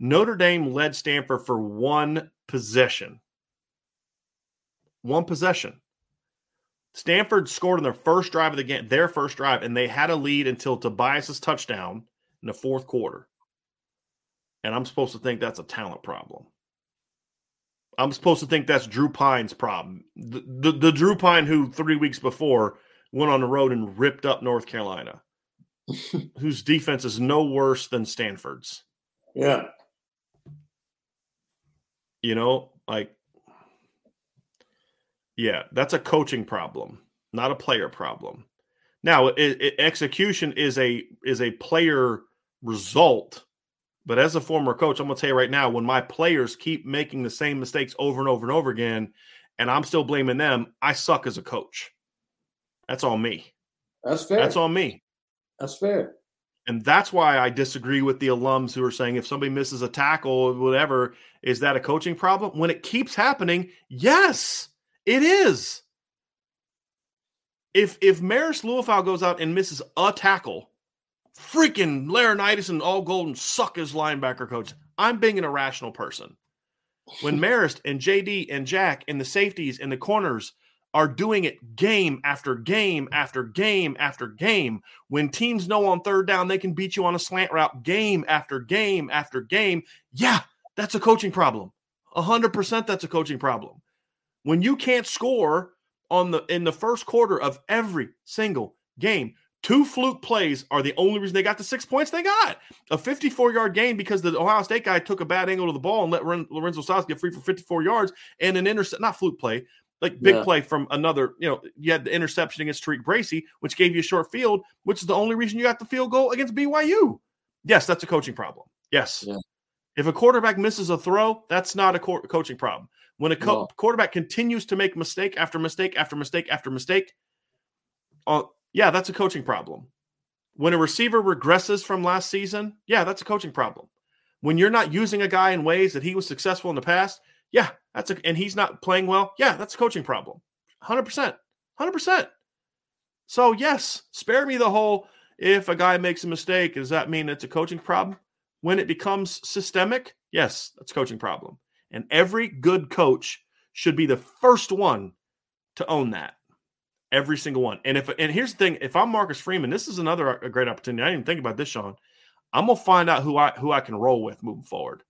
Speaker 1: Notre Dame led Stanford for one possession. One possession. Stanford scored on their first drive of the game, their first drive, and they had a lead until Tobias's touchdown in the fourth quarter. And I'm supposed to think that's a talent problem. I'm supposed to think that's Drew Pyne's problem. The, the, the Drew Pine who three weeks before went on the road and ripped up North Carolina, *laughs* whose defense is no worse than Stanford's.
Speaker 2: Yeah.
Speaker 1: You know, like, yeah, that's a coaching problem, not a player problem. Now, it, it, execution is a is a player result, but as a former coach, I'm going to tell you right now, when my players keep making the same mistakes over and over and over again, and I'm still blaming them, I suck as a coach. That's on me.
Speaker 2: That's fair.
Speaker 1: That's on me.
Speaker 2: That's fair.
Speaker 1: And that's why I disagree with the alums who are saying if somebody misses a tackle or whatever, is that a coaching problem? When it keeps happening, yes, it is. If if Marist Liufau goes out and misses a tackle, freaking Laurinaitis and Al Golden suck his linebacker coach. I'm being an irrational person. When *laughs* Marist and JD and Jack and the safeties and the corners are doing it game after game after game after game. When teams know on third down they can beat you on a slant route game after game after game, yeah, that's a coaching problem. 100% that's a coaching problem. When you can't score on the in the first quarter of every single game, two fluke plays are the only reason they got the six points they got. A 54 yard gain because the Ohio State guy took a bad angle to the ball and let Lorenzo Styles get free for 54 yards and an intercept, not fluke play, like big yeah. play from another, you know, you had the interception against Tariq Bracy, which gave you a short field, which is the only reason you got the field goal against BYU. Yes, that's a coaching problem. Yes. Yeah. If a quarterback misses a throw, that's not a co- coaching problem. When a co- quarterback continues to make mistake after mistake after mistake after mistake, uh, yeah, that's a coaching problem. When a receiver regresses from last season, yeah, that's a coaching problem. When you're not using a guy in ways that he was successful in the past, yeah, that's a, and he's not playing well. Yeah, that's a coaching problem. 100%. 100%. So, yes, spare me the whole if a guy makes a mistake, does that mean it's a coaching problem? When it becomes systemic, yes, that's a coaching problem. And every good coach should be the first one to own that. Every single one. And if and here's the thing, if I'm Marcus Freeman, this is another a great opportunity. I didn't even think about this, Sean. I'm gonna find out who I who I can roll with moving forward.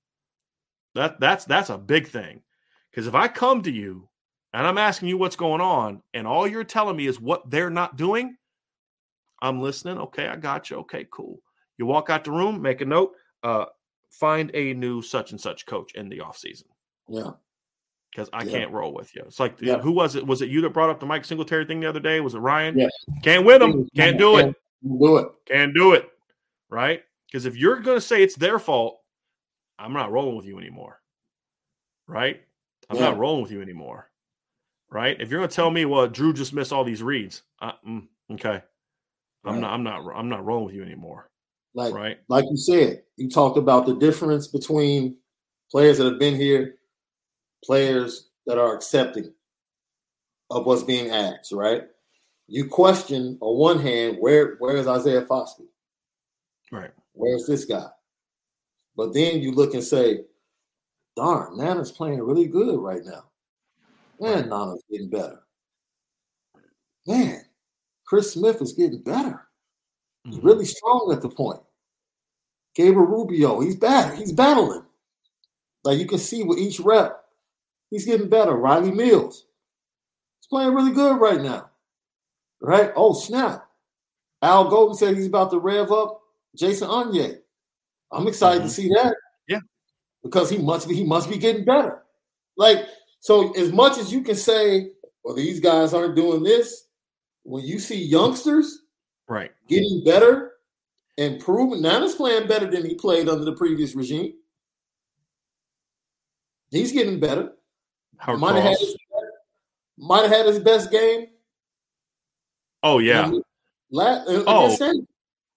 Speaker 1: That that's that's a big thing. Because if I come to you and I'm asking you what's going on, and all you're telling me is what they're not doing, I'm listening. Okay, I got you. Okay, cool. You walk out the room, make a note, uh, find a new such and such coach in the offseason.
Speaker 2: Yeah.
Speaker 1: Because I
Speaker 2: Yeah.
Speaker 1: can't roll with you. It's like,
Speaker 2: Yeah.
Speaker 1: who was it? Was it you that brought up the Mike Singletary thing the other day? Was it Ryan?
Speaker 2: Yeah.
Speaker 1: Can't win them. Can't do it.
Speaker 2: Do it.
Speaker 1: Can't do it. Right? Because if you're going to say it's their fault, I'm not rolling with you anymore. Right? I'm
Speaker 2: Yeah.
Speaker 1: not rolling with you anymore. Right? If you're going to tell me, well, Drew just missed all these reads, uh, mm, okay, I'm
Speaker 2: Right.
Speaker 1: not, I'm not, I'm not rolling with you anymore.
Speaker 2: Like
Speaker 1: Right?
Speaker 2: like you said, you talked about the difference between players that have been here, players that are accepting of what's being asked, right? You question on one hand, where where is Isaiah Foskey?
Speaker 1: Right.
Speaker 2: Where's this guy? But then you look and say, darn, Nana's playing really good right now. Man, Nana's getting better. Man, Chris Smith is getting better. He's
Speaker 1: Mhm.
Speaker 2: really strong at the point. Gabriel Rubio, he's bad. He's battling. Like you can see with each rep, he's getting better. Riley Mills, he's playing really good right now. Right? Oh, snap. Al Golden said he's about to rev up Jason Onye. I'm excited to
Speaker 1: Mhm.
Speaker 2: see that.
Speaker 1: Yeah.
Speaker 2: Because he must be he must be getting better. Like, so as much as you can say, well, these guys aren't doing this, when you see youngsters
Speaker 1: Right.
Speaker 2: getting better, improving. Nana's playing better than he played under the previous regime. He's getting better.
Speaker 1: Howard
Speaker 2: Might have had his, might have had his best game.
Speaker 1: Oh, yeah.
Speaker 2: La-
Speaker 1: Oh.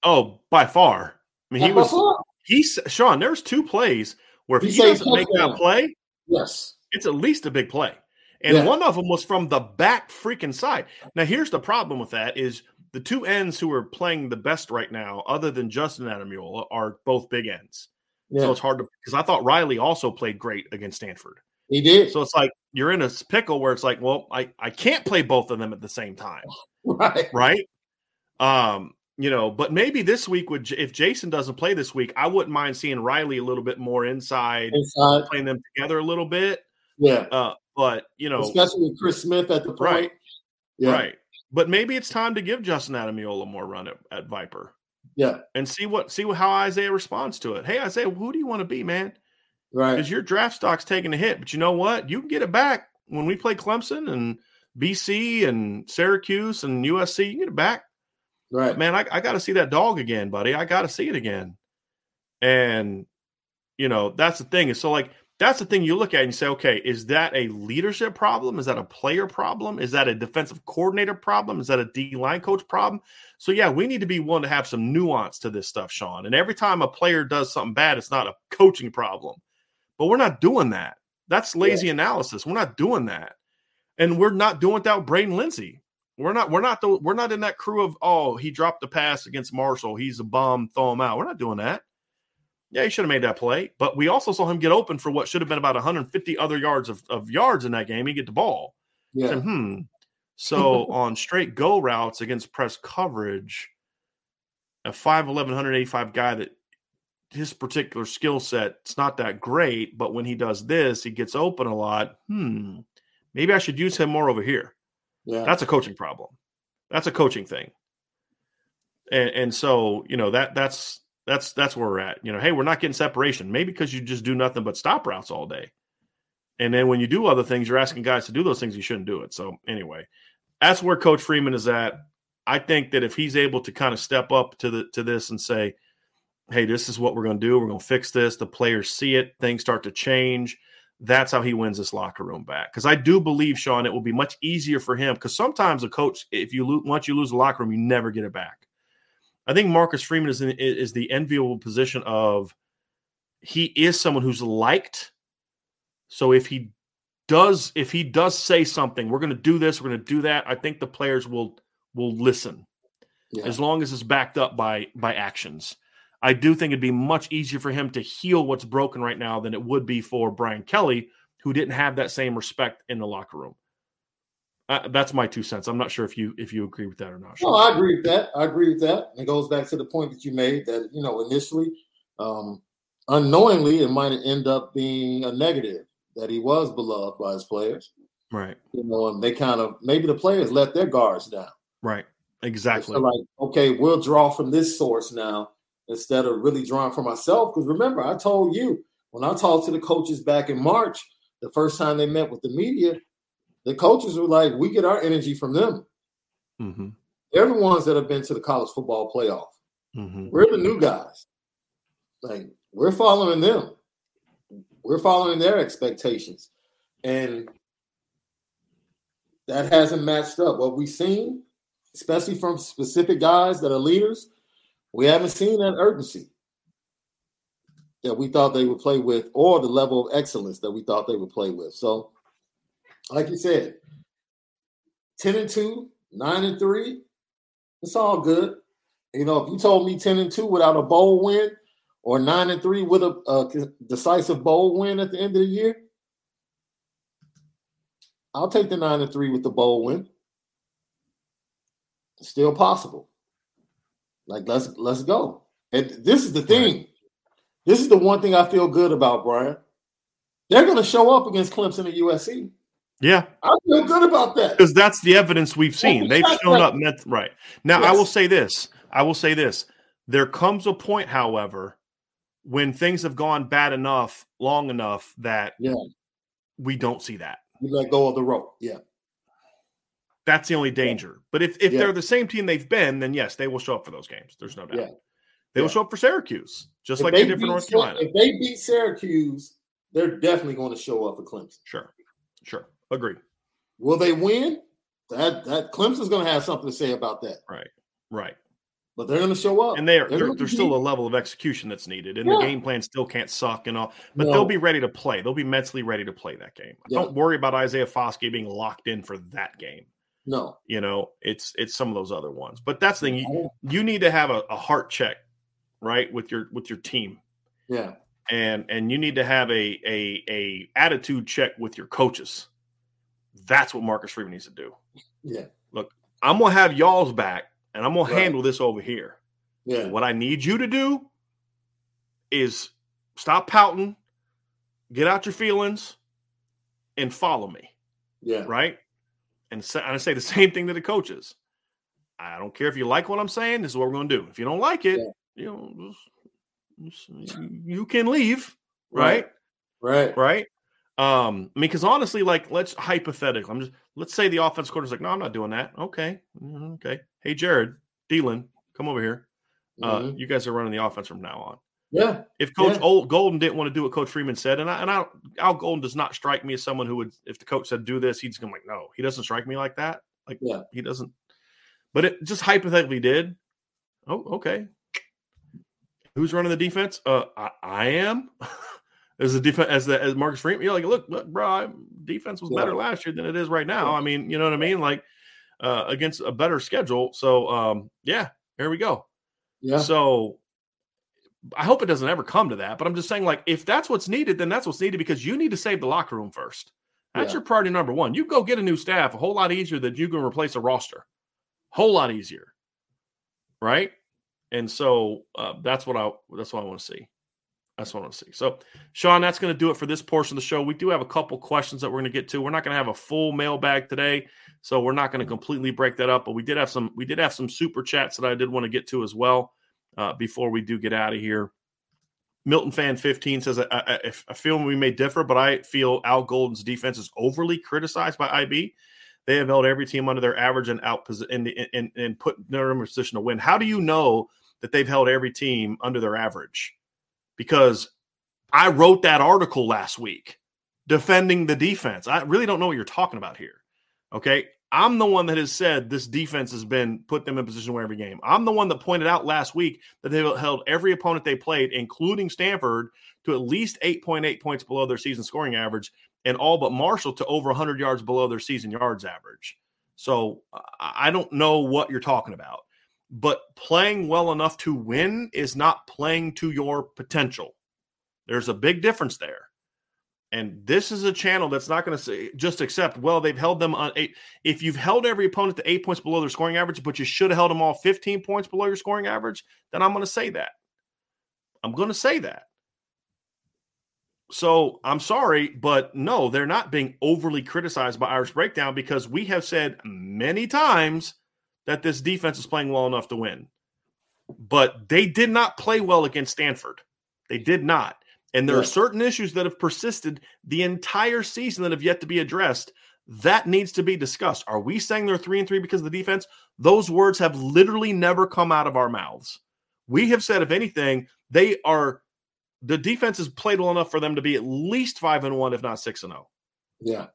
Speaker 1: Oh, by far. I mean, he
Speaker 2: By
Speaker 1: was,
Speaker 2: far.
Speaker 1: he's, Sean, there's two plays where if
Speaker 2: He
Speaker 1: he, doesn't make that play,
Speaker 2: Yes.
Speaker 1: it's at least a big play. And
Speaker 2: Yeah.
Speaker 1: one of them was from the back freaking side. Now, here's the problem with that is the two ends who are playing the best right now, other than Justin Ademilola, are both big ends.
Speaker 2: Yeah.
Speaker 1: So it's hard to because I thought Riley also played great against Stanford.
Speaker 2: he did.
Speaker 1: So it's like you're in a pickle where it's like, well, I, I can't play both of them at the same time, *laughs*
Speaker 2: right.
Speaker 1: right? Um, you know, but maybe this week would if Jason doesn't play this week, I wouldn't mind seeing Riley a little bit more inside,
Speaker 2: Inside.
Speaker 1: playing them together a little bit.
Speaker 2: Yeah.
Speaker 1: Uh, but you know,
Speaker 2: Especially with Chris Smith at the point.
Speaker 1: Right.
Speaker 2: Yeah.
Speaker 1: Right. But maybe it's time to give Justin Ademilola more run at, at Viper
Speaker 2: Yeah.
Speaker 1: and see what see how Isaiah responds to it. Hey, Isaiah, who do you want to be, man?
Speaker 2: Right.
Speaker 1: Because your draft stock's taking a hit, but you know what? You can get it back when we play Clemson and BC and Syracuse and USC. You can get it back,
Speaker 2: Right.
Speaker 1: man. I, I got to see that dog again, buddy. I got to see it again. And you know that's the thing is so like that's the thing you look at and you say, okay, is that a leadership problem? Is that a player problem? Is that a defensive coordinator problem? Is that a D line coach problem? So, yeah, we need to be willing to have some nuance to this stuff, Sean. And every time a player does something bad, it's not a coaching problem. But we're not doing that. That's lazy yeah. analysis. We're not doing that. And we're not doing without Braden Lenzy. We're not, we're not the, we're not in that crew of, oh, he dropped the pass against Marshall. He's a bum, throw him out. We're not doing that. Yeah, he should have made that play. But we also saw him get open for what should have been about 150 other yards of, of yards in that game. He get the ball. Yeah. Said, hmm. So *laughs* on straight go routes against press coverage, a 5'11, 185 guy that his particular skill set it's not that great, but when he does this, he gets open a lot. Hmm. Maybe I should use him more over here. Yeah. That's a coaching problem. That's a coaching thing. And, and so, you know, that that's that's that's where we're at. You know, hey, we're not getting separation. Maybe because you just do nothing but stop routes all day. And then when you do other things, you're asking guys to do those things you shouldn't do it. So anyway, that's where Coach Freeman is at. I think that if he's able to kind of step up to the to this and say, "Hey, this is what we're going to do. We're going to fix this." The players see it. Things start to change. That's how he wins this locker room back. Because I do believe, Sean, it will be much easier for him. Because sometimes a coach, if you lose, once you lose the locker room, you never get it back. I think Marcus Freeman is in, is the enviable position of he is someone who's liked. So if he does if he does say something, we're going to do this, we're going to do that. I think the players will will listen yeah. as long as it's backed up by by actions. I do think it'd be much easier for him to heal what's broken right now than it would be for Brian Kelly, who didn't have that same respect in the locker room. Uh, that's my two cents. I'm not sure if you if you agree with that or not.
Speaker 2: No, I agree with that. I agree with that. It goes back to the point that you made that you know initially, um, unknowingly, it might end up being a negative that he was beloved by his players.
Speaker 1: Right.
Speaker 2: You know, and they kind of maybe the players let their guards down.
Speaker 1: Right. Exactly.
Speaker 2: Like, okay, we'll draw from this source now instead of really drawing from myself. Because remember, I told you when I talked to the coaches back in March, the first time they met with the media, the coaches were like, we get our energy from them. Mm-hmm. They're the ones that have been to the college football playoff. Mm-hmm. We're the new guys. Like we're following them. We're following their expectations. And that hasn't matched up. What we've seen, especially from specific guys that are leaders, we haven't seen that urgency that we thought they would play with or the level of excellence that we thought they would play with. So like you said, 10 and 2, 9 and 3, it's all good. You know, if you told me 10 and 2 without a bowl win or 9 and 3 with a, a decisive bowl win at the end of the year, I'll take the 9 and 3 with the bowl win. It's still possible. Like let's let's go. And this is the thing. This is the one thing I feel good about, Brian. They're going to show up against Clemson and USC.
Speaker 1: Yeah,
Speaker 2: I feel good about that
Speaker 1: because that's the evidence we've seen. They've shown up met, right now. Yes. I will say this. I will say this. There comes a point, however, when things have gone bad enough, long enough that
Speaker 2: yeah.
Speaker 1: we don't see that.
Speaker 2: You let go of the rope. Yeah.
Speaker 1: That's the only danger. Yeah. But if, if yeah. they're the same team they've been, then yes, they will show up for those games. There's no doubt. They will show up for Syracuse, just if like they did for North Carolina.
Speaker 2: If they beat Syracuse, they're definitely going to show up for Clemson.
Speaker 1: Sure. Sure. Agree.
Speaker 2: Will they win? That that Clemson's going to have something to say about that.
Speaker 1: Right. Right.
Speaker 2: But they're going to show up,
Speaker 1: and they are. They're, there's still a level of execution that's needed, and yeah. the game plan still can't suck and all. But no. they'll be ready to play. They'll be mentally ready to play that game. Yeah. Don't worry about Isaiah Foskey being locked in for that game.
Speaker 2: No,
Speaker 1: you know it's it's some of those other ones. But that's the thing. You, you need to have a, a heart check, right, with your with your team.
Speaker 2: Yeah,
Speaker 1: and and you need to have a a a attitude check with your coaches that's what Marcus Freeman needs to do.
Speaker 2: Yeah.
Speaker 1: Look, I'm gonna have y'all's back, and I'm gonna right. handle this over here.
Speaker 2: Yeah.
Speaker 1: What I need you to do is stop pouting, get out your feelings, and follow me.
Speaker 2: Yeah.
Speaker 1: Right. And, say, and I say the *laughs* same thing to the coaches. I don't care if you like what I'm saying. This is what we're going to do. If you don't like it, yeah. you know, just, just, you can leave. Right.
Speaker 2: Right.
Speaker 1: Right. Um, I mean, because honestly, like, let's hypothetically, I'm just let's say the offense quarter's like, no, I'm not doing that. Okay, mm-hmm, okay. Hey, Gerad, Deland, come over here. Uh, mm-hmm. you guys are running the offense from now on.
Speaker 2: Yeah.
Speaker 1: If Coach
Speaker 2: Yeah.
Speaker 1: Al Golden didn't want to do what Coach Freeman said, and I, and I, Al Golden does not strike me as someone who would, if the coach said do this, he's to like, no, he doesn't strike me like that. Like,
Speaker 2: Yeah.
Speaker 1: he doesn't. But it just hypothetically did. Oh, okay. Who's running the defense? Uh, I, I am. *laughs* as a defense, as the as Marcus Freeman, you're like, look, look, bro, defense was better last year than it is right now. I mean, you know what I mean? Like, uh, against a better schedule. So, um, yeah, here we go.
Speaker 2: Yeah.
Speaker 1: So I hope it doesn't ever come to that. But I'm just saying, like, if that's what's needed, then that's what's needed because you need to save the locker room first. That's
Speaker 2: Yeah.
Speaker 1: your priority number one. You go get a new staff a whole lot easier than you can replace a roster. Whole lot easier. Right? And so uh, that's what I that's what I want to see. That's what I want to see. So, Sean, that's going to do it for this portion of the show. We do have a couple questions that we're going to get to. We're not going to have a full mailbag today, so we're not going to completely break that up. But we did have some we did have some super chats that I did want to get to as well uh, before we do get out of here. Milton fan 15 says, I, I, I feel we may differ, but I feel Al Golden's defense is overly criticized by IB. They have held every team under their average and out and, and, and put them in a position to win. How do you know that they've held every team under their average? Because I wrote that article last week defending the defense. I really don't know what you're talking about here. Okay. I'm the one that has said this defense has been put them in position win every game. I'm the one that pointed out last week that they held every opponent they played, including Stanford, to at least 8.8 points below their season scoring average, and all but Marshall to over 100 yards below their season yards average. So I don't know what you're talking about, but playing well enough to win is not playing to your potential. There's a big difference there. And this is a channel that's not going to say just accept, well, they've held them on eight. If you've held every opponent to eight points below their scoring average, but you should have held them all 15 points below your scoring average, then I'm going to say that. I'm going to say that. So I'm sorry, but no, they're not being overly criticized by Irish Breakdown because we have said many times that this defense is playing well enough to win. But they did not play well against Stanford. They did not. And there
Speaker 2: Yeah.
Speaker 1: are certain issues that have persisted the entire season that have yet to be addressed. That needs to be discussed. Are we saying they're three and three because of the defense? Those words have literally never come out of our mouths. We have said, if anything, they are the defense has played well enough for them to be at least five and one, if not six and oh.
Speaker 2: Yeah.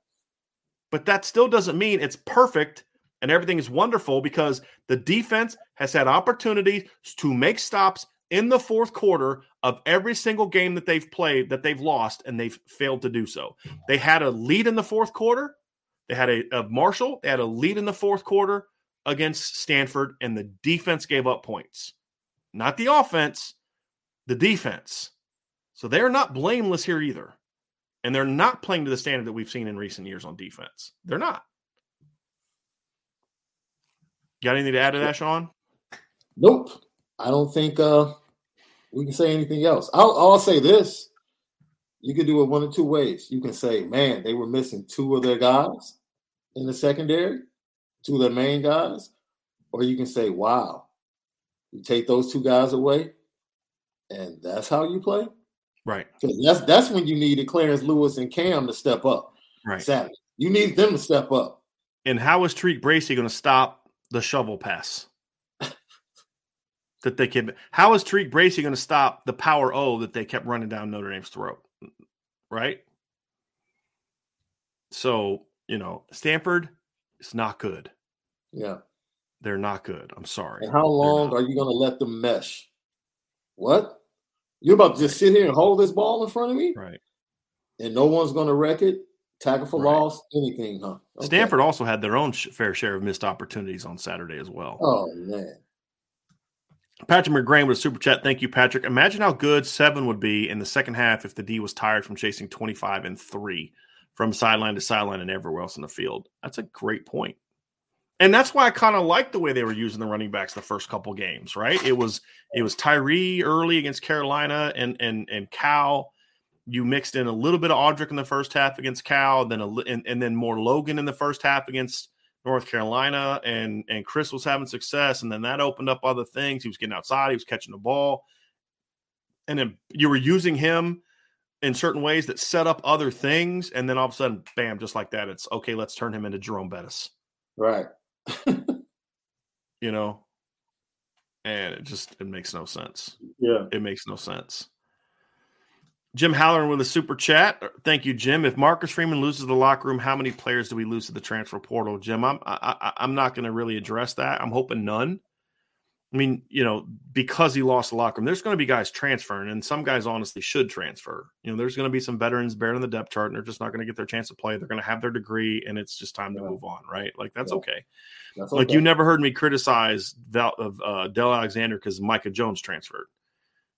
Speaker 1: But that still doesn't mean it's perfect and everything is wonderful because the defense has had opportunities to make stops in the fourth quarter of every single game that they've played that they've lost and they've failed to do so. They had a lead in the fourth quarter. They had a, a Marshall. They had a lead in the fourth quarter against Stanford, and the defense gave up points. Not the offense, the defense. So they're not blameless here either. And they're not playing to the standard that we've seen in recent years on defense. They're not. Got anything to add to that, Sean?
Speaker 2: Nope. I don't think uh we can say anything else. I'll, I'll say this. You can do it one of two ways. You can say, man, they were missing two of their guys in the secondary, two of their main guys. Or you can say, wow, you take those two guys away, and that's how you play.
Speaker 1: Right.
Speaker 2: that's that's when you needed Clarence Lewis and Cam to step up.
Speaker 1: Right.
Speaker 2: Saturday. You need them to step up.
Speaker 1: And how is Tariq Bracy going to stop the shovel pass? that they kept. How is Tariq Bracy going to stop the power O that they kept running down Notre Dame's throat? Right. So you know, Stanford is not good.
Speaker 2: Yeah.
Speaker 1: They're not good. I'm sorry.
Speaker 2: And how long are you going to let them mesh? What? You're about to just sit here and hold this ball in front of me,
Speaker 1: Right.
Speaker 2: and no one's going to wreck it, tackle for
Speaker 1: Right.
Speaker 2: loss, anything, huh? Okay.
Speaker 1: Stanford also had their own sh- fair share of missed opportunities on Saturday as well.
Speaker 2: Oh man.
Speaker 1: Patrick McGrain with a super chat. Thank you, Patrick. Imagine how good seven would be in the second half if the D was tired from chasing 25 and three from sideline to sideline and everywhere else in the field. That's a great point. And that's why I kind of like the way they were using the running backs the first couple games, right? It was it was Tyree early against Carolina and and and Cal. You mixed in a little bit of Audric in the first half against Cal, then a and, and then more Logan in the first half against North Carolina, and and Chris was having success, and then that opened up other things. He was getting outside, he was catching the ball, and then you were using him in certain ways that set up other things, and then all of a sudden, bam, just like that, it's okay. Let's turn him into Jerome Bettis,
Speaker 2: Right. *laughs*
Speaker 1: you know. and it just it makes no sense.
Speaker 2: Yeah.
Speaker 1: It makes no sense. Jim Halloran with a super chat. Thank you, Jim. If Marcus Freeman loses the locker room, how many players do we lose to the transfer portal, Jim? I'm I, I, I'm not going to really address that. I'm hoping none. I mean, you know, because he lost the locker room, there's going to be guys transferring, and some guys honestly should transfer. You know, there's going to be some veterans buried in the depth chart, and they're just not going to get their chance to play. They're going to have their degree, and it's just time to
Speaker 2: Yeah.
Speaker 1: move on, right? Like that's
Speaker 2: Yeah.
Speaker 1: okay.
Speaker 2: That's
Speaker 1: Like
Speaker 2: okay.
Speaker 1: you never heard me criticize Val, of uh, Del Alexander because Micah Jones transferred.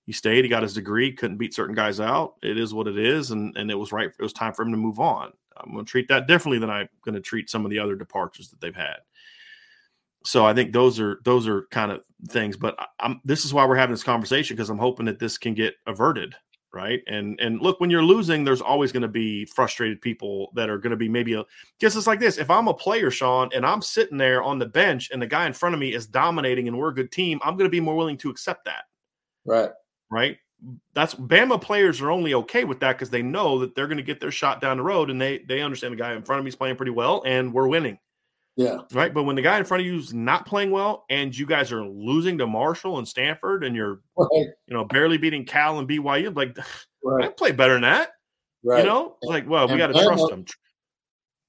Speaker 1: He stayed. He got his degree. Couldn't beat certain guys out. It is what it is, and and it was right. It was time for him to move on. I'm going to treat that differently than I'm going to treat some of the other departures that they've had. So I think those are those are kind of things. But I'm this is why we're having this conversation because I'm hoping that this can get averted, right? And and look, when you're losing, there's always going to be frustrated people that are going to be maybe a just it's like this. If I'm a player, Sean, and I'm sitting there on the bench and the guy in front of me is dominating and we're a good team, I'm going to be more willing to accept that,
Speaker 2: right.
Speaker 1: Right? That's Bama players are only okay with that because they know that they're going to get their shot down the road and they they understand the guy in front of me is playing pretty well and we're winning,
Speaker 2: Yeah.
Speaker 1: right? But when the guy in front of you is not playing well and you guys are losing to Marshall and Stanford and you're
Speaker 2: Right.
Speaker 1: you know barely beating Cal and BYU, like I
Speaker 2: Right.
Speaker 1: play better than that,
Speaker 2: Right.
Speaker 1: you know? It's like, well, we got to trust them,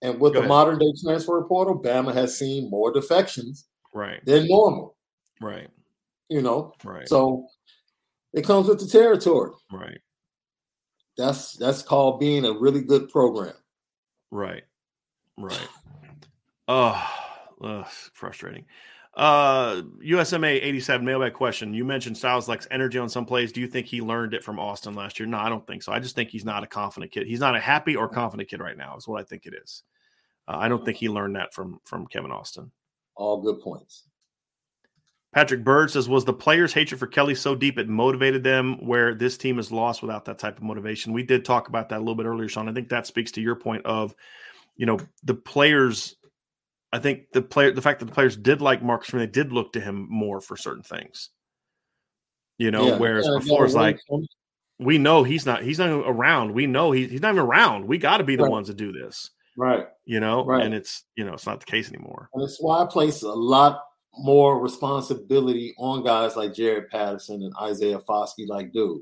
Speaker 2: and with
Speaker 1: Go
Speaker 2: the
Speaker 1: ahead.
Speaker 2: modern day transfer portal, Bama has seen more defections
Speaker 1: right?
Speaker 2: than normal.
Speaker 1: Right,
Speaker 2: You know,
Speaker 1: right,
Speaker 2: so it comes with the territory.
Speaker 1: right.
Speaker 2: That's that's called being a really good program.
Speaker 1: Right. Right. Oh, ugh, frustrating. Uh USMA 87 mailbag question. You mentioned Styles likes energy on some plays. Do you think he learned it from Austin last year? No, I don't think so. I just think he's not a confident kid. He's not a happy or confident kid right now, is what I think it is. Uh, I don't think he learned that from from Kevin Austin.
Speaker 2: All good points.
Speaker 1: Patrick Bird says, Was the players' hatred for Kelly so deep it motivated them where this team is lost without that type of motivation? We did talk about that a little bit earlier, Sean. I think that speaks to your point of, you know, the players. I think the player, the fact that the players did like Marcus, they did look to him more for certain things. You know,
Speaker 2: Yeah,
Speaker 1: whereas
Speaker 2: yeah,
Speaker 1: before it's like we know he's not he's not around. We know he, he's not even around. We got to be the
Speaker 2: Right.
Speaker 1: ones to do this.
Speaker 2: right.
Speaker 1: You know,
Speaker 2: Right.
Speaker 1: and it's you know it's not the case anymore.
Speaker 2: And it's why I place a lot more responsibility on guys like Jarrett Patterson and Isaiah Foskey. Like, dude,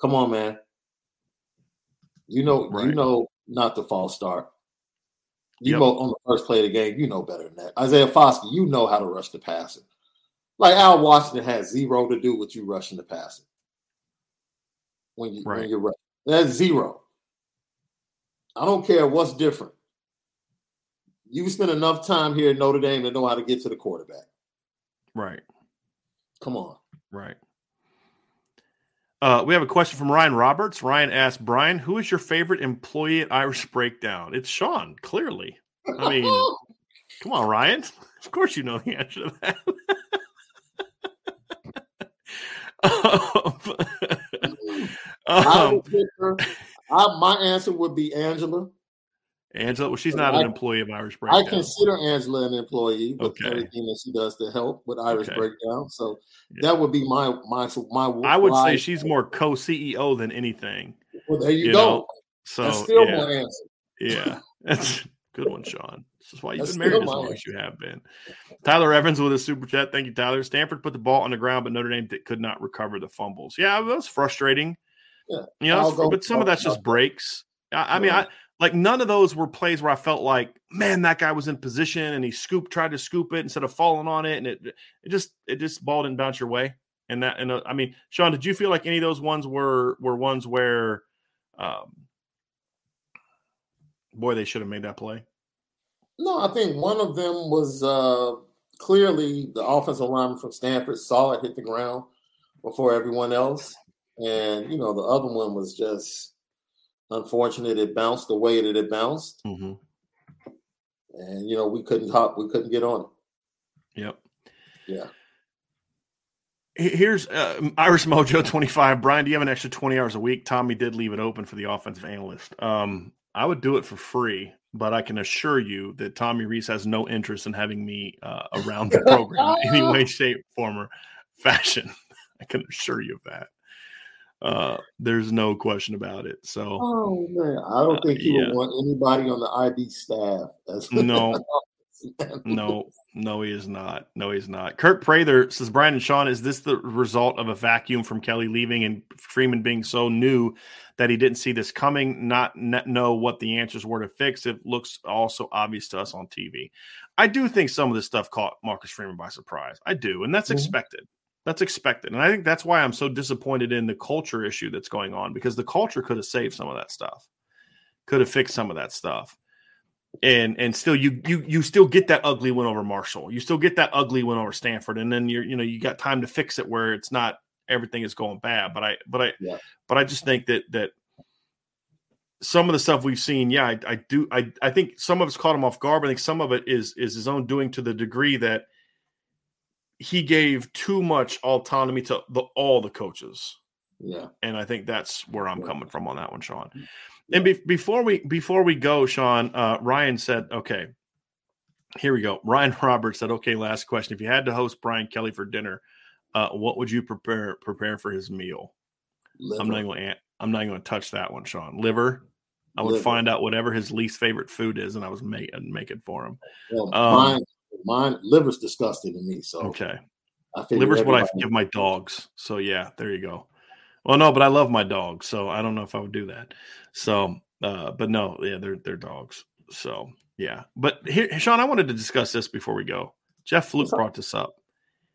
Speaker 2: come on, man. You know, you know not the false start. You
Speaker 1: Yep.
Speaker 2: know on the first play of the game, you know better than that. Isaiah Foskey, you know how to rush the passer. Like Al Washington has zero to do with you rushing the passer. When you
Speaker 1: Right.
Speaker 2: when you're rushing. That's zero. I don't care what's different. You spend enough time here at Notre Dame to know how to get to the quarterback.
Speaker 1: Right.
Speaker 2: Come on.
Speaker 1: Right. Uh, we have a question from Ryan Roberts. Ryan asked Brian, "Who is your favorite employee at Irish Breakdown?" It's Sean. Clearly, I mean, *laughs* come on, Ryan. Of course, you know the answer to that. *laughs* Um, *laughs*
Speaker 2: her. I, my answer would be Angela.
Speaker 1: Angela, well, she's not an employee of Irish Breakdown.
Speaker 2: I consider Angela an employee with
Speaker 1: Okay.
Speaker 2: everything that she does to help with Irish
Speaker 1: Okay.
Speaker 2: Breakdown. So
Speaker 1: Yeah.
Speaker 2: that would be my my my.
Speaker 1: I would say she's more co-CEO than anything.
Speaker 2: Well, there you,
Speaker 1: you
Speaker 2: go.
Speaker 1: know, So
Speaker 2: That's still
Speaker 1: yeah,
Speaker 2: my answer.
Speaker 1: yeah, *laughs* that's a good one, Sean. This is why you've
Speaker 2: That's
Speaker 1: been married as long as you have been. Tyler Evans with a super chat. Thank you, Tyler. Stanford put the ball on the ground, but Notre Dame could not recover the fumbles. Yeah, that was frustrating.
Speaker 2: Yeah.
Speaker 1: You know,
Speaker 2: I'll
Speaker 1: it's-
Speaker 2: go-
Speaker 1: but some of that's just breaks. I, I mean, I like none of those were plays where I felt like, man, that guy was in position and he scooped, tried to scoop it instead of falling on it, and it it just it just ball didn't bounce your way. And that and uh, I mean, Sean, did you feel like any of those ones were were ones where, um, boy, they should have made that play?
Speaker 2: No, I think one of them was uh, clearly the offensive lineman from Stanford saw it hit the ground before everyone else, and you know the other one was just unfortunate. It bounced the way that it bounced,
Speaker 1: Mm-hmm.
Speaker 2: and you know we couldn't hop, we couldn't get on it.
Speaker 1: Yep.
Speaker 2: Yeah.
Speaker 1: Here's uh, Irish Mojo *laughs* 25. Brian, do you have an extra 20 hours a week? Tommy did leave it open for the offensive analyst. Um, I would do it for free, but I can assure you that Tommy Rees has no interest in having me uh, around the *laughs* program in any way, shape, form, or fashion. *laughs* I can assure you of that. Uh, there's no question about it. So,
Speaker 2: Oh man, I don't
Speaker 1: Uh,
Speaker 2: think you
Speaker 1: yeah.
Speaker 2: would want anybody on the IB staff. As *laughs*
Speaker 1: No. no, no, he is not. No, he's not. Kurt Prather says, Brian and Sean, is this the result of a vacuum from Kelly leaving and Freeman being so new that he didn't see this coming, not, not know what the answers were to fix? It looks also obvious to us on TV. I do think some of this stuff caught Marcus Freeman by surprise. I do, and that's mm-hmm. expected. That's expected. And I think that's why I'm so disappointed in the culture issue that's going on because the culture could have saved some of that stuff, could have fixed some of that stuff and and still you you you still get that ugly win over Marshall. You still get that ugly win over Stanford, and then you're you know you got time to fix it where it's not everything is going bad. But I but I yeah. but I just think that that some of the stuff we've seen, yeah, I, I do I I think some of it's caught him off guard. But I think some of it is is his own doing to the degree that he gave too much autonomy to the, all the coaches.
Speaker 2: Yeah,
Speaker 1: and I think that's where I'm yeah. coming from on that one, Sean. And be- before we before we go, Sean, uh, Ryan said, "Okay, here we go." Ryan *laughs* Roberts said, "Okay, last question. If you had to host Brian Kelly for dinner, uh, what would you prepare prepare for his meal?" Liver. I'm not going to I'm not going to touch that one, Sean. Liver. I would Liver. find out whatever his least favorite food is, and I was make and make it for him.
Speaker 2: Well, um, mine, mine liver's disgusting to me. So
Speaker 1: okay, I liver's what I give my dogs. So yeah, there you go. Well, no, but I love my dogs, so I don't know if I would do that. So, uh, but no, yeah, they're they're dogs. So yeah, but here, Sean, I wanted to discuss this before we go. Jeff Fluke brought this up.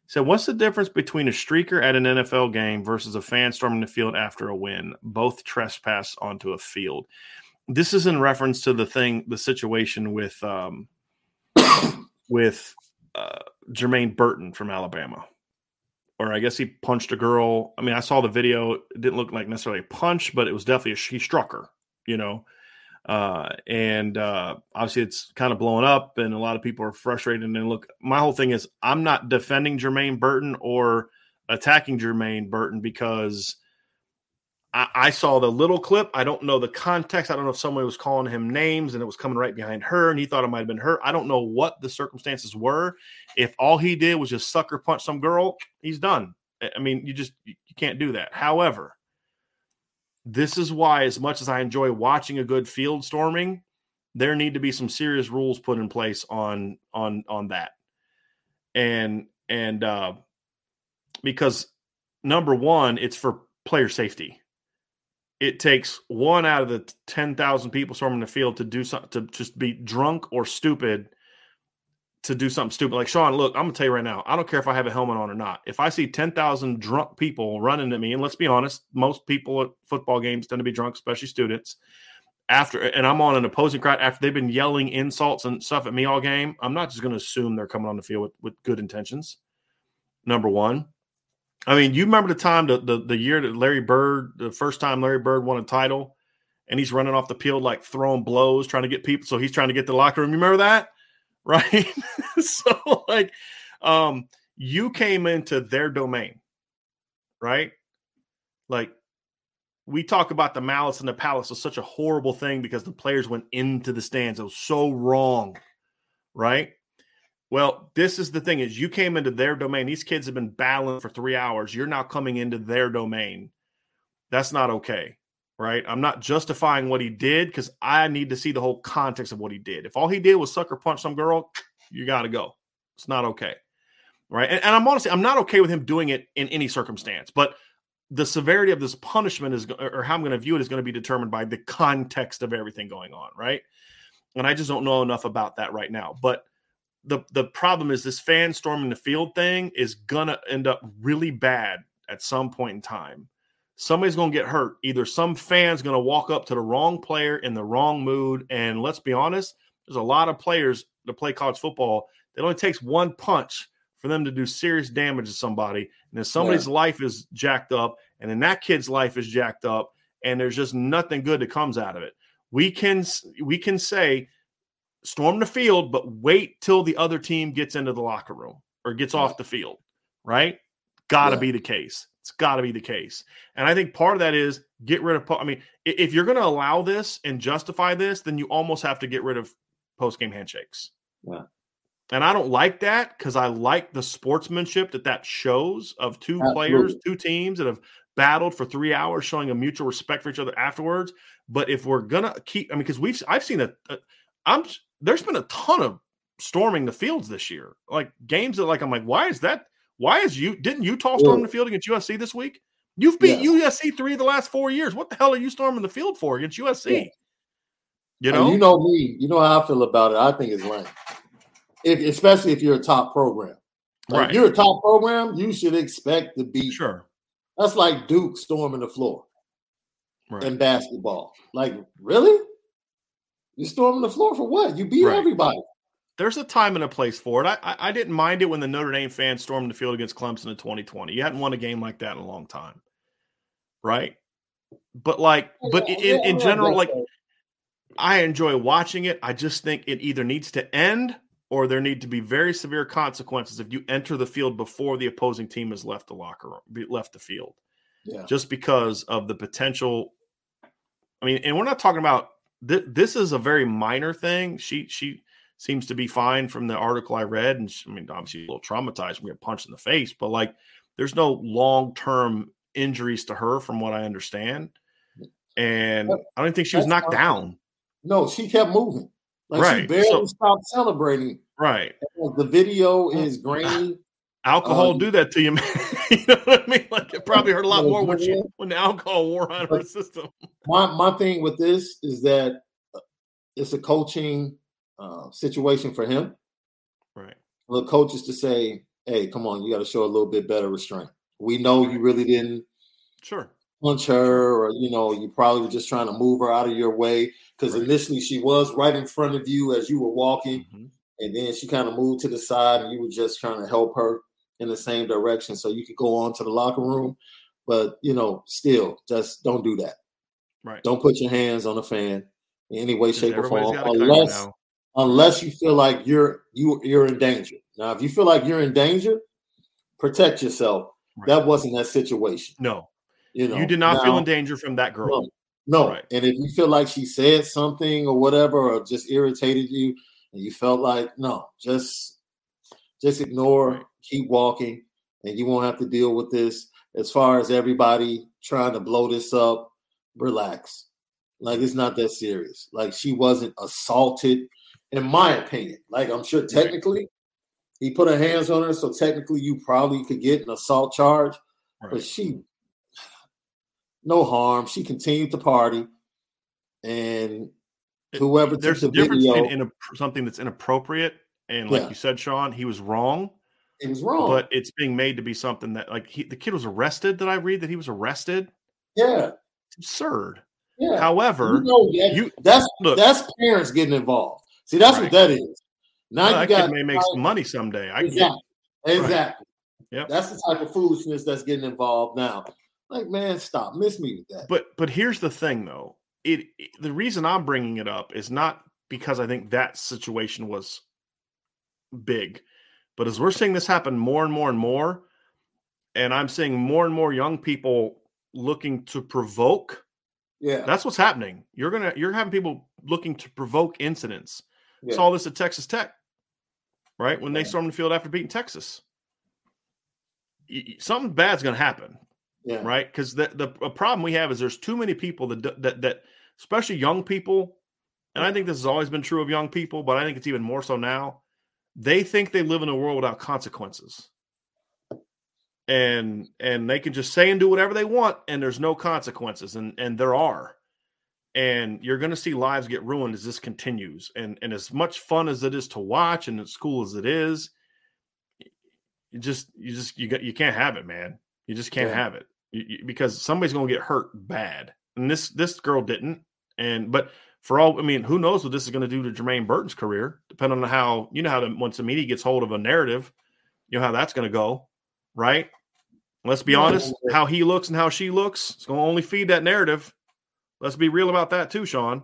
Speaker 1: He said, "What's the difference between a streaker at an NFL game versus a fan storming the field after a win? Both trespass onto a field." This is in reference to the thing, the situation with um, with uh, Jermaine Burton from Alabama or I guess he punched a girl. I mean, I saw the video. It didn't look like necessarily a punch, but it was definitely a, he struck her, you know. Uh, and uh, obviously, it's kind of blowing up, and a lot of people are frustrated. And look, my whole thing is I'm not defending Jermaine Burton or attacking Jermaine Burton because I, saw the little clip. I don't know the context. I don't know if somebody was calling him names and it was coming right behind her and he thought it might have been her. I don't know what the circumstances were. If all he did was just sucker punch some girl, he's done. I mean, you just you can't do that. However, this is why, as much as I enjoy watching a good field storming, there need to be some serious rules put in place on on on that. And and uh because number one, it's for player safety it takes one out of the 10,000 people storming the field to do something, to just be drunk or stupid to do something stupid. Like, Sean, look, I'm going to tell you right now, I don't care if I have a helmet on or not. If I see 10,000 drunk people running at me, and let's be honest, most people at football games tend to be drunk, especially students. After, and I'm on an opposing crowd after they've been yelling insults and stuff at me all game, I'm not just going to assume they're coming on the field with, with good intentions. Number one. I mean, you remember the time the, the the year that Larry Bird, the first time Larry Bird won a title, and he's running off the field like throwing blows, trying to get people. So he's trying to get the locker room. You remember that, *laughs* right? so like, um, you came into their domain, right? Like, we talk about the malice in the palace was such a horrible thing because the players went into the stands. It was so wrong, right? Well, this is the thing is you came into their domain. These kids have been battling for 3 hours. You're now coming into their domain. That's not okay. Right? I'm not justifying what he did cuz I need to see the whole context of what he did. If all he did was sucker punch some girl, you got to go. It's not okay. Right? And, and I'm honestly I'm not okay with him doing it in any circumstance, but the severity of this punishment is or how I'm going to view it is going to be determined by the context of everything going on, right? And I just don't know enough about that right now. But the the problem is this fan storming the field thing is gonna end up really bad at some point in time. Somebody's gonna get hurt. Either some fan's gonna walk up to the wrong player in the wrong mood, and let's be honest, there's a lot of players to play college football. It only takes one punch for them to do serious damage to somebody, and then somebody's yeah. life is jacked up, and then that kid's life is jacked up, and there's just nothing good that comes out of it. We can we can say storm the field, but wait till the other team gets into the locker room or gets yeah. off the field, right? Got to yeah. be the case. It's got to be the case. And I think part of that is get rid of, I mean, if you're going to allow this and justify this, then you almost have to get rid of post game handshakes.
Speaker 2: Yeah.
Speaker 1: And I don't like that because I like the sportsmanship that that shows of two Absolutely. players, two teams that have battled for three hours, showing a mutual respect for each other afterwards. But if we're gonna keep, I mean, because we've I've seen a, a I'm there's been a ton of storming the fields this year. Like games that like I'm like, why is that? Why is you didn't Utah storm the field against USC this week? You've beat. USC three of the last four years. What the hell are you storming the field for against USC? Yeah.
Speaker 2: You know, and you know me. You know how I feel about it. I think it's lame, if, especially if you're a top program. Like right. If you're a top program, you should expect to be
Speaker 1: sure.
Speaker 2: That's like Duke storming the floor right. in basketball. Like, really? You storming the floor for what? You beat right. everybody.
Speaker 1: There's a time and a place for it. I, I, I didn't mind it when the Notre Dame fans stormed the field against Clemson in 2020. You hadn't won a game like that in a long time, right? But like, but in, in, in general, like, I enjoy watching it. I just think it either needs to end or there need to be very severe consequences if you enter the field before the opposing team has left the locker room, left the field. Yeah. Just because of the potential. I mean, and we're not talking about th- this is a very minor thing. She she seems to be fine from the article I read, and she, I mean, obviously a little traumatized from getting punched in the face, but like, there's no long term injuries to her, from what I understand. And I don't think she was knocked down.
Speaker 2: No, she kept moving. Like right. she barely so, stopped celebrating.
Speaker 1: Right.
Speaker 2: The video is grainy.
Speaker 1: Alcohol um, do that to you, man. *laughs* you know what I mean? Like it probably hurt a lot more when she when the alcohol wore on her system.
Speaker 2: My my thing with this is that uh, it's a coaching uh, situation for him.
Speaker 1: Right.
Speaker 2: The coaches to say, "Hey, come on, you got to show a little bit better restraint. We know you really didn't."
Speaker 1: Sure
Speaker 2: punch her or you know you probably were just trying to move her out of your way because right. initially she was right in front of you as you were walking mm-hmm. and then she kind of moved to the side and you were just trying to help her in the same direction so you could go on to the locker room but you know still just don't do that
Speaker 1: right
Speaker 2: don't put your hands on a fan in any way shape or form unless unless you feel like you're you you're in danger now if you feel like you're in danger protect yourself right. that wasn't that situation
Speaker 1: no you know, you did not now, feel in danger from that girl.
Speaker 2: No, no. Right. and if you feel like she said something or whatever, or just irritated you, and you felt like no, just just ignore, right. Keep walking, and you won't have to deal with this. As far as everybody trying to blow this up, relax. Like it's not that serious. Like she wasn't assaulted, in my opinion. Like I'm sure technically he put her hands on her, so technically you probably could get an assault charge. Right. But she no harm. She continued to party, and whoever
Speaker 1: there's
Speaker 2: a
Speaker 1: difference video, in, in a, something that's inappropriate. And like yeah. you said, Sean, he was wrong.
Speaker 2: Was wrong,
Speaker 1: but it's being made to be something that like he, the kid was arrested. Did I read that he was arrested?
Speaker 2: Yeah,
Speaker 1: it's absurd. Yeah. However,
Speaker 2: you, know, you that's look, that's parents getting involved. See, that's right. what that is. Now well, you got
Speaker 1: may make some money someday. I
Speaker 2: exactly, get exactly. Right. Yep. That's the type of foolishness that's getting involved now. Like, man, stop. Miss me with that.
Speaker 1: But but here's the thing, though. It, it the reason I'm bringing it up is not because I think that situation was big, but as we're seeing this happen more and more and more, and I'm seeing more and more young people looking to provoke.
Speaker 2: Yeah,
Speaker 1: that's what's happening. You're gonna you're having people looking to provoke incidents. Yeah. Saw this at Texas Tech, right? When they stormed the field after beating Texas, something bad's gonna happen.
Speaker 2: Yeah.
Speaker 1: Right. Because the, the problem we have is there's too many people that, that, that, especially young people, and I think this has always been true of young people, but I think it's even more so now. They think they live in a world without consequences. And and they can just say and do whatever they want, and there's no consequences, and and there are, and you're going to see lives get ruined as this continues. And and as much fun as it is to watch, and as cool as it is, you just you just you got you can't have it, man. You just can't yeah. have it because somebody's going to get hurt bad. And this this girl didn't. And but for all, I mean, who knows what this is going to do to Jermaine Burton's career? Depending on how you know how the, once the media gets hold of a narrative, you know how that's going to go, right? Let's be honest, how he looks and how she looks, it's going to only feed that narrative. Let's be real about that too, Sean.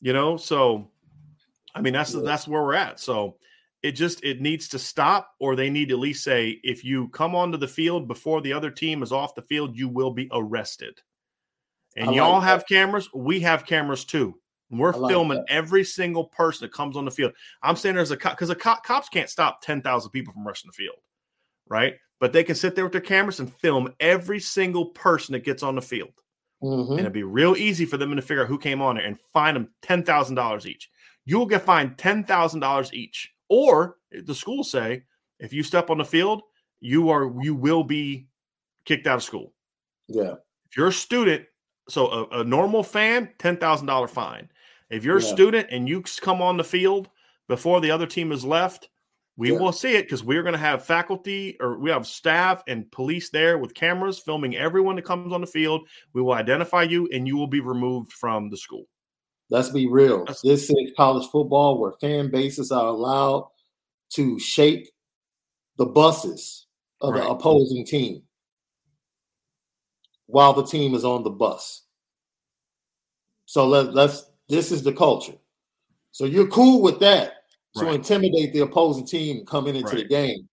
Speaker 1: You know, so I mean that's that's where we're at. So it just it needs to stop or they need to at least say if you come onto the field before the other team is off the field you will be arrested and like y'all that. have cameras we have cameras too we're like filming that. every single person that comes on the field i'm saying there's a cop because the cop, cops can't stop 10,000 people from rushing the field right but they can sit there with their cameras and film every single person that gets on the field mm-hmm. and it'd be real easy for them to figure out who came on there and find them $10,000 each you'll get fined $10,000 each Or the schools say, if you step on the field, you are you will be kicked out of school.
Speaker 2: Yeah.
Speaker 1: If you're a student, so a, a normal fan, ten thousand dollar fine. If you're
Speaker 2: Yeah.
Speaker 1: a student and you come on the field before the other team is left, we
Speaker 2: Yeah.
Speaker 1: will see it because we're going to have faculty or we have staff and police there with cameras filming everyone that comes on the field. We will identify you and you will be removed from the school.
Speaker 2: Let's be real.
Speaker 1: That's-
Speaker 2: This is college football where fan bases are allowed to shake the buses of the opposing team while the team is on the bus. So let, let's this is the culture. So you're cool with that to
Speaker 1: Right.
Speaker 2: intimidate the opposing team coming into the game.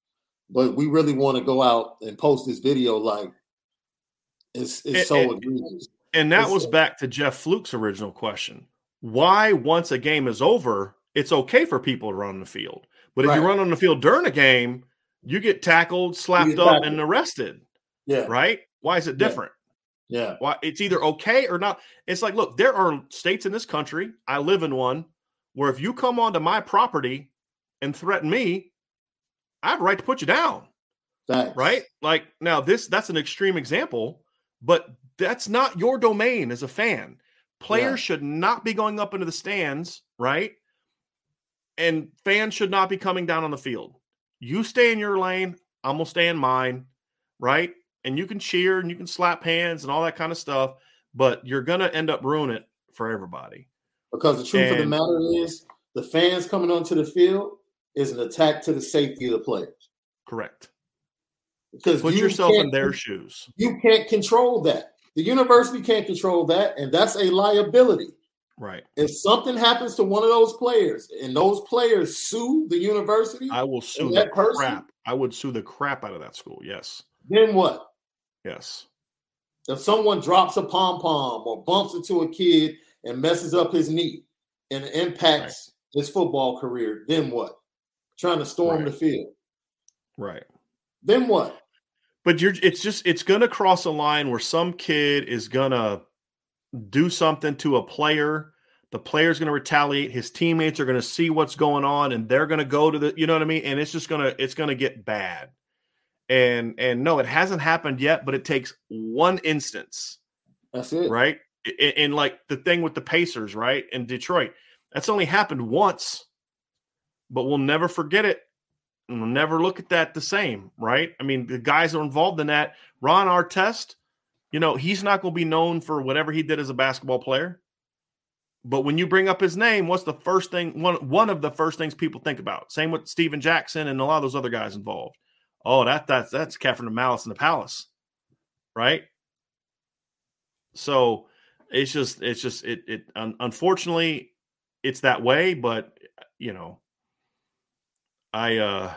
Speaker 2: But we really want to go out and post this video like it's it's
Speaker 1: It-
Speaker 2: so
Speaker 1: it-
Speaker 2: egregious.
Speaker 1: And that
Speaker 2: It's-
Speaker 1: was back to Jeff Fluke's original question. Why, once a game is over, it's okay for people to run on the field. But if you run on the field during a game, you get tackled, slapped
Speaker 2: get
Speaker 1: up,
Speaker 2: tackled.
Speaker 1: and arrested,
Speaker 2: Yeah.
Speaker 1: right? Why is it different?
Speaker 2: Yeah.
Speaker 1: Why it's either okay or not. It's like, look, there are states in this country, I live in one, where if you come onto my property and threaten me, I have a right to put you down.
Speaker 2: Facts.
Speaker 1: right? Like now this that's an extreme example, but that's not your domain as a fan. Players
Speaker 2: Yeah.
Speaker 1: should not be going up into the stands, right? And fans should not be coming down on the field. You stay in your lane, I'm gonna stay in mine, right? And you can cheer and you can slap hands and all that kind of stuff, but you're gonna end up ruining it for everybody.
Speaker 2: Because the truth of the matter is, the fans coming onto the field is an attack to the safety of the players.
Speaker 1: Correct.
Speaker 2: Because
Speaker 1: Put
Speaker 2: you
Speaker 1: yourself in their shoes.
Speaker 2: You can't control that. The university can't control that, and that's a liability.
Speaker 1: Right.
Speaker 2: If something happens to one of those players and those players sue the university,
Speaker 1: I will sue
Speaker 2: And
Speaker 1: the
Speaker 2: that person-
Speaker 1: crap. I would sue the crap out of that school. Yes.
Speaker 2: then what?
Speaker 1: Yes.
Speaker 2: If someone drops a pom pom or bumps into a kid and messes up his knee and impacts his football career, then what? Trying to storm
Speaker 1: Right.
Speaker 2: the field.
Speaker 1: Right.
Speaker 2: Then what?
Speaker 1: But you're it's just it's gonna cross a line where some kid is gonna do something to a player. The player's gonna retaliate. His teammates are gonna see what's going on and they're gonna go to the you know what I mean? And it's just gonna it's gonna get bad. And and no, it hasn't happened yet, but it takes one instance
Speaker 2: That's it.
Speaker 1: right? And, and like the thing with the Pacers, right? In Detroit, that's only happened once, but we'll never forget it. And we'll never look at that the same, right? I mean, the guys are involved in that. Ron Artest, you know, he's not going to be known for whatever he did as a basketball player. But when you bring up his name, what's the first thing? One one of the first things people think about. Same with Stephen Jackson and a lot of those other guys involved. Oh, that that's that's Catherine of Malice in the Palace, right? So it's just it's just it it un, unfortunately it's that way, but you know, I uh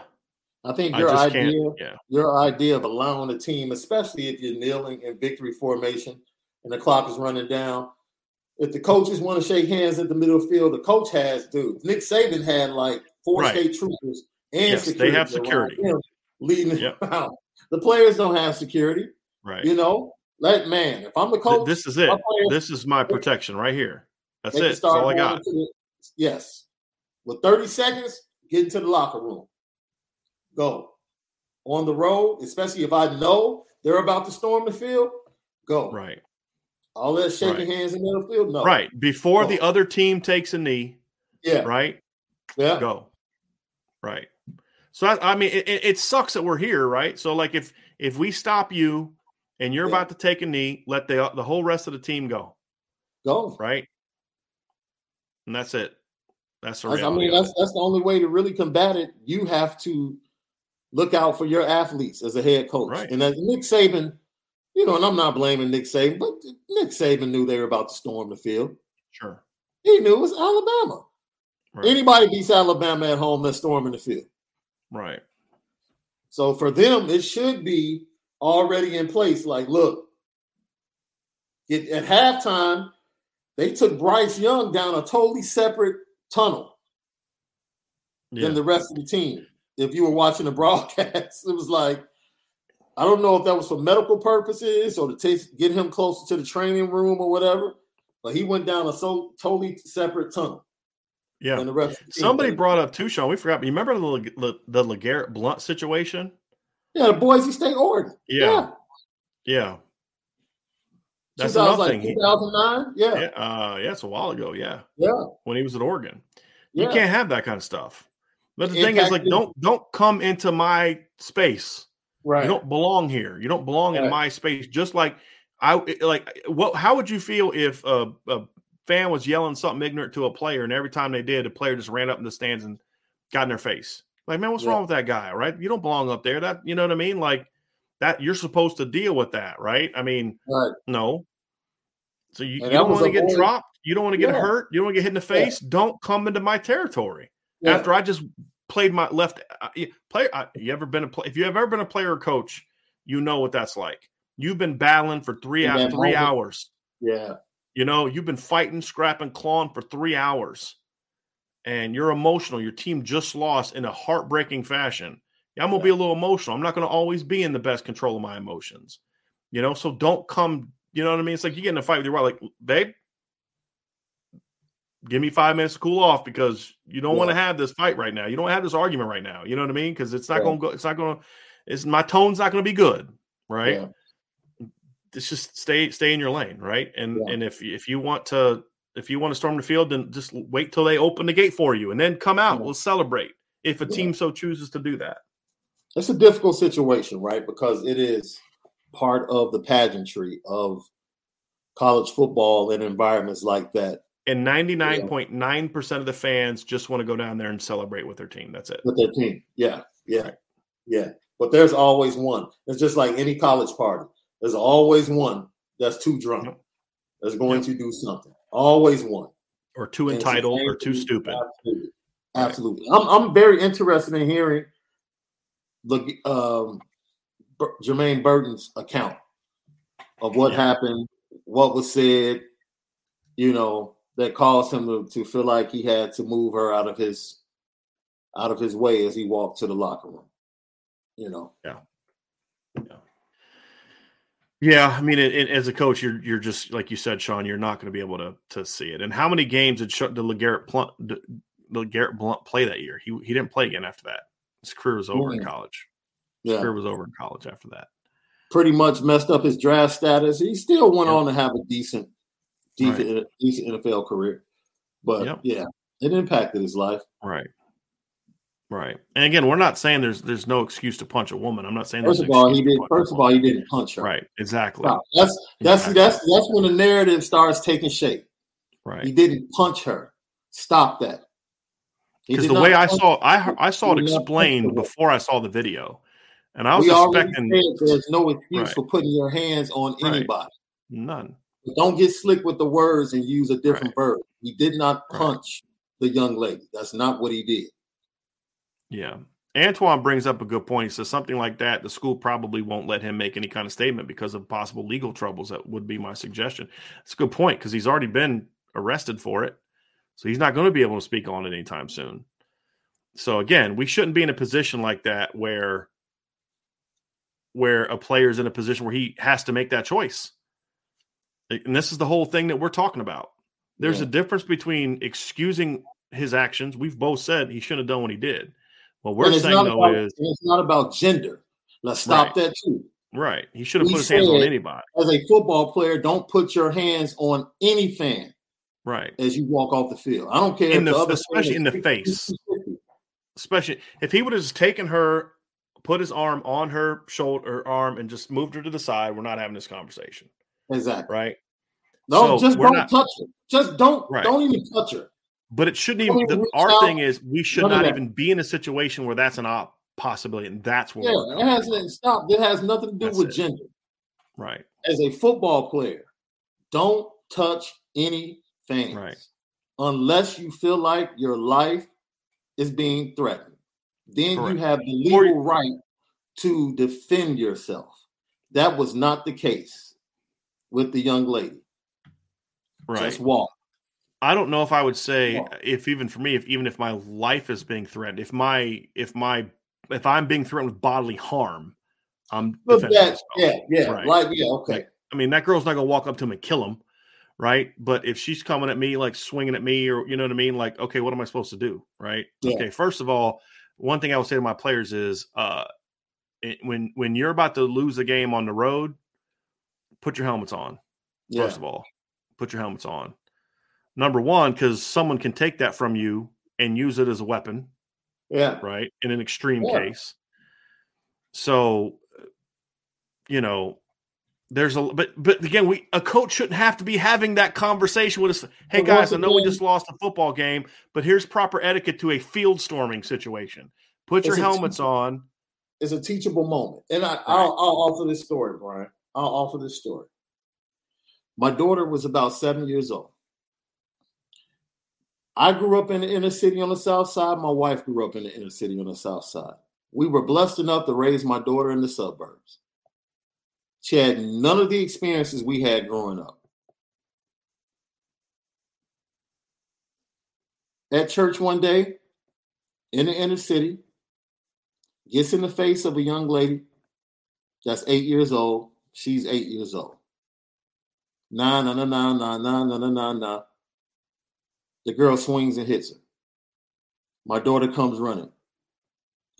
Speaker 2: I think your
Speaker 1: just
Speaker 2: idea.
Speaker 1: Yeah,
Speaker 2: your idea of allowing the team, especially if you're kneeling in victory formation and the clock is running down. If the coaches want to shake hands at the middle field, the coach has to. Nick Saban had like four
Speaker 1: Right.
Speaker 2: state troopers and
Speaker 1: Yes, they have security.
Speaker 2: Leading
Speaker 1: Yep.
Speaker 2: The players don't have security.
Speaker 1: right.
Speaker 2: You know, like man, if I'm the
Speaker 1: Th-
Speaker 2: coach,
Speaker 1: this is it.
Speaker 2: players-
Speaker 1: This is my *laughs* protection right here. That's it. That's all I got.
Speaker 2: the- yes, with 30 seconds, get into the locker room. Go on the road, especially if I know they're about to storm the field. Go.
Speaker 1: Right.
Speaker 2: All that shaking
Speaker 1: Right.
Speaker 2: hands in the middle field. No.
Speaker 1: Right. Before
Speaker 2: No.
Speaker 1: the other team takes a knee,
Speaker 2: Yeah.
Speaker 1: right?
Speaker 2: Yeah.
Speaker 1: Go. Right. So I, I mean, it, it sucks that we're here, right? So like, if if we stop you and you're
Speaker 2: Yeah.
Speaker 1: about to take a knee, let the the whole rest of the team go,
Speaker 2: Go.
Speaker 1: right? And that's it. That's the
Speaker 2: That's- I mean, that's that's the only way to really combat it. You have to look out for your athletes as a head coach.
Speaker 1: Right.
Speaker 2: And as Nick Saban, you know, and I'm not blaming Nick Saban, but Nick Saban knew they were about to storm the field.
Speaker 1: sure.
Speaker 2: He knew it was Alabama.
Speaker 1: Right.
Speaker 2: Anybody beats Alabama at home, they're storming the field.
Speaker 1: Right.
Speaker 2: So for them, it should be already in place. Like, look, it, at halftime, they took Bryce Young down a totally separate tunnel
Speaker 1: Yeah.
Speaker 2: than the rest of the team. If you were watching the *laughs* broadcast, it was like, I don't know if that was for medical purposes or to take, get him closer to the training room or whatever, but he went down a so totally separate tunnel.
Speaker 1: Yeah. And the rest Somebody brought up too, Sean. We forgot. You remember the the, the LeGarrette Blunt situation?
Speaker 2: Yeah, the Boise State Oregon.
Speaker 1: Yeah. Yeah. yeah.
Speaker 2: That's another thing. 2009? Yeah.
Speaker 1: Yeah, uh, yeah, it's a while ago. Yeah.
Speaker 2: Yeah.
Speaker 1: When he was at Oregon. You can't have that kind of stuff. But the thing is, like, don't don't come into my space.
Speaker 2: Right.
Speaker 1: You don't belong here. You don't belong right. in my space. Just like I like. What? How would you feel if a, a fan was yelling something ignorant to a player, and every time they did, the player just ran up in the stands and got in their face? Like, man, what's yeah. wrong with that guy? Right? You don't belong up there. That you know what I mean? Like that. You're supposed to deal with that, right? I mean,
Speaker 2: right.
Speaker 1: no. So you, you don't want to get dropped. You don't want to get yeah. hurt. You don't want to get hit in the face. Yeah. Don't come into my territory after I just played my left uh, player. Uh, you ever been a play? If you have ever been a player or coach, you know what that's like. You've been battling for three hours, three moment. hours.
Speaker 2: Yeah.
Speaker 1: You know, you've been fighting, scrapping, clawing for three hours, and you're emotional. Your team just lost in a heartbreaking fashion. Yeah, I'm gonna yeah. be a little emotional. I'm not gonna always be in the best control of my emotions. You know, so don't come. You know what I mean? It's like you get in a fight with your wife, like, babe, give me five minutes to cool off because you don't yeah. want to have this fight right now. You don't have this argument right now. You know what I mean? Because it's not to go. It's not going to. It's my tone's not going to be good, right? Yeah. It's just stay stay in your lane, right? And and if if you want to if you want to storm the field, then just wait till they open the gate for you, and then come out. We'll celebrate if a team so chooses to do that.
Speaker 2: It's a difficult situation, right? Because it is part of the pageantry of college football in environments like that
Speaker 1: and 99.9% of the fans just want to go down there and celebrate with their team. That's it.
Speaker 2: With their team. Yeah. Yeah. Right. Yeah. But there's always one. It's just like any college party. There's always one that's too drunk. That's going yep. to do something. Always one.
Speaker 1: Or too entitled or too stupid.
Speaker 2: Absolutely. Absolutely. I'm, I'm very interested in hearing the um, Jermaine Burton's account of what yeah. happened, what was said, you know, that caused him to, to feel like he had to move her out of his out of his way as he walked to the locker room. You know.
Speaker 1: Yeah. Yeah, I mean, it, it, as a coach, you're you're just like you said, Sean. You're not going to be able to to see it. And how many games did, did LeGarrette Blunt, LeGarrette Blunt play that year? He he didn't play again after that. His career was over in mm-hmm. college. His yeah. career was over in college after that.
Speaker 2: Pretty much messed up his draft status. He still went yeah. on to have a decent decent, right. decent NFL career. But yep. yeah, it impacted his life.
Speaker 1: Right. Right. And again, we're not saying there's there's no excuse to punch a woman. I'm not saying
Speaker 2: first of all he did. First of all, he didn't punch her.
Speaker 1: Right. Exactly.
Speaker 2: That's that's exactly. that's that's when the narrative starts taking shape.
Speaker 1: Right.
Speaker 2: He didn't punch her. Stop that.
Speaker 1: Because the way I saw I I saw it explained before I saw the video, and I was expecting.
Speaker 2: There's no excuse right. for putting your hands on anybody.
Speaker 1: None.
Speaker 2: But don't get slick with the words and use a different right. verb. He did not punch right. the young lady. That's not what he did.
Speaker 1: Yeah. Antoine brings up a good point. He says something like that, the school probably won't let him make any kind of statement because of possible legal troubles. That would be my suggestion. It's a good point because he's already been arrested for it. So he's not going to be able to speak on it anytime soon. So again, we shouldn't be in a position like that where where a player's in a position where he has to make that choice. And this is the whole thing that we're talking about. There's yeah. a difference between excusing his actions. We've both said he shouldn't have done what he did. What we're saying though
Speaker 2: about,
Speaker 1: is
Speaker 2: it's not about gender. Let's stop right. that too.
Speaker 1: Right. He should have put his hands on anybody.
Speaker 2: As a football player, don't put your hands on any fan.
Speaker 1: Right.
Speaker 2: As you walk off the field. I don't care
Speaker 1: in the, the especially in the face. Especially if he would have just taken her, put his arm on her shoulder or arm and just moved her to the side, we're not having this conversation.
Speaker 2: Exactly.
Speaker 1: Right.
Speaker 2: No, so just don't not, touch her. Just don't right. don't even touch her.
Speaker 1: But it shouldn't even. The, our out. thing is, we should not even be in a situation where that's an op possibility, and that's what.
Speaker 2: Yeah, it hasn't stopped. It has nothing to do that's with it. gender.
Speaker 1: Right.
Speaker 2: As a football player, don't touch any fans.
Speaker 1: Right.
Speaker 2: Unless you feel like your life is being threatened, then Correct. you have the legal right to defend yourself. That was not the case with the young lady.
Speaker 1: Right.
Speaker 2: Just walk.
Speaker 1: I don't know if I would say if even for me, if even if my life is being threatened, if my if my if I'm being threatened with bodily harm, I'm
Speaker 2: that, yeah, yeah, right. like yeah, okay. Like,
Speaker 1: I mean, that girl's not gonna walk up to him and kill him, right? But if she's coming at me like swinging at me, or you know what I mean, like okay, what am I supposed to do, right?
Speaker 2: Yeah.
Speaker 1: Okay, first of all, one thing I would say to my players is, uh, it- when when you're about to lose a game on the road, put your helmets on.
Speaker 2: Yeah.
Speaker 1: First of all, put your helmets on. Number one, because someone can take that from you and use it as a weapon,
Speaker 2: Yeah.
Speaker 1: right? In an extreme
Speaker 2: Yeah.
Speaker 1: case. So, uh, you know, there's a but but again, we a coach shouldn't have to be having that conversation with us. Hey
Speaker 2: But
Speaker 1: guys, I know we just lost a football game, but here's proper etiquette to a field storming situation. Put your helmets on.
Speaker 2: It's a teachable moment. And I, I'll, I'll offer this story, Brian. I'll offer this story. My daughter was about seven years old. I grew up in the inner city on the south side. My wife grew up in the inner city on the south side. We were blessed enough to raise my daughter in the suburbs. She had none of the experiences we had growing up. At church one day in the inner city, gets in the face of a young lady that's eight years old. She's eight years old. Nah, nah, nah, nah, nah, nah, nah, nah, nah. The girl swings and hits her. My daughter comes running.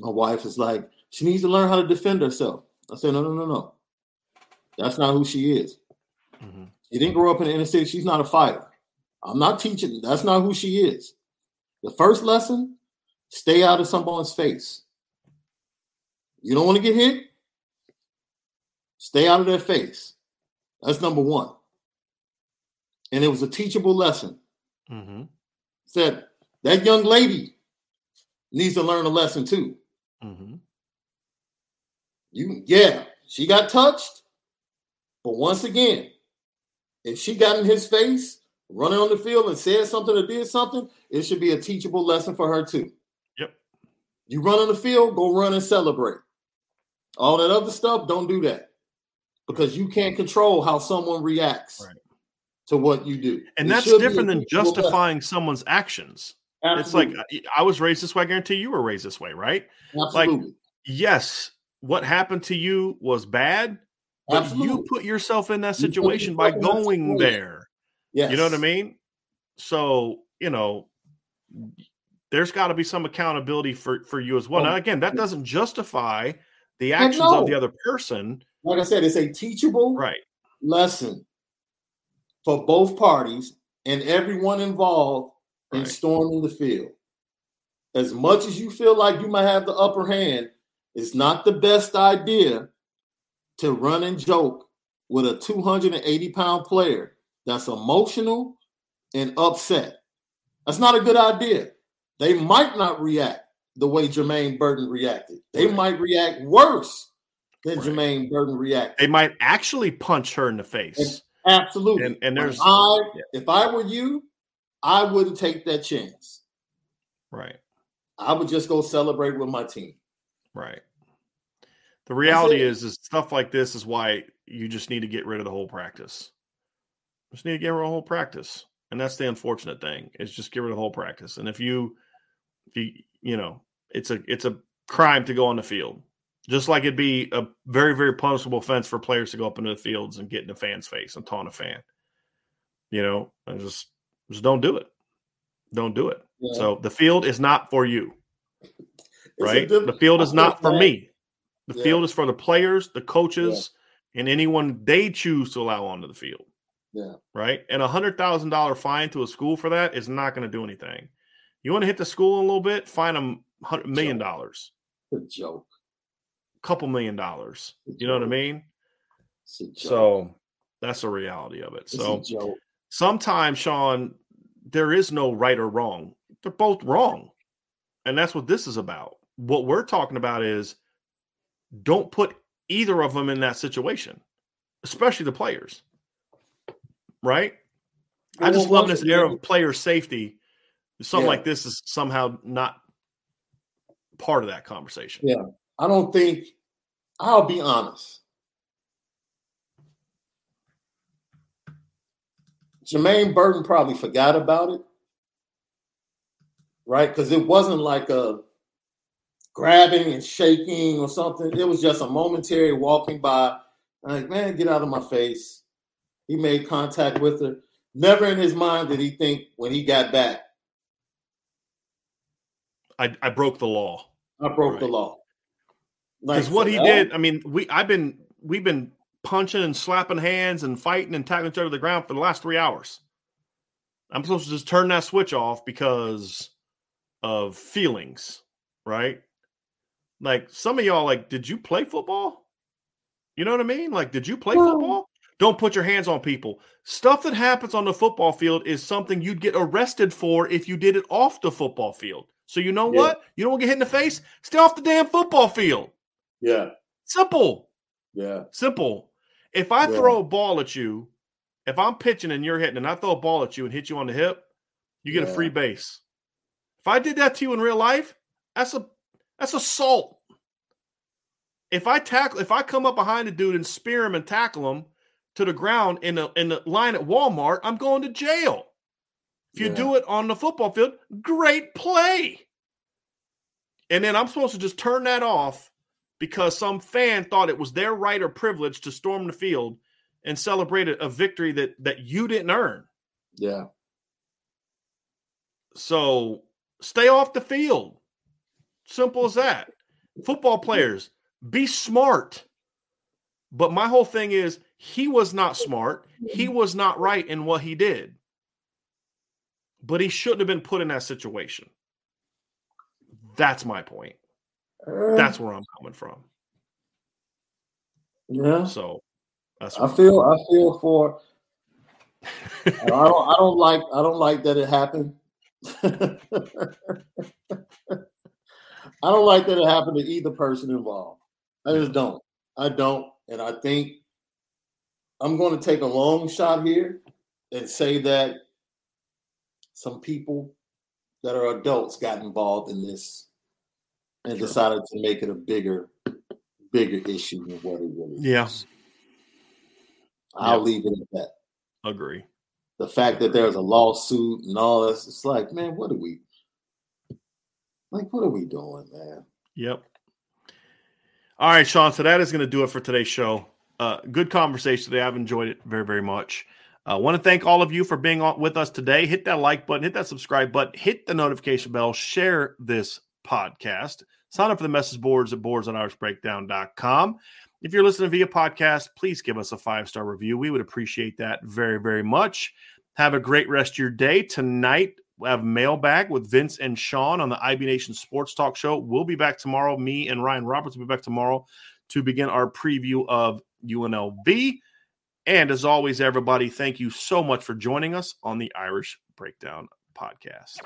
Speaker 2: My wife is like, she needs to learn how to defend herself. I said, no, no, no, no. That's not who she is.
Speaker 1: Mhm.
Speaker 2: She didn't grow up in the inner city. She's not a fighter. I'm not teaching. That's not who she is. The first lesson stay out of someone's face. You don't want to get hit? Stay out of their face. That's number one. And it was a teachable lesson.
Speaker 1: Mhm.
Speaker 2: Said that young lady needs to learn a lesson too.
Speaker 1: Mhm.
Speaker 2: You, yeah, she got touched. But once again, if she got in his face, running on the field and said something or did something, it should be a teachable lesson for her too.
Speaker 1: Yep.
Speaker 2: You run on the field, go run and celebrate. All that other stuff, don't do that. Because you can't control how someone reacts
Speaker 1: Right.
Speaker 2: To what you do.
Speaker 1: And
Speaker 2: It
Speaker 1: that's
Speaker 2: should be a
Speaker 1: different than justifying someone's actions. It's like I was raised this way. I guarantee you were raised this way, right? like,
Speaker 2: Absolutely.
Speaker 1: Yes, what happened to you was bad, but you put yourself in that situation by
Speaker 2: yourself in that
Speaker 1: going there.
Speaker 2: yes.
Speaker 1: You know what I mean? So, you know, there's got to be some accountability for for you as well. Now, again, that doesn't justify the actions of the other person,
Speaker 2: Like I said, it's a teachable
Speaker 1: right?
Speaker 2: lesson for both parties and everyone involved in
Speaker 1: Right.
Speaker 2: storming the field. As much as you feel like you might have the upper hand, it's not the best idea to run and joke with a 280 pound player that's emotional and upset. That's not a good idea. They might not react the way Jermaine Burton reacted. They
Speaker 1: Right.
Speaker 2: might react worse than
Speaker 1: Right.
Speaker 2: Jermaine Burton reacted.
Speaker 1: They might actually punch her in the face.
Speaker 2: Absolutely.
Speaker 1: And- and there's-
Speaker 2: I,
Speaker 1: yeah.
Speaker 2: if I were you, I wouldn't take that chance.
Speaker 1: Right.
Speaker 2: I would just go celebrate with my team.
Speaker 1: Right. The reality is, is stuff like this is why you just need to get rid of the whole practice. Just need to get rid of the whole practice, and that's the unfortunate thing. Is just get rid of the whole practice. And if you, if you, you know, it's a it's a crime to go on the field, just like it'd be a very very punishable offense for players to go up into the fields and get in a fan's face and taunt a fan. You know, and just just don't do it. Don't do it.
Speaker 2: Yeah.
Speaker 1: So the field is not for you right?
Speaker 2: diff-
Speaker 1: The field is not for me. The
Speaker 2: Yeah.
Speaker 1: field is for the players, the coaches, and anyone they choose to allow onto the field.
Speaker 2: Yeah.
Speaker 1: Right. And a hundred thousand dollar fine to a school for that is not going to do anything. You want to hit the school a little bit, fine them hundred million dollars, *laughs*
Speaker 2: joke.
Speaker 1: Couple million dollars. You know what I mean?
Speaker 2: It's a joke.
Speaker 1: So that's the reality of it. So sometimes, Sean, there is no right or wrong. They're both wrong. And that's what this is about. What we're talking about is don't put either of them in that situation, especially the players. Right? I just love this era of player safety. Something
Speaker 2: Yeah.
Speaker 1: like this is somehow not part of that conversation.
Speaker 2: Yeah. I don't think, I'll be honest. Jermaine Burton probably forgot about it. Right? Because it wasn't like a grabbing and shaking or something. It was just a momentary walking by. Like, man, get out of my face. He made contact with her. Never in his mind did he think when he got back,
Speaker 1: I, I broke the law.
Speaker 2: I broke right. the law.
Speaker 1: Because like, what he did, I mean, we I've been we've been punching and slapping hands and fighting and tackling each other to the ground for the last three hours. I'm supposed to just turn that switch off because of feelings, right? Like some of y'all, like, did you play football? You know what I mean? Like, did you play football? Don't put your hands on people. Stuff that happens on the football field is something you'd get arrested for if you did it off the football field. So you know yeah. what? You don't get hit in the face? Stay off the damn football field.
Speaker 2: Yeah.
Speaker 1: Simple.
Speaker 2: Yeah.
Speaker 1: Simple. If I yeah. throw a ball at you, if I'm pitching and you're hitting and I throw a ball at you and hit you on the hip, you get yeah. a free base. If I did that to you in real life, that's a that's assault. If I tackle if I come up behind a dude and spear him and tackle him to the ground in the in the line at Walmart, I'm going to jail. If you yeah. do it on the football field, great play. And then I'm supposed to just turn that off because some fan thought it was their right or privilege to storm the field and celebrate a victory that that you didn't earn.
Speaker 2: Yeah.
Speaker 1: So stay off the field. Simple as that. Football players, be smart. But my whole thing is he was not smart. He was not right in what he did. But he shouldn't have been put in that situation. That's my point. Uh, that's where I'm coming from.
Speaker 2: Yeah.
Speaker 1: So that's
Speaker 2: I feel I feel for *laughs* I don't I don't like I don't like that it happened. *laughs* I don't like that it happened to either person involved. I just don't. I don't. And I think I'm going to take a long shot here and say that some people that are adults got involved in this and sure. decided to make it a bigger, bigger issue than what it really
Speaker 1: yeah.
Speaker 2: is. I'll yeah. leave it at that.
Speaker 1: Agree.
Speaker 2: The fact Agree. that there's a lawsuit and all this, it's like, man, what are we like? What are we doing, man?
Speaker 1: Yep. All right, Sean. So that is going to do it for today's show. Uh, good conversation today. I've enjoyed it very, very much. I uh, want to thank all of you for being on with us today. Hit that like button, hit that subscribe button, hit the notification bell, share this podcast. Sign up for the message boards at boardsonirishbreakdown.com. If you're listening via podcast, please give us a five star review. We would appreciate that very, very much. Have a great rest of your day. Tonight, we have mailbag with Vince and Sean on the IB Nation Sports Talk Show. We'll be back tomorrow. Me and Ryan Roberts will be back tomorrow to begin our preview of UNLV. And as always, everybody, thank you so much for joining us on the Irish Breakdown podcast.